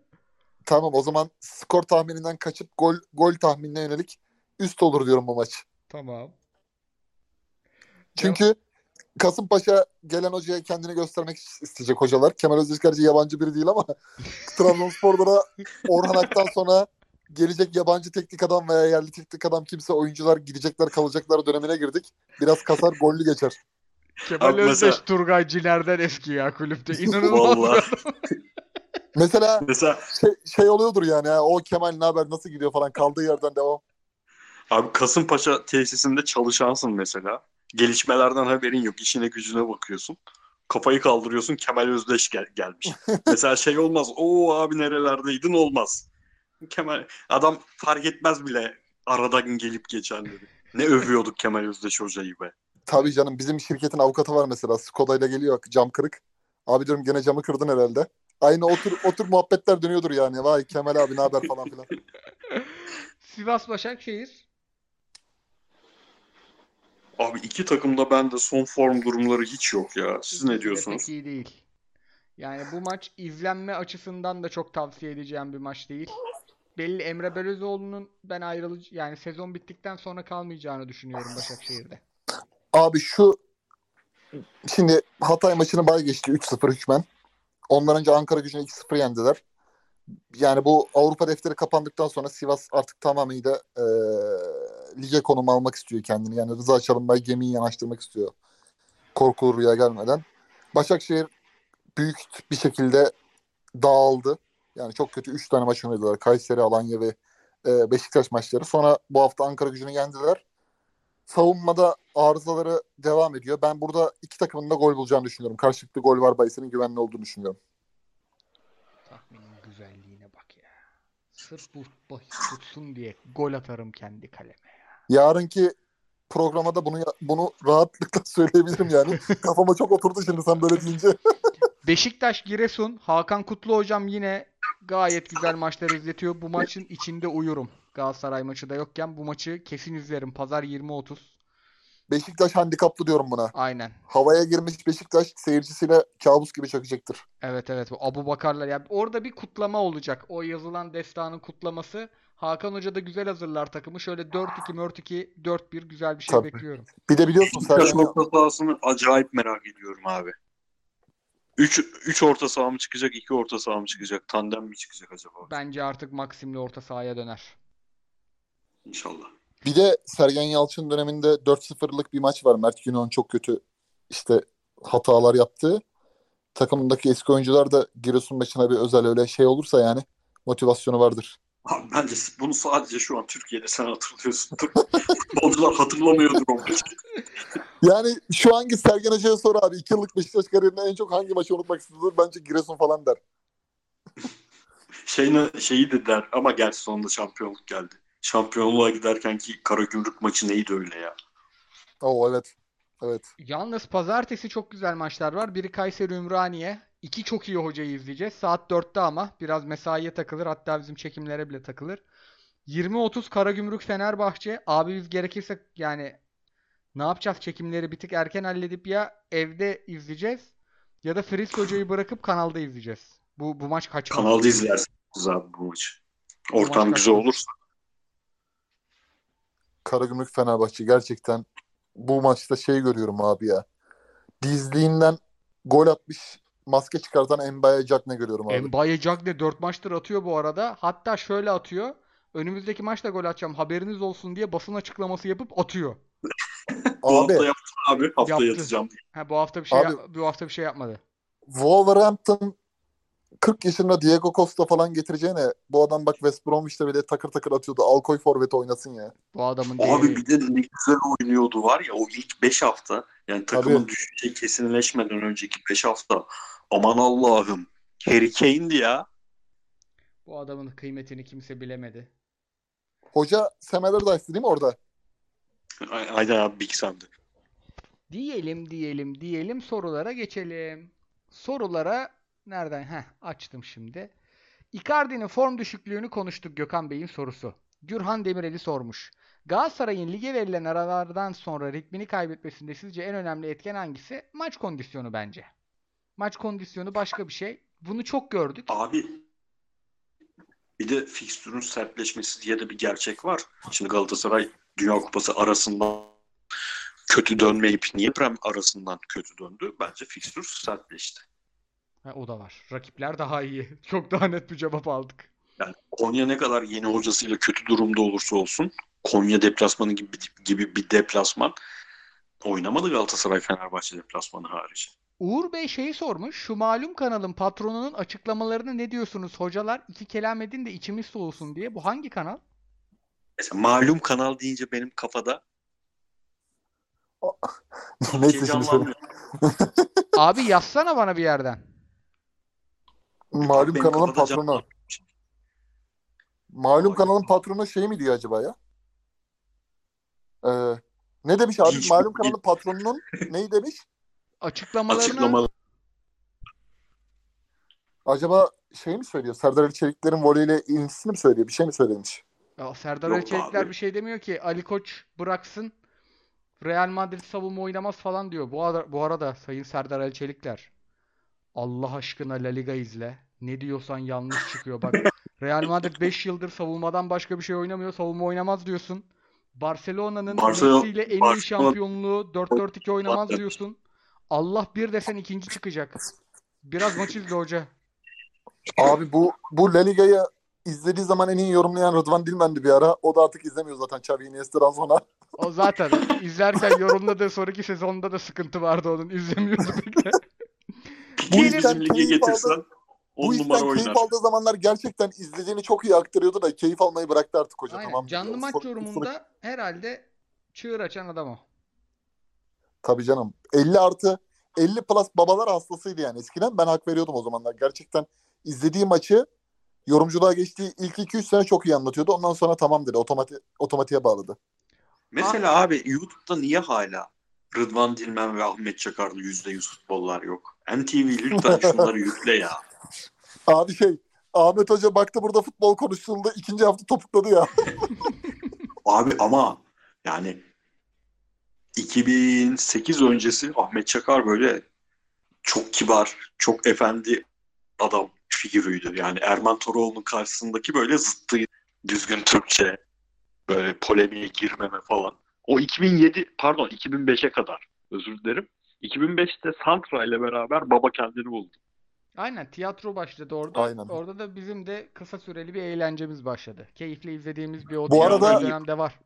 Speaker 2: Tamam o zaman skor tahmininden kaçıp gol gol tahminine yönelik üst olur diyorum bu maç.
Speaker 1: Tamam.
Speaker 2: Çünkü Kasımpaşa gelen hocaya kendini göstermek isteyecek hocalar. Kemal Özdeş gerçi yabancı biri değil ama Trabzonspor'da da Orhan Ak'tan sonra gelecek yabancı teknik adam veya yerli teknik adam kimse oyuncular gidecekler kalacaklar dönemine girdik. Biraz kasar gollü geçer.
Speaker 1: Kemal
Speaker 3: Abi
Speaker 1: Özdeş
Speaker 3: mesela-
Speaker 1: Turgay Ciner'den eski ya kulüpte. İnanılmaz.
Speaker 2: Mesela
Speaker 3: Mesela
Speaker 2: şey, şey oluyordur yani ha, o Kemal ne haber nasıl gidiyor falan kaldığı yerden devam.
Speaker 3: abi Kasımpaşa tesisinde çalışansın mesela. Gelişmelerden haberin yok. İşine gücüne bakıyorsun. Kafayı kaldırıyorsun Kemal Özdeş gel- gelmiş. mesela şey olmaz. O abi nerelerdeydin olmaz. Kemal adam fark etmez bile aradan gelip geçenleri. Ne övüyorduk Kemal Özdeş hocayı be.
Speaker 2: Tabii canım bizim şirketin avukatı var mesela. Skoda ile geliyor cam kırık. Abi diyorum gene camı kırdın herhalde. Aynı otur otur muhabbetler dönüyordur yani. Vay Kemal abi ne haber falan filan.
Speaker 1: Sivas Başakşehir.
Speaker 3: Abi iki takımda bende son form durumları hiç yok ya. Siz ne
Speaker 1: de
Speaker 3: diyorsunuz?
Speaker 1: Pek iyi değil. Yani bu maç izlenme açısından da çok tavsiye edeceğim bir maç değil. Belli Emre Belözoğlu'nun ben ayrılıc yani sezon bittikten sonra kalmayacağını düşünüyorum Başakşehir'de.
Speaker 2: Abi şu şimdi Hatay maçını bay geçti 3-0 hükmen. Ondan önce Ankara gücünü 2-0 yendiler. Yani bu Avrupa defteri kapandıktan sonra Sivas artık tamamıyla e, lige konum almak istiyor kendini. Yani Rıza Çalınbay gemiyi yanaştırmak istiyor. Korkulu rüya gelmeden. Başakşehir büyük bir şekilde dağıldı. Yani çok kötü 3 tane maç oynadılar. Kayseri, Alanya ve e, Beşiktaş maçları. Sonra bu hafta Ankara gücünü yendiler. Savunmada arızaları devam ediyor. Ben burada iki takımın da gol bulacağını düşünüyorum. Karşılıklı gol var bahisinin güvenli olduğunu düşünüyorum.
Speaker 1: Tahminin güzelliğine bak ya. Sırf bu bahis tutsun diye gol atarım kendi kaleme ya.
Speaker 2: Yarınki programa da bunu bunu rahatlıkla söyleyebilirim yani. Kafama çok oturdu şimdi sen böyle deyince.
Speaker 1: Beşiktaş Giresun. Hakan Kutlu hocam yine gayet güzel maçlar izletiyor. Bu maçın içinde uyurum. Galatasaray maçı da yokken bu maçı kesin izlerim. Pazar 20.30.
Speaker 2: Beşiktaş handikaplı diyorum buna.
Speaker 1: Aynen.
Speaker 2: Havaya girmiş Beşiktaş seyircisiyle kabus gibi çakacaktır.
Speaker 1: Evet evet. Bu Abu Bakarlar. Yani orada bir kutlama olacak. O yazılan destanın kutlaması. Hakan Hoca da güzel hazırlar takımı. Şöyle 4-2, 4-2, 4-1 güzel bir şey
Speaker 2: Tabii.
Speaker 1: bekliyorum.
Speaker 2: Bir de biliyorsun
Speaker 3: Beşiktaş
Speaker 2: Sergen,
Speaker 3: acayip merak ediyorum abi. 3 3 orta saha mı çıkacak, 2 orta saha mı çıkacak, tandem mi çıkacak acaba?
Speaker 1: Bence artık Maxim'le orta sahaya döner.
Speaker 3: İnşallah.
Speaker 2: bir de Sergen Yalçın döneminde 4-0'lık bir maç var. Mert Günok'un çok kötü işte hatalar yaptığı. Takımındaki eski oyuncular da Giresun maçına bir özel öyle şey olursa yani motivasyonu vardır.
Speaker 3: Abi bence bunu sadece şu an Türkiye'de sen hatırlıyorsundur. Futbolcular hatırlamıyordur o maçı.
Speaker 2: Yani şu anki Sergen Hoca'ya sor abi. 2 yıllık Beşiktaş kariyerinde en çok hangi maçı unutmak istiyordur? Bence Giresun falan der.
Speaker 3: Şeyine, şeyi de der ama gerçi sonunda şampiyonluk geldi. Şampiyonluğa giderken ki Karagümrük maçı neydi öyle ya?
Speaker 2: Oo evet. Evet.
Speaker 1: Yalnız pazartesi çok güzel maçlar var. Biri Kayseri Ümraniye. İki çok iyi hocayı izleyeceğiz. Saat 4'te ama biraz mesaiye takılır. Hatta bizim çekimlere bile takılır. 20.30 Karagümrük Fenerbahçe. Abi biz gerekirse yani ne yapacağız çekimleri bir tık erken halledip ya evde izleyeceğiz ya da Fritz hocayı bırakıp kanalda izleyeceğiz. Bu bu maç kaçmaz.
Speaker 3: Kanalda izlersiniz abi bu maçı. Ortam
Speaker 1: maç
Speaker 3: güzel olursa.
Speaker 2: Karagümrük Fenerbahçe gerçekten bu maçta şey görüyorum abi ya. Dizliğinden gol atmış maske çıkartan Mbaye ne görüyorum abi.
Speaker 1: Mbaye Cagne 4 maçtır atıyor bu arada. Hatta şöyle atıyor. Önümüzdeki maçta gol atacağım haberiniz olsun diye basın açıklaması yapıp atıyor.
Speaker 3: Bu
Speaker 2: Abi
Speaker 3: hafta yaptı abi. Hafta
Speaker 1: Yaptı.
Speaker 3: yatacağım.
Speaker 1: Ha bu hafta bir şey
Speaker 2: Abi-
Speaker 1: yap- bu hafta bir şey yapmadı.
Speaker 2: Wolverhampton 40 yaşında Diego Costa falan getireceğine bu adam bak West Bromwich'te bile takır takır atıyordu. Alkoy forvet oynasın ya.
Speaker 1: Bu adamın
Speaker 3: Abi
Speaker 1: değeri.
Speaker 3: bir de ne güzel oynuyordu var ya o ilk 5 hafta yani takımın
Speaker 2: Tabii.
Speaker 3: düşeceği kesinleşmeden önceki 5 hafta aman Allah'ım Harry Kane'di ya.
Speaker 1: Bu adamın kıymetini kimse bilemedi.
Speaker 2: Hoca Sam Allardyce'dı değil mi orada?
Speaker 3: Ay- Aynen abi Big Sam'dı.
Speaker 1: Diyelim diyelim diyelim sorulara geçelim. Sorulara nereden? Heh açtım şimdi. Icardi'nin form düşüklüğünü konuştuk Gökhan Bey'in sorusu. Gürhan Demirel'i sormuş. Galatasaray'ın lige verilen aralardan sonra ritmini kaybetmesinde sizce en önemli etken hangisi? Maç kondisyonu bence. Maç kondisyonu başka bir şey. Bunu çok gördük.
Speaker 3: Abi bir de fikstürün sertleşmesi diye de bir gerçek var. Şimdi Galatasaray Dünya Kupası arasından kötü dönmeyip niye Prem arasından kötü döndü? Bence fikstür sertleşti.
Speaker 1: Ha, o da var. Rakipler daha iyi. Çok daha net bir cevap aldık.
Speaker 3: Yani Konya ne kadar yeni hocasıyla kötü durumda olursa olsun Konya deplasmanı gibi, gibi bir deplasman oynamadı Galatasaray Fenerbahçe deplasmanı hariç.
Speaker 1: Uğur Bey şeyi sormuş. Şu malum kanalın patronunun açıklamalarını ne diyorsunuz hocalar? İki kelam edin de içimiz soğusun diye. Bu hangi kanal?
Speaker 3: Mesela malum kanal deyince benim kafada
Speaker 2: Neyse
Speaker 3: şey
Speaker 2: şimdi.
Speaker 1: Abi yazsana bana bir yerden.
Speaker 2: Malum
Speaker 3: Benim
Speaker 2: kanalın
Speaker 3: kafada
Speaker 2: patronu.
Speaker 3: canlanmıyor.
Speaker 2: Malum kanalın patronu şey mi diyor acaba ya? Ee, ne demiş abi?
Speaker 3: Hiç-
Speaker 2: Malum kanalın patronunun neyi demiş?
Speaker 1: Açıklamalarını
Speaker 3: Açıklamalı.
Speaker 2: Acaba şey mi söylüyor? Serdar Ali Çelikler'in voleyle ilgisini mi söylüyor? Bir şey mi söylemiş?
Speaker 1: Ya Serdar
Speaker 3: Yok
Speaker 1: Ali Çelikler
Speaker 3: abi.
Speaker 1: bir şey demiyor ki. Ali Koç bıraksın. Real Madrid savunma oynamaz falan diyor. Bu arada, bu arada Sayın Serdar Ali Çelikler. Allah aşkına La Liga izle. Ne diyorsan yanlış çıkıyor. Bak Real Madrid 5 yıldır savunmadan başka bir şey oynamıyor. Savunma oynamaz diyorsun. Barcelona'nın
Speaker 3: Barcelona-
Speaker 1: Messi ile en iyi şampiyonluğu 4-4-2 oynamaz diyorsun. Allah bir desen ikinci çıkacak. Biraz maç izle hoca.
Speaker 2: Abi bu bu La Liga'yı izlediği zaman en iyi yorumlayan Rıdvan Dilmen'di bir ara. O da artık izlemiyor zaten Xavi Iniesta'dan sonra.
Speaker 1: O zaten izlerken yorumladığı sonraki sezonda da sıkıntı vardı onun. İzlemiyordu pek de.
Speaker 3: Bu
Speaker 2: yüzden
Speaker 3: lige getirsen
Speaker 2: aldım.
Speaker 3: 10
Speaker 2: Bu
Speaker 3: numara
Speaker 2: işten keyif
Speaker 3: oynar.
Speaker 2: aldığı zamanlar gerçekten izlediğini çok iyi aktarıyordu da keyif almayı bıraktı artık hoca.
Speaker 1: Aynen.
Speaker 2: Tamam.
Speaker 1: Canlı maç
Speaker 2: Sonuç-
Speaker 1: yorumunda herhalde çığır açan adam o.
Speaker 2: Tabii canım. 50 artı 50 plus babalar hastasıydı yani. Eskiden ben hak veriyordum o zamanlar. Gerçekten izlediği maçı yorumculuğa geçtiği ilk 2-3 sene çok iyi anlatıyordu. Ondan sonra tamam dedi. Otomati otomatiğe bağladı.
Speaker 3: Mesela abi YouTube'da niye hala Rıdvan Dilmen ve Ahmet Çakar'da %100 futbollar yok? NTV lütfen şunları yükle ya.
Speaker 2: Abi şey Ahmet Hoca baktı burada futbol konuşuldu. ikinci hafta topukladı ya.
Speaker 3: Abi ama yani 2008 öncesi Ahmet Çakar böyle çok kibar, çok efendi adam figürüydü. Yani Erman Toroğlu'nun karşısındaki böyle zıttı düzgün Türkçe, böyle polemiğe girmeme falan. O 2007, pardon 2005'e kadar özür dilerim. 2005'te Santra ile beraber baba kendini buldu.
Speaker 1: Aynen tiyatro başladı orada.
Speaker 2: Aynen.
Speaker 1: Orada da bizim de kısa süreli bir eğlencemiz başladı. Keyifle izlediğimiz bir o
Speaker 2: Bu arada-
Speaker 1: dönemde var.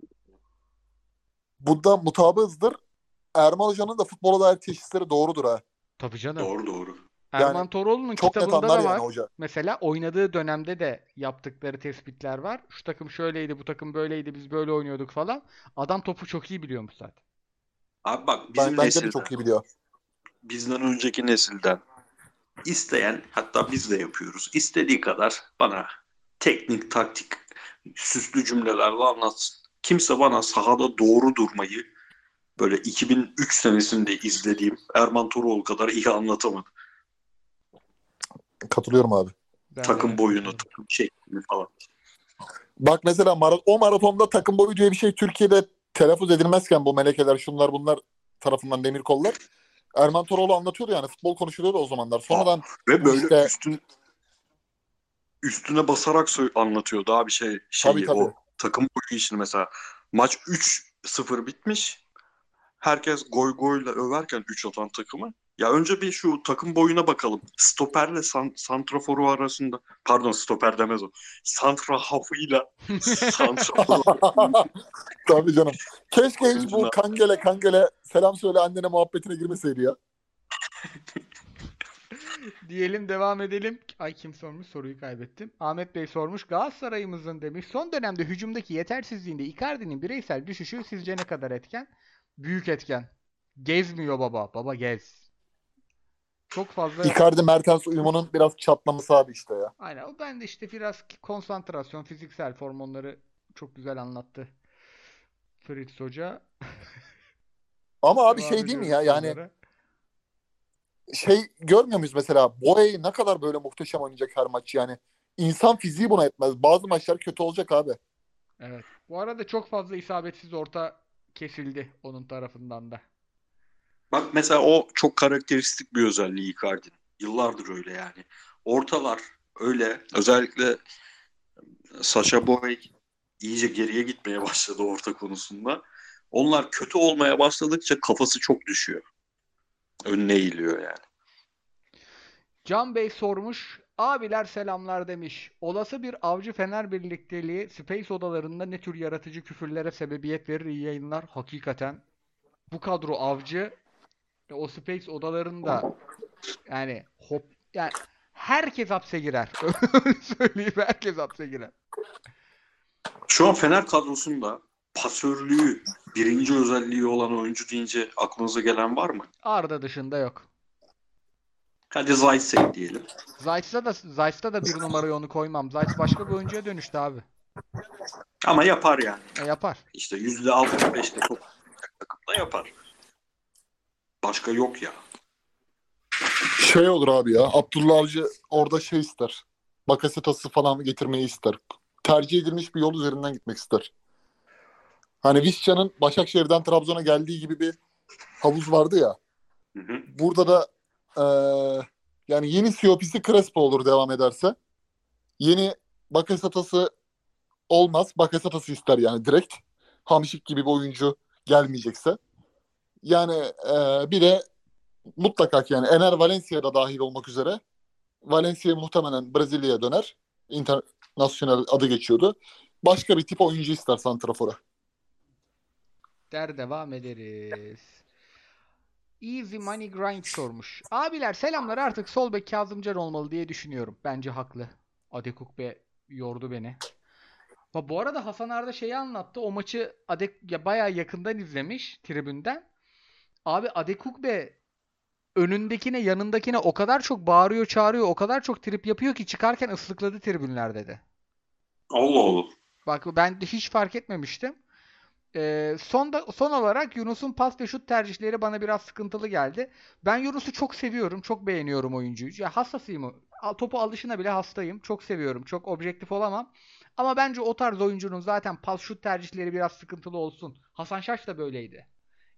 Speaker 2: Bunda mutabığızdır. Erman Hoca'nın da futbola dair teşhisleri doğrudur ha.
Speaker 1: Tabii canım.
Speaker 3: Doğru doğru.
Speaker 1: Erman
Speaker 2: Yani
Speaker 1: Toroğlu'nun kitabında da var.
Speaker 2: yani hoca.
Speaker 1: Mesela oynadığı dönemde de yaptıkları tespitler var. Şu takım şöyleydi, bu takım böyleydi, biz böyle oynuyorduk falan. Adam topu çok iyi biliyormuş zaten.
Speaker 3: Abi bak bizim
Speaker 2: Ben, bence de çok iyi biliyor.
Speaker 3: bizden önceki nesilden isteyen hatta biz de yapıyoruz. İstediği kadar bana teknik, taktik, süslü cümlelerle anlatsın. Kimse bana sahada doğru durmayı böyle 2003 senesinde izlediğim Erman Toroğlu kadar iyi anlatamadı.
Speaker 2: Katılıyorum abi.
Speaker 1: Ben
Speaker 3: Takım boyunu, takım şeklini falan.
Speaker 2: Bak mesela mara- o maratonda takım boyu diye bir şey Türkiye'de telaffuz edilmezken bu melekeler şunlar bunlar tarafından demir kollar. Erman Toroğlu anlatıyordu yani futbol konuşuluyordu o zamanlar. Sonradan
Speaker 3: Ve böyle
Speaker 2: İşte-
Speaker 3: üstün üstüne basarak anlatıyor daha bir şey şeyi
Speaker 2: Tabii, tabii.
Speaker 3: o takım boyu işini mesela maç 3-0 bitmiş. Herkes goy goyla överken 3 atan takımı. Ya önce bir şu takım boyuna bakalım. Stoperle san, santraforu arasında pardon stoper demez o. Santra hafıyla santraforu
Speaker 2: tabii canım. Keşke hiç bu kangele kangele selam söyle annene muhabbetine girmeseydi ya.
Speaker 1: Diyelim devam edelim. Ay kim sormuş? Soruyu kaybettim. Ahmet Bey sormuş. Galatasaray'ımızın demiş. Son dönemde hücumdaki yetersizliğinde Icardi'nin bireysel düşüşü sizce ne kadar etken? Büyük etken. Gezmiyor baba. Baba gez. Çok fazla
Speaker 2: Icardi Mertens uyumunun biraz çatlaması abi işte ya.
Speaker 1: Aynen. O ben de işte biraz konsantrasyon, fiziksel form onları çok güzel anlattı. Fritz Hoca.
Speaker 2: Ama abi şey değil mi ya yani şey görmüyor muyuz mesela Boye ne kadar böyle muhteşem oynayacak her maç yani. İnsan fiziği buna etmez. Bazı maçlar kötü olacak abi.
Speaker 1: Evet. Bu arada çok fazla isabetsiz orta kesildi onun tarafından da.
Speaker 3: Bak mesela o çok karakteristik bir özelliği Icardi'nin. Yıllardır öyle yani. Ortalar öyle özellikle Sasha Boy iyice geriye gitmeye başladı orta konusunda. Onlar kötü olmaya başladıkça kafası çok düşüyor. Önüne eğiliyor yani.
Speaker 1: Can Bey sormuş. Abiler selamlar demiş. Olası bir avcı fener birlikteliği Space odalarında ne tür yaratıcı küfürlere sebebiyet verir iyi yayınlar. Hakikaten bu kadro avcı o Space odalarında yani hop yani herkes hapse girer. Öyle söyleyeyim herkes hapse girer.
Speaker 3: Şu an Fener kadrosunda pasörlüğü birinci özelliği olan oyuncu deyince aklınıza gelen var mı?
Speaker 1: Arda dışında yok.
Speaker 3: Hadi Zaytsev diyelim.
Speaker 1: Zayt'sa da Zayt'sa da bir numaraya onu koymam. Zayt başka bir oyuncuya dönüştü abi.
Speaker 3: Ama yapar yani.
Speaker 1: E, yapar.
Speaker 3: İşte %65'te top takımda yapar. Başka yok ya.
Speaker 2: Şey olur abi ya. Abdullah Avcı orada şey ister. Bakasetas'ı falan getirmeyi ister. Tercih edilmiş bir yol üzerinden gitmek ister. Hani Visca'nın Başakşehir'den Trabzon'a geldiği gibi bir havuz vardı ya.
Speaker 3: Hı hı.
Speaker 2: Burada da eee, yani yeni COP'si Crespo olur devam ederse. Yeni Bakasetas'ı olmaz. Bakasetas'ı ister yani direkt. Hamşik gibi bir oyuncu gelmeyecekse. Yani eee, bir de mutlaka yani Ener Valencia'da dahil olmak üzere Valencia muhtemelen Brezilya'ya döner. Internasyonel adı geçiyordu. Başka bir tip oyuncu ister Santrafor'a.
Speaker 1: Der devam ederiz. Easy Money Grind sormuş. Abiler selamlar artık sol bek Kazımcan olmalı diye düşünüyorum. Bence haklı. Adekuk be yordu beni. Bu arada Hasan Arda şeyi anlattı. O maçı Adek ya bayağı yakından izlemiş tribünden. Abi Adekugbe önündekine yanındakine o kadar çok bağırıyor çağırıyor o kadar çok trip yapıyor ki çıkarken ıslıkladı tribünler dedi.
Speaker 3: Allah Allah.
Speaker 1: Bak ben hiç fark etmemiştim. Ee, son da, son olarak Yunus'un pas ve şut tercihleri bana biraz sıkıntılı geldi. Ben Yunus'u çok seviyorum. Çok beğeniyorum oyuncuyu. Ya hassasıyım. Topu alışına bile hastayım. Çok seviyorum. Çok objektif olamam. Ama bence o tarz oyuncunun zaten pas şut tercihleri biraz sıkıntılı olsun. Hasan Şaş da böyleydi.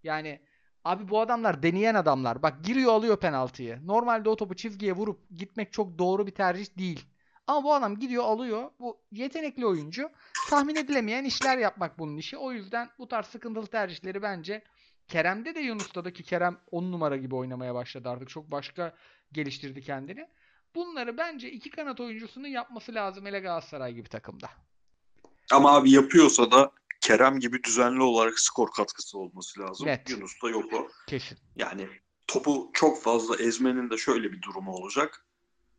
Speaker 1: Yani abi bu adamlar deneyen adamlar. Bak giriyor alıyor penaltıyı. Normalde o topu çizgiye vurup gitmek çok doğru bir tercih değil. Ama bu adam gidiyor alıyor. Bu yetenekli oyuncu. Tahmin edilemeyen işler yapmak bunun işi. O yüzden bu tarz sıkıntılı tercihleri bence Kerem'de de Yunus'ta da ki Kerem 10 numara gibi oynamaya başladı artık. Çok başka geliştirdi kendini. Bunları bence iki kanat oyuncusunun yapması lazım hele Galatasaray gibi takımda.
Speaker 3: Ama abi yapıyorsa da Kerem gibi düzenli olarak skor katkısı olması lazım.
Speaker 1: Net.
Speaker 3: Yunus'ta yok o.
Speaker 1: Kesin.
Speaker 3: Yani topu çok fazla ezmenin de şöyle bir durumu olacak.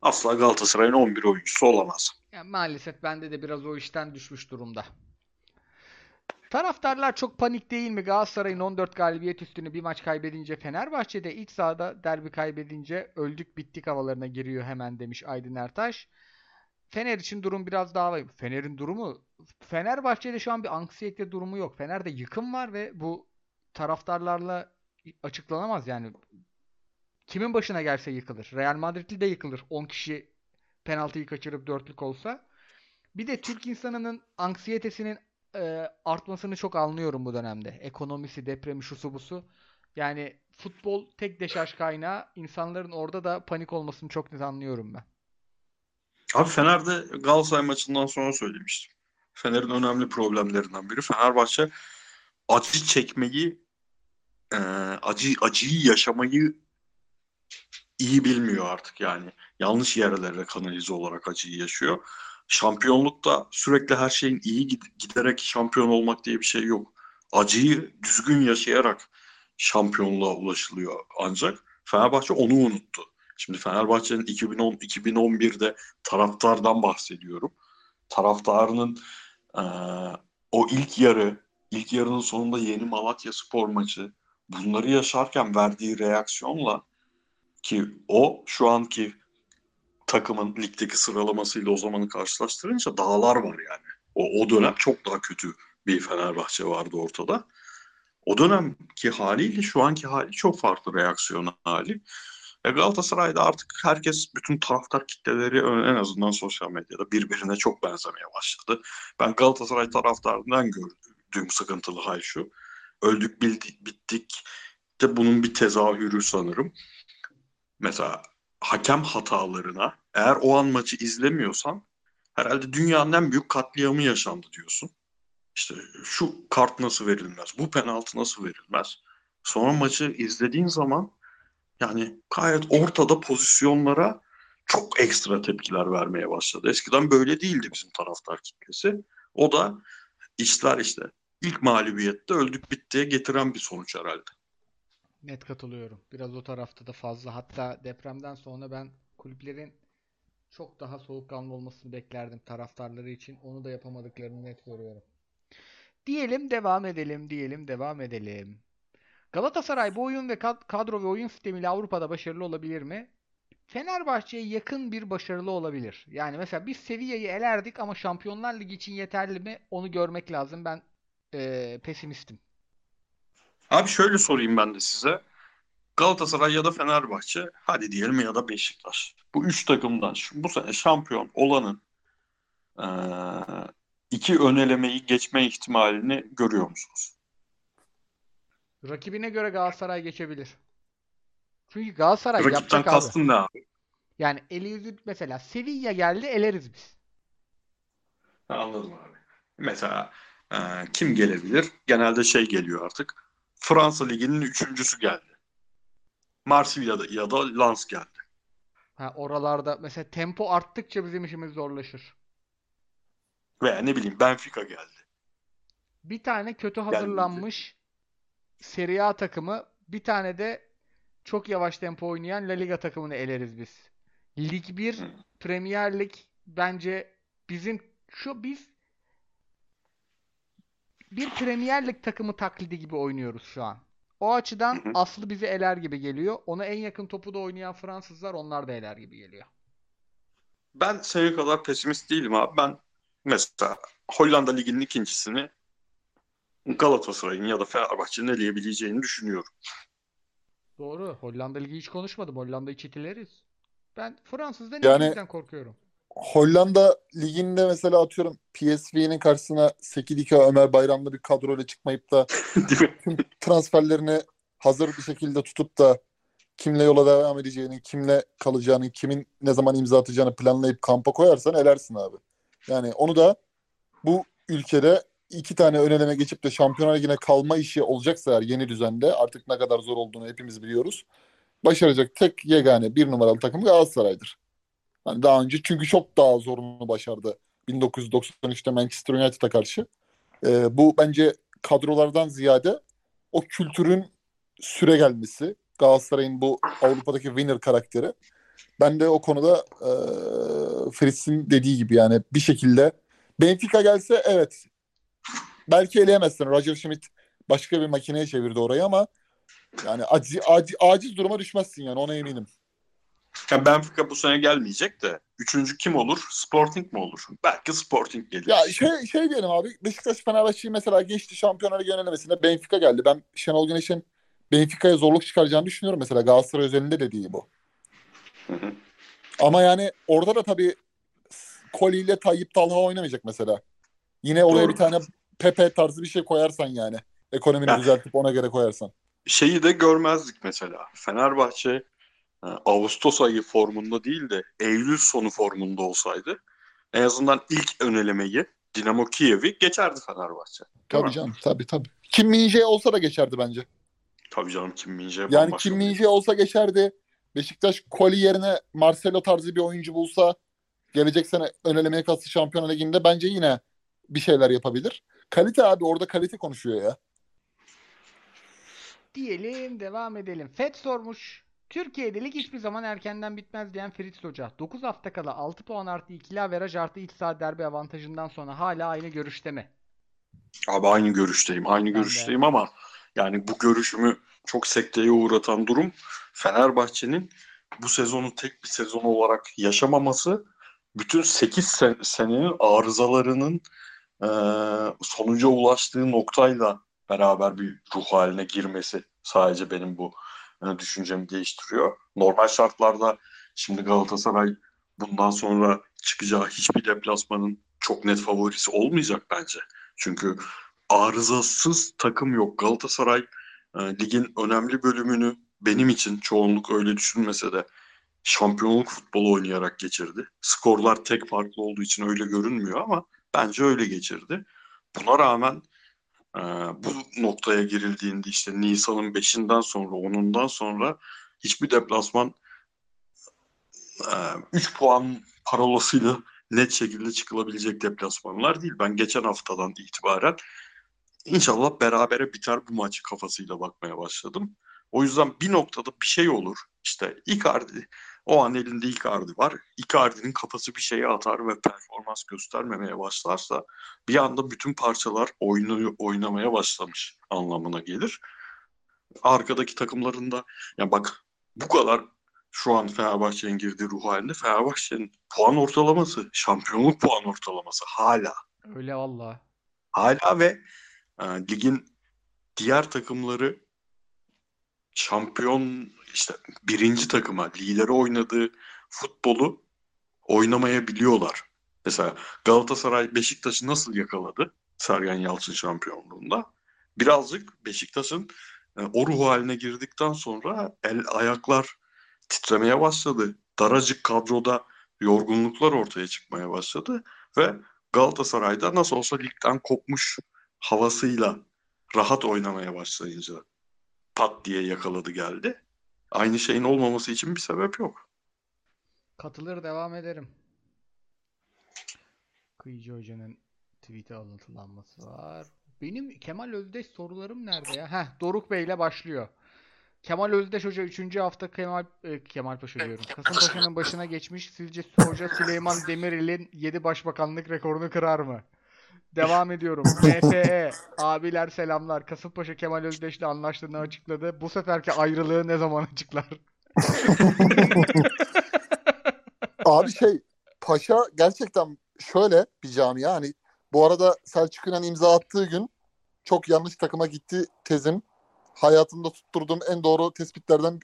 Speaker 3: Asla Galatasaray'ın 11 oyuncusu olamaz.
Speaker 1: Yani maalesef bende de biraz o işten düşmüş durumda. Taraftarlar çok panik değil mi? Galatasaray'ın 14 galibiyet üstünü bir maç kaybedince Fenerbahçe'de iç sahada derbi kaybedince öldük bittik havalarına giriyor hemen demiş Aydın Ertaş. Fener için durum biraz daha var. Fener'in durumu Fenerbahçe'de şu an bir anksiyete durumu yok. Fener'de yıkım var ve bu taraftarlarla açıklanamaz yani. Kimin başına gelse yıkılır. Real Madrid'li de yıkılır. 10 kişi penaltıyı kaçırıp dörtlük olsa. Bir de Türk insanının anksiyetesinin e, artmasını çok anlıyorum bu dönemde. Ekonomisi, depremi, şusu busu. Yani futbol tek deşarj kaynağı. İnsanların orada da panik olmasını çok net anlıyorum ben.
Speaker 3: Abi Fener'de Galatasaray maçından sonra söylemiştim. Fener'in önemli problemlerinden biri Fenerbahçe acı çekmeyi, e, acı acıyı yaşamayı iyi bilmiyor artık yani. Yanlış yerlere kanalize olarak acıyı yaşıyor. Şampiyonlukta sürekli her şeyin iyi gid- giderek şampiyon olmak diye bir şey yok. Acıyı düzgün yaşayarak şampiyonluğa ulaşılıyor ancak Fenerbahçe onu unuttu. Şimdi Fenerbahçe'nin 2010 2011'de taraftardan bahsediyorum. Taraftarının eee, o ilk yarı, ilk yarının sonunda Yeni Malatya Spor maçı bunları yaşarken verdiği reaksiyonla ki o şu anki takımın ligdeki sıralamasıyla o zamanı karşılaştırınca dağlar var yani. O, o dönem çok daha kötü bir Fenerbahçe vardı ortada. O dönemki haliyle şu anki hali çok farklı reaksiyon hali. E Galatasaray'da artık herkes, bütün taraftar kitleleri en azından sosyal medyada birbirine çok benzemeye başladı. Ben Galatasaray taraftarından gördüğüm sıkıntılı hal şu. Öldük bildik, bittik de bunun bir tezahürü sanırım. Mesela hakem hatalarına eğer o an maçı izlemiyorsan herhalde dünyanın en büyük katliamı yaşandı diyorsun. İşte şu kart nasıl verilmez, bu penaltı nasıl verilmez. Sonra maçı izlediğin zaman yani gayet ortada pozisyonlara çok ekstra tepkiler vermeye başladı. Eskiden böyle değildi bizim taraftar kitlesi. O da işler işte ilk mağlubiyette öldük bittiye getiren bir sonuç herhalde.
Speaker 1: Net katılıyorum. Biraz o tarafta da fazla. Hatta depremden sonra ben kulüplerin çok daha soğukkanlı olmasını beklerdim taraftarları için. Onu da yapamadıklarını net görüyorum. Diyelim devam edelim, diyelim devam edelim. Galatasaray bu oyun ve kad- kadro ve oyun sistemiyle Avrupa'da başarılı olabilir mi? Fenerbahçe'ye yakın bir başarılı olabilir. Yani mesela biz Sevilla'yı elerdik ama Şampiyonlar Ligi için yeterli mi? Onu görmek lazım. Ben eee, pesimistim.
Speaker 3: Abi şöyle sorayım ben de size. Galatasaray ya da Fenerbahçe, hadi diyelim ya da Beşiktaş. Bu üç takımdan bu sene şampiyon olanın eee, iki ön elemeyi geçme ihtimalini görüyor musunuz?
Speaker 1: Rakibine göre Galatasaray geçebilir. Çünkü Galatasaray
Speaker 3: Rakipten
Speaker 1: yapacak abi.
Speaker 3: kastın ne abi?
Speaker 1: Yani eli yüzü mesela Sevilla geldi eleriz biz.
Speaker 3: Anladım abi. Mesela eee, kim gelebilir? Genelde şey geliyor artık. Fransa Ligi'nin üçüncüsü geldi. Marsilya'da ya da Lens geldi.
Speaker 1: Ha, oralarda mesela tempo arttıkça bizim işimiz zorlaşır.
Speaker 3: Veya ne bileyim Benfica geldi.
Speaker 1: Bir tane kötü hazırlanmış Serie A takımı, bir tane de çok yavaş tempo oynayan La Liga takımını eleriz biz. Lig 1,
Speaker 3: Hı.
Speaker 1: Premier Lig bence bizim şu biz bir Premier Lig takımı taklidi gibi oynuyoruz şu an. O açıdan. Aslı bizi eler gibi geliyor. Ona en yakın topu da oynayan Fransızlar onlar da eler gibi geliyor.
Speaker 3: Ben senin kadar pesimist değilim abi. Ben mesela Hollanda Ligi'nin ikincisini Galatasaray'ın ya da Fenerbahçe'nin eleyebileceğini düşünüyorum.
Speaker 1: Doğru. Hollanda Ligi hiç konuşmadım. Hollanda'yı çitileriz. Ben Fransız'dan
Speaker 2: Yani-
Speaker 1: korkuyorum.
Speaker 2: Hollanda liginde mesela atıyorum PSV'nin karşısına Sekidika Ömer Bayramlı bir kadroyla çıkmayıp da tüm transferlerini hazır bir şekilde tutup da kimle yola devam edeceğini, kimle kalacağını, kimin ne zaman imza atacağını planlayıp kampa koyarsan elersin abi. Yani onu da bu ülkede iki tane ön eleme geçip de Şampiyonlar Ligi'ne kalma işi olacaksa eğer yeni düzende artık ne kadar zor olduğunu hepimiz biliyoruz. Başaracak tek yegane bir numaralı takım Galatasaray'dır. Hani daha önce çünkü çok daha zorunu başardı 1993'te Manchester United'a karşı. Ee, bu bence kadrolardan ziyade o kültürün süre gelmesi, Galatasaray'ın bu Avrupa'daki winner karakteri. Ben de o konuda e, Fritz'in dediği gibi yani bir şekilde Benfica gelse evet belki eleyemezsin. Roger Schmidt başka bir makineye çevirdi orayı ama yani aciz, aciz, aciz duruma düşmezsin yani ona eminim.
Speaker 3: Ya Benfica bu sene gelmeyecek de üçüncü kim olur? Sporting mi olur? Belki Sporting gelir.
Speaker 2: Ya şey şey diyelim abi Beşiktaş Fenerbahçe'yi mesela geçti Şampiyonlar Ligi yönelemesinde Benfica geldi. Ben Şenol Güneş'in Benfica'ya zorluk çıkaracağını düşünüyorum mesela Galatasaray özelinde dediği bu.
Speaker 3: Hı hı.
Speaker 2: Ama yani orada da tabii Koli ile Tayyip Talha oynamayacak mesela. Yine oraya
Speaker 3: Doğru.
Speaker 2: bir tane Pepe tarzı bir şey koyarsan yani. Ekonomini
Speaker 3: Ya.
Speaker 2: düzeltip ona göre koyarsan.
Speaker 3: Şeyi de görmezdik mesela. Fenerbahçe e, Ağustos ayı formunda değil de Eylül sonu formunda olsaydı en azından ilk önelemeyi Dinamo Kiev'i geçerdi Fenerbahçe.
Speaker 2: Tabii
Speaker 3: mi?
Speaker 2: canım tabii tabii. Kim Min-jae olsa da geçerdi bence.
Speaker 3: Tabii canım Kim Min-jae
Speaker 2: Yani Kim Min-jae olsa geçerdi. Beşiktaş Koli yerine Marcelo tarzı bir oyuncu bulsa gelecek sene ön elemeye kalsı Şampiyonlar Ligi'nde bence yine bir şeyler yapabilir. Kalite abi orada kalite konuşuyor ya.
Speaker 1: Diyelim devam edelim. Fed sormuş. Türkiye'de lig hiçbir zaman erkenden bitmez diyen Fritz Hoca. 9 hafta kala 6 puan artı ikili averaj artı iç saha derbi avantajından sonra hala aynı görüşte mi?
Speaker 3: Abi aynı görüşteyim. Aynı
Speaker 1: Ben de.
Speaker 3: görüşteyim ama yani bu görüşümü çok sekteye uğratan durum Fenerbahçe'nin bu sezonu tek bir sezon olarak yaşamaması bütün 8 sen- senenin arızalarının e, sonuca ulaştığı noktayla beraber bir ruh haline girmesi sadece benim bu e, düşüncemi değiştiriyor. Normal şartlarda şimdi Galatasaray bundan sonra çıkacağı hiçbir deplasmanın çok net favorisi olmayacak bence. Çünkü arızasız takım yok. Galatasaray e, ligin önemli bölümünü benim için çoğunluk öyle düşünmese de şampiyonluk futbolu oynayarak geçirdi. Skorlar tek farklı olduğu için öyle görünmüyor ama bence öyle geçirdi. Buna rağmen e, bu noktaya girildiğinde işte Nisan'ın 5'inden sonra 10'undan sonra hiçbir deplasman 3 puan parolasıyla net şekilde çıkılabilecek deplasmanlar değil. Ben geçen haftadan itibaren inşallah berabere biter bu maç kafasıyla bakmaya başladım. O yüzden bir noktada bir şey olur. İşte Icardi, o an elinde Icardi var. Icardi'nin kafası bir şeye atar ve performans göstermemeye başlarsa bir anda bütün parçalar oyunu oynamaya başlamış anlamına gelir. Arkadaki takımlarında ya bak bu kadar şu an Fenerbahçe'nin girdiği ruh halinde Fenerbahçe'nin puan ortalaması, şampiyonluk puan ortalaması hala.
Speaker 1: Öyle valla.
Speaker 3: Hala ve e, ligin diğer takımları şampiyon işte birinci takıma lideri oynadığı futbolu oynamayabiliyorlar. Mesela Galatasaray Beşiktaş'ı nasıl yakaladı Sergen Yalçın şampiyonluğunda? Birazcık Beşiktaş'ın e, o ruh haline girdikten sonra el ayaklar titremeye başladı. Daracık kadroda yorgunluklar ortaya çıkmaya başladı ve Galatasaray'da nasıl olsa ligden kopmuş havasıyla rahat oynamaya başlayınca pat diye yakaladı geldi. Aynı şeyin olmaması için bir sebep yok.
Speaker 1: Katılır devam ederim. Kıyıcı Hoca'nın tweet'e alıntılanması var. Benim Kemal Özdeş sorularım nerede ya? Heh, Doruk Bey ile başlıyor. Kemal Özdeş Hoca 3. hafta Kemal e, Kemal Paşa diyorum. Kasımpaşa'nın başına geçmiş. Sizce Hoca Süleyman Demirel'in 7 başbakanlık rekorunu kırar mı? Devam ediyorum. MFE. Abiler selamlar. Kasımpaşa Kemal Özdeş'le anlaştığını açıkladı. Bu seferki ayrılığı ne zaman açıklar?
Speaker 2: Abi şey Paşa gerçekten şöyle bir camia hani bu arada Selçuk İnan imza attığı gün çok yanlış takıma gitti tezim. Hayatımda tutturduğum en doğru tespitlerden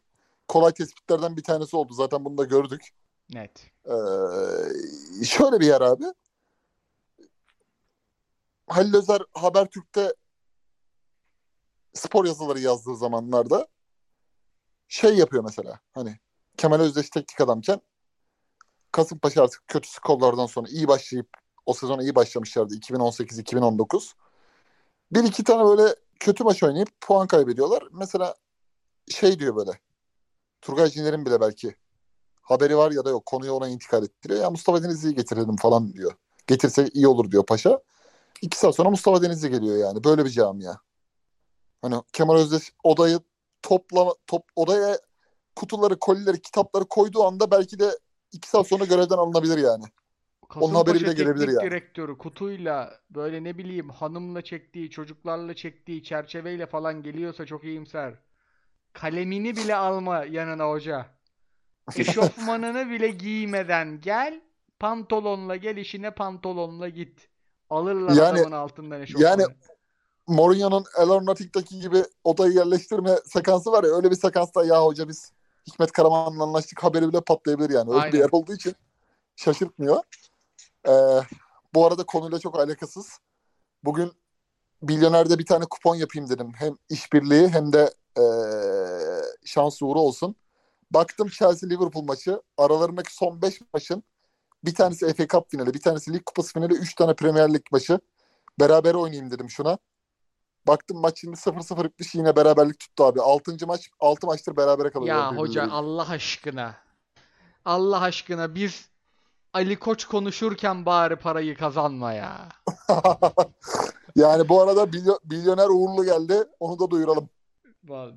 Speaker 2: kolay tespitlerden bir tanesi oldu. Zaten bunu da gördük.
Speaker 1: Net.
Speaker 2: Ee, şöyle bir yer abi. Halil Özer Habertürk'te spor yazıları yazdığı zamanlarda şey yapıyor mesela. Hani Kemal Özdeş teknik adamken Kasımpaşa artık kötü skorlardan sonra iyi başlayıp o sezon iyi başlamışlardı 2018-2019. Bir iki tane böyle kötü maç oynayıp puan kaybediyorlar. Mesela şey diyor böyle. Turgay Ciner'in bile belki haberi var ya da yok konuyu ona intikal ettiriyor. Ya Mustafa Denizli'yi getirelim falan diyor. Getirse iyi olur diyor paşa. İki saat sonra Mustafa Denizli geliyor yani. Böyle bir camia. Hani Kemal Özdeş odayı toplama, top, odaya kutuları, kolileri, kitapları koyduğu anda belki de iki saat sonra görevden alınabilir yani. Onun haberi bile gelebilir yani.
Speaker 1: direktörü kutuyla böyle ne bileyim hanımla çektiği, çocuklarla çektiği çerçeveyle falan geliyorsa çok iyimser. Kalemini bile alma yanına hoca. Eşofmanını bile giymeden gel. Pantolonla gel işine pantolonla git. Alırlar
Speaker 2: Yani-
Speaker 1: adamın altından eşofmanı.
Speaker 2: yani Mourinho'nun El or Nothing'daki gibi odayı yerleştirme sekansı var ya öyle bir sekansta ya hoca biz Hikmet Karaman'la anlaştık haberi bile patlayabilir yani. Öyle bir
Speaker 1: Aynen.
Speaker 2: yer olduğu için şaşırtmıyor. Ee, bu arada konuyla çok alakasız. Bugün Milyoner'de bir tane kupon yapayım dedim. Hem işbirliği hem de ee, şans uğru olsun. Baktım Chelsea Liverpool maçı. Aralarındaki son 5 maçın bir tanesi FA Cup finali, bir tanesi Lig Kupası finali, 3 tane Premier Lig maçı. Beraber oynayayım dedim şuna. Baktım maç şimdi 0-0 bitmiş yine beraberlik tuttu abi. 6. maç 6 maçtır berabere kalıyorlar.
Speaker 1: Ya hoca. Allah aşkına. Allah aşkına biz Ali Koç konuşurken bari parayı kazanma ya.
Speaker 2: yani bu arada milyo- milyoner uğurlu geldi. Onu da duyuralım.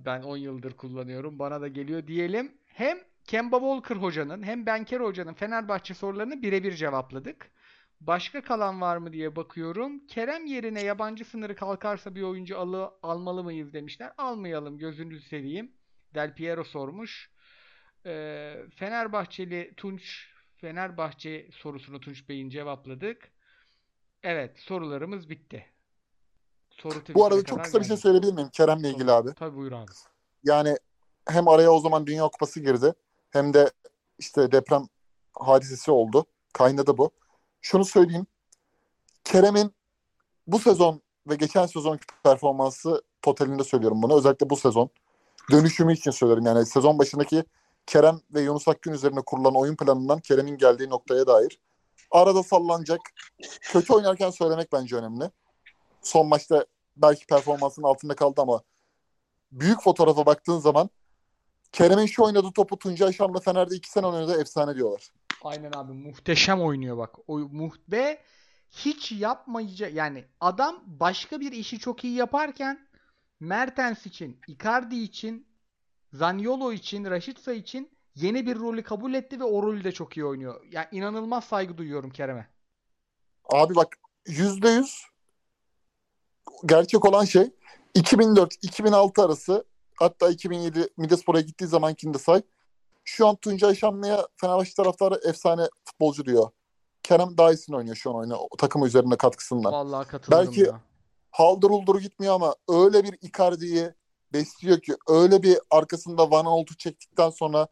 Speaker 1: Ben 10 yıldır kullanıyorum. Bana da geliyor diyelim. Hem Kemba Walker hocanın hem Benker hocanın Fenerbahçe sorularını birebir cevapladık. Başka kalan var mı diye bakıyorum. Kerem yerine yabancı sınırı kalkarsa bir oyuncu alı, almalı mıyız demişler. Almayalım gözünüzü seveyim. Del Piero sormuş. Ee, Fenerbahçeli Tunç Fenerbahçe sorusunu Tunç Bey'in cevapladık. Evet sorularımız bitti. Soru
Speaker 2: Bu arada çok kısa bir şey söyleyebilir miyim Kerem'le ilgili abi?
Speaker 1: Tabii buyur abi.
Speaker 2: Yani hem araya o zaman Dünya Kupası girdi hem de işte deprem hadisesi oldu. Kaynadı bu. Şunu söyleyeyim. Kerem'in bu sezon ve geçen sezonki performansı totalinde söylüyorum bunu. Özellikle bu sezon. Dönüşümü için söylüyorum. Yani sezon başındaki Kerem ve Yunus Akgün üzerine kurulan oyun planından Kerem'in geldiği noktaya dair. Arada sallanacak. Kötü oynarken söylemek bence önemli. Son maçta belki performansının altında kaldı ama büyük fotoğrafa baktığın zaman Kerem'in şu oynadığı topu Tuncay Şanlı Fener'de iki sene oynadı efsane diyorlar.
Speaker 1: Aynen abi muhteşem oynuyor bak. O muht ve hiç yapmayacak yani adam başka bir işi çok iyi yaparken Mertens için, Icardi için, Zaniolo için, Rashica için yeni bir rolü kabul etti ve o rolü de çok iyi oynuyor. Yani inanılmaz saygı duyuyorum Kerem'e.
Speaker 2: Abi bak yüzde yüz gerçek olan şey 2004-2006 arası hatta 2007 Midespor'a gittiği zamankini de say. Şu an Tuncay Şanlı'ya Fenerbahçe taraftarı efsane futbolcu diyor. Kerem daha iyisini oynuyor şu an oyuna. O takımı üzerinde katkısından.
Speaker 1: Vallahi katılıyorum
Speaker 2: Belki-
Speaker 1: ya.
Speaker 2: haldır uldur gitmiyor ama öyle bir Icardi'yi besliyor ki öyle bir arkasında Van Aanholt'u çektikten sonra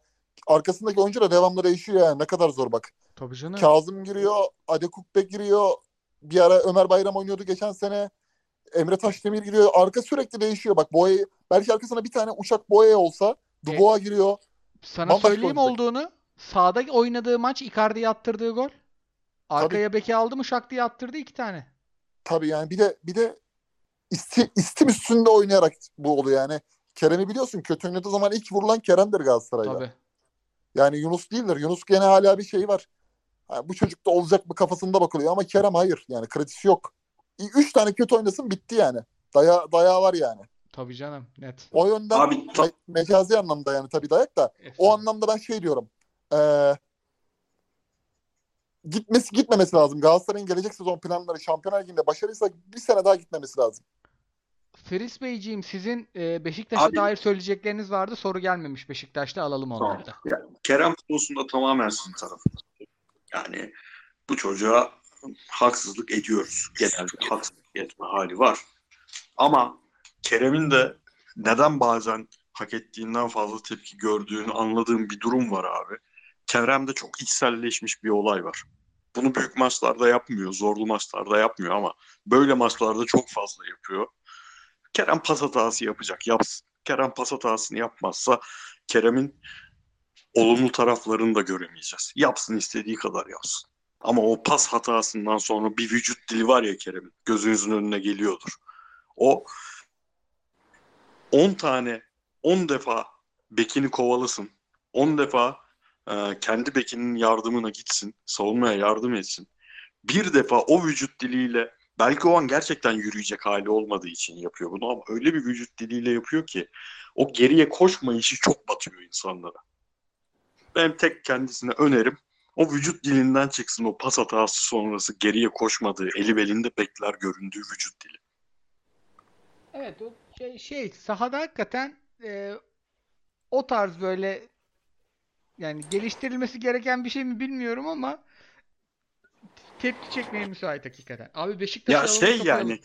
Speaker 2: arkasındaki oyuncu da devamlı değişiyor yani ne kadar zor bak.
Speaker 1: Tabii canım.
Speaker 2: Kazım giriyor, Adekukbe giriyor. Bir ara Ömer Bayram oynuyordu geçen sene. Emre Taşdemir giriyor. Arka sürekli değişiyor. Bak Boya belki arkasına bir tane uçak Boya olsa Dubois giriyor.
Speaker 1: Sana
Speaker 2: Bambaşka
Speaker 1: söyleyeyim
Speaker 2: oynayacak.
Speaker 1: olduğunu. Sağda oynadığı maç Icardi'ye attırdığı gol. Arkaya beki aldı mı şak diye attırdı iki tane.
Speaker 2: Tabii yani bir de bir de isti, istim üstünde oynayarak bu oluyor yani. Kerem'i biliyorsun kötü oynadığı zaman ilk vurulan Kerem'dir Galatasaray'da.
Speaker 1: Tabii.
Speaker 2: Yani Yunus değildir. Yunus gene hala bir şey var. Ha, bu çocuk da olacak mı kafasında bakılıyor ama Kerem hayır. Yani kredisi yok. Üç tane kötü oynasın bitti yani. Daya, dayağı var yani.
Speaker 1: Tabii canım. Net.
Speaker 2: O yönden
Speaker 3: Abi ta-
Speaker 2: me- mecazi anlamda yani tabii dayak da. O
Speaker 1: Efsane.
Speaker 2: anlamda ben şey diyorum. Ee, gitmesi gitmemesi lazım. Galatasaray'ın gelecek sezon planları Şampiyonlar Ligi'nde başarıysa bir sene daha gitmemesi lazım.
Speaker 1: Feris Beyciğim sizin e, Beşiktaş'a
Speaker 3: Abi-
Speaker 1: dair söyleyecekleriniz vardı. Soru gelmemiş Beşiktaş'ta alalım onları da.
Speaker 3: Ya, Kerem konusunda tamamen sizin tarafınız. Yani bu çocuğa haksızlık ediyoruz. Genelde haksızlık etme hali var. Ama Kerem'in de neden bazen hak ettiğinden fazla tepki gördüğünü anladığım bir durum var abi. Kerem'de çok içselleşmiş bir olay var. Bunu büyük maçlarda yapmıyor, zorlu maçlarda yapmıyor ama böyle maçlarda çok fazla yapıyor. Kerem pas hatası yapacak, yapsın. Kerem pas hatasını yapmazsa Kerem'in olumlu taraflarını da göremeyeceğiz. Yapsın istediği kadar yapsın. Ama o pas hatasından sonra bir vücut dili var ya Kerem'in. Gözünüzün önüne geliyordur. O 10 tane 10 defa bekini kovalasın. 10 defa e, kendi bekinin yardımına gitsin. Savunmaya yardım etsin. Bir defa o vücut diliyle belki o an gerçekten yürüyecek hali olmadığı için yapıyor bunu ama öyle bir vücut diliyle yapıyor ki o geriye koşma işi çok batıyor insanlara. Benim tek kendisine önerim o vücut dilinden çıksın o pas hatası sonrası geriye koşmadığı, eli belinde bekler göründüğü vücut dili.
Speaker 1: Evet o şey, şey sahada hakikaten e, o tarz böyle yani geliştirilmesi gereken bir şey mi bilmiyorum ama tepki çekmeye müsait hakikaten. Abi Beşiktaş'ı
Speaker 3: Ya şey yani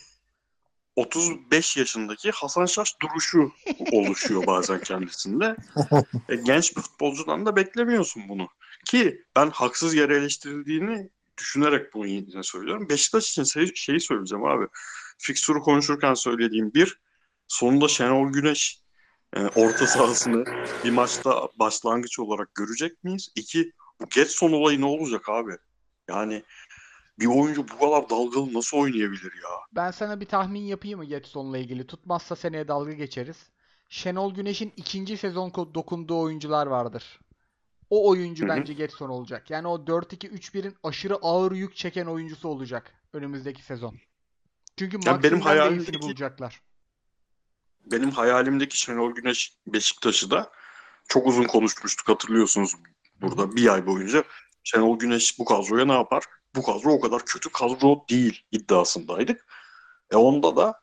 Speaker 3: 35 yaşındaki Hasan Şaş duruşu oluşuyor bazen kendisinde. E, genç futbolcudan da beklemiyorsun bunu. Ki ben haksız yere eleştirildiğini düşünerek bunu yine söylüyorum. Beşiktaş için şey- şeyi söyleyeceğim abi. Fikstürü konuşurken söylediğim bir, sonunda Şenol Güneş e, orta sahasını bir maçta başlangıç olarak görecek miyiz? İki, bu Getson olayı ne olacak abi? Yani bir oyuncu bu kadar dalgalı nasıl oynayabilir ya?
Speaker 1: Ben sana bir tahmin yapayım mı Getson'la ilgili? Tutmazsa seneye dalga geçeriz. Şenol Güneş'in ikinci sezon dokunduğu oyuncular vardır. O oyuncu
Speaker 3: Hı hı.
Speaker 1: bence Getson olacak. Yani o 4-2-3-1'in aşırı ağır yük çeken oyuncusu olacak önümüzdeki sezon. Çünkü
Speaker 3: Ya benim hayalimdeki-
Speaker 1: bulacaklar.
Speaker 3: benim hayalimdeki Şenol Güneş Beşiktaş'ı da çok uzun konuşmuştuk hatırlıyorsunuz burada bir ay boyunca. Şenol Güneş bu kadroya ne yapar? Bu kadro o kadar kötü kadro değil iddiasındaydık. E onda da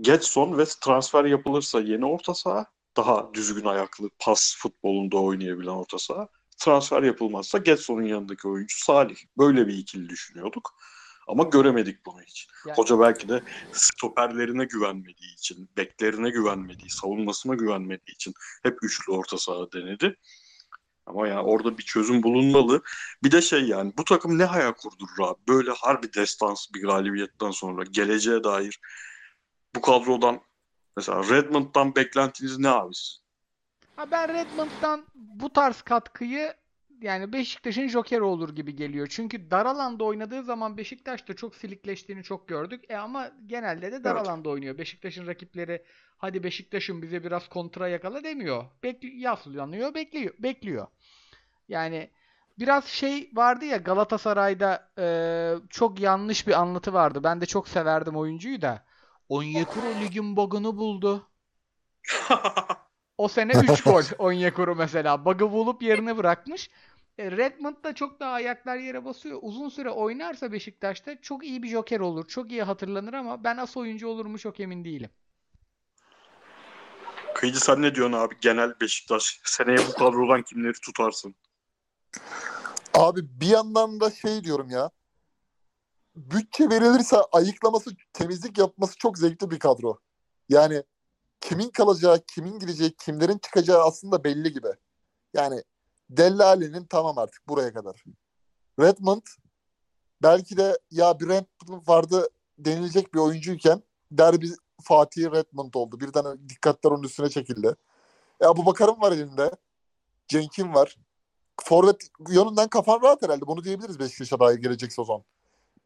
Speaker 3: Getson ve transfer yapılırsa yeni orta saha daha düzgün ayaklı pas futbolunda oynayabilen orta saha. Transfer yapılmazsa Getson'un yanındaki oyuncu Salih. Böyle bir ikili düşünüyorduk. Ama göremedik bunu hiç.
Speaker 1: Yani-
Speaker 3: Hoca belki de stoperlerine güvenmediği için, beklerine güvenmediği, savunmasına güvenmediği için hep üçlü orta saha denedi. Ama yani orada bir çözüm bulunmalı. Bir de şey yani bu takım ne hayal kurdurur abi? Böyle harbi destans bir galibiyetten sonra geleceğe dair bu kadrodan mesela Redmond'dan beklentiniz ne abi?
Speaker 1: Ha ben Redmond'dan bu tarz katkıyı yani Beşiktaş'ın jokeri olur gibi geliyor. Çünkü dar alanda oynadığı zaman Beşiktaş'ta çok silikleştiğini çok gördük. E ama genelde de dar
Speaker 3: Evet.
Speaker 1: alanda oynuyor. Beşiktaş'ın rakipleri hadi Beşiktaş'ın bize biraz kontra yakala demiyor. Bekli yaslanıyor, bekliyor, bekliyor. Yani biraz şey vardı ya Galatasaray'da e, çok yanlış bir anlatı vardı. Ben de çok severdim oyuncuyu da. Onyekuru ligin bug'ını buldu. O sene 3 gol Onyekuru mesela. Bug'ı bulup yerine bırakmış. E, Redmond da çok daha ayaklar yere basıyor. Uzun süre oynarsa Beşiktaş'ta çok iyi bir joker olur. Çok iyi hatırlanır ama ben as oyuncu olur mu çok emin değilim.
Speaker 3: Kıyıcı sen ne diyorsun abi? Genel Beşiktaş. Seneye bu kadrodan kimleri tutarsın?
Speaker 2: Abi bir yandan da şey diyorum ya. Bütçe verilirse ayıklaması, temizlik yapması çok zevkli bir kadro. Yani kimin kalacağı, kimin gideceği, kimlerin çıkacağı aslında belli gibi. Yani Dellali'nin tamam artık buraya kadar. Redmond belki de ya bir Redmond vardı denilecek bir oyuncuyken derbi Fatih Redmond oldu. Birden dikkatler onun üstüne çekildi. E, Abu Bakar'ın var elinde. Cenk'in var. Forvet yönünden kafan rahat herhalde. Bunu diyebiliriz Beşiktaş'a dair gelecek sezon.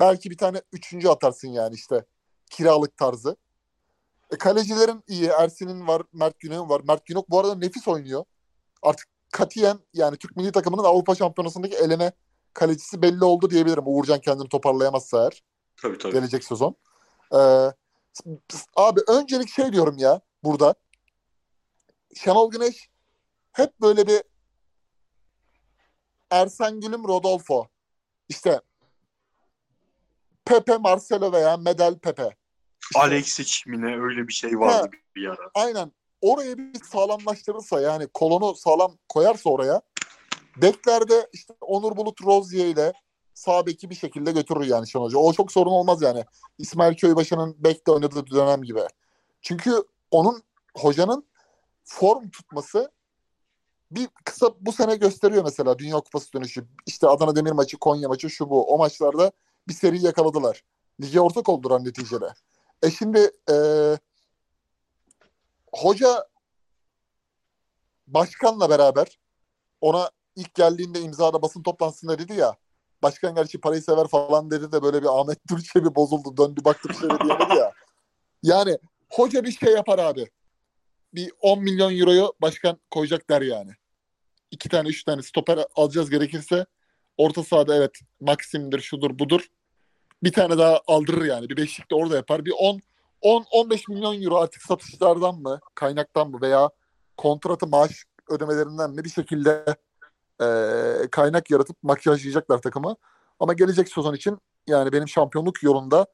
Speaker 2: Belki bir tane üçüncü atarsın yani işte. Kiralık tarzı. E, kalecilerin iyi. Ersin'in var. Mert Günok'un var. Mert Günok bu arada nefis oynuyor. Artık katiyen yani Türk milli takımının Avrupa Şampiyonası'ndaki eleme kalecisi belli oldu diyebilirim. Uğurcan kendini toparlayamazsa eğer
Speaker 3: Tabii tabii.
Speaker 2: gelecek sezon. Ee, abi öncelik şey diyorum ya burada. Şenol Güneş hep böyle bir Ersen Gülüm Rodolfo. İşte Pepe Marcelo veya Medel Pepe. İşte
Speaker 3: Alexis mi ne öyle bir şey vardı
Speaker 2: Ha.
Speaker 3: bir ara.
Speaker 2: aynen oraya bir sağlamlaştırırsa yani kolonu sağlam koyarsa oraya beklerde işte Onur Bulut Rozier ile sağ beki bir şekilde götürür yani Şenol Hoca. O çok sorun olmaz yani. İsmail Köybaşı'nın bekle oynadığı dönem gibi. Çünkü onun hocanın form tutması bir kısa bu sene gösteriyor mesela Dünya Kupası dönüşü. İşte Adana Demir maçı, Konya maçı şu bu. O maçlarda bir seri yakaladılar. Lige ortak oldular neticede. E şimdi eee hoca başkanla beraber ona ilk geldiğinde imzada basın toplantısında dedi ya başkan gerçi parayı sever falan dedi de böyle bir Ahmet Türkçe bir bozuldu döndü baktı bir şey diyemedi ya. Yani hoca bir şey yapar abi. Bir 10 milyon euroyu başkan koyacak der yani. İki tane üç tane stoper alacağız gerekirse orta sahada evet Maxim'dir şudur budur. Bir tane daha aldırır yani. Bir beşlik de orada yapar. Bir 10 10-15 milyon euro artık satışlardan mı, kaynaktan mı veya kontratı maaş ödemelerinden mi bir şekilde e, kaynak yaratıp makyajlayacaklar takımı. Ama gelecek sezon için yani benim şampiyonluk yolunda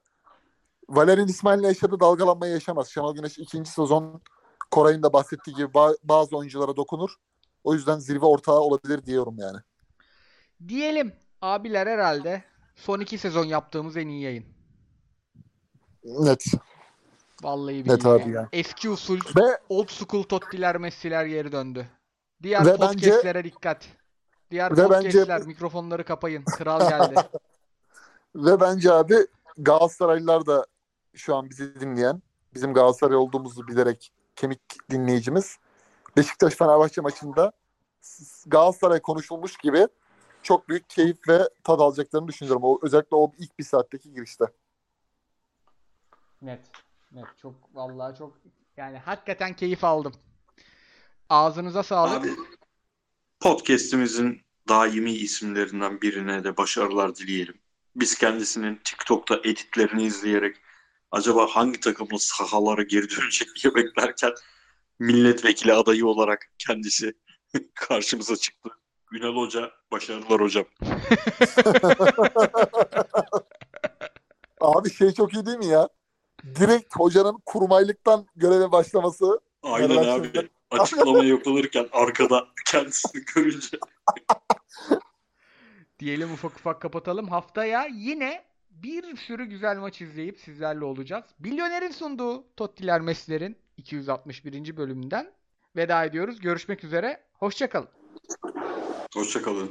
Speaker 2: Valerian İsmail'le yaşadığı dalgalanmayı yaşamaz. Şenol Güneş ikinci sezon Koray'ın da bahsettiği gibi ba- bazı oyunculara dokunur. O yüzden zirve ortağı olabilir diyorum yani.
Speaker 1: Diyelim abiler herhalde son iki sezon yaptığımız en iyi yayın.
Speaker 2: Net.
Speaker 1: Vallahi
Speaker 2: Net
Speaker 1: billahi.
Speaker 2: abi ya.
Speaker 1: Eski usul
Speaker 2: Ve
Speaker 1: old school Totti'ler Messi'ler geri döndü. Diğer
Speaker 2: Ve bence-
Speaker 1: podcast'lere dikkat. Diğer
Speaker 2: Ve bence-
Speaker 1: podcast'ler mikrofonları kapayın. Kral geldi.
Speaker 2: Ve bence abi Galatasaraylılar da şu an bizi dinleyen, bizim Galatasaray olduğumuzu bilerek kemik dinleyicimiz Beşiktaş Fenerbahçe maçında Galatasaray konuşulmuş gibi çok büyük keyif ve tad alacaklarını düşünüyorum. O, özellikle o ilk bir saatteki girişte.
Speaker 1: Net. Net. Çok vallahi çok yani hakikaten keyif aldım. Ağzınıza sağlık.
Speaker 3: Abi podcast'imizin daimi isimlerinden birine de başarılar dileyelim. Biz kendisinin TikTok'ta editlerini izleyerek acaba hangi takımın sahalara geri dönecek diye beklerken milletvekili adayı olarak kendisi karşımıza çıktı. Ünal Hoca, başarılar hocam.
Speaker 2: Abi şey çok iyi değil mi ya? Direkt hocanın kurmaylıktan göreve başlaması.
Speaker 3: Aynen
Speaker 2: Fenerbahçe-
Speaker 3: abi. Açıklamaya yoklanırken arkada kendisini görünce
Speaker 1: Diyelim ufak ufak kapatalım. Haftaya yine bir sürü güzel maç izleyip sizlerle olacağız. Milyoner'in sunduğu Tottiler Messi'lerin 261. bölümünden veda ediyoruz. Görüşmek üzere. Hoşçakalın.
Speaker 3: Hoşçakalın.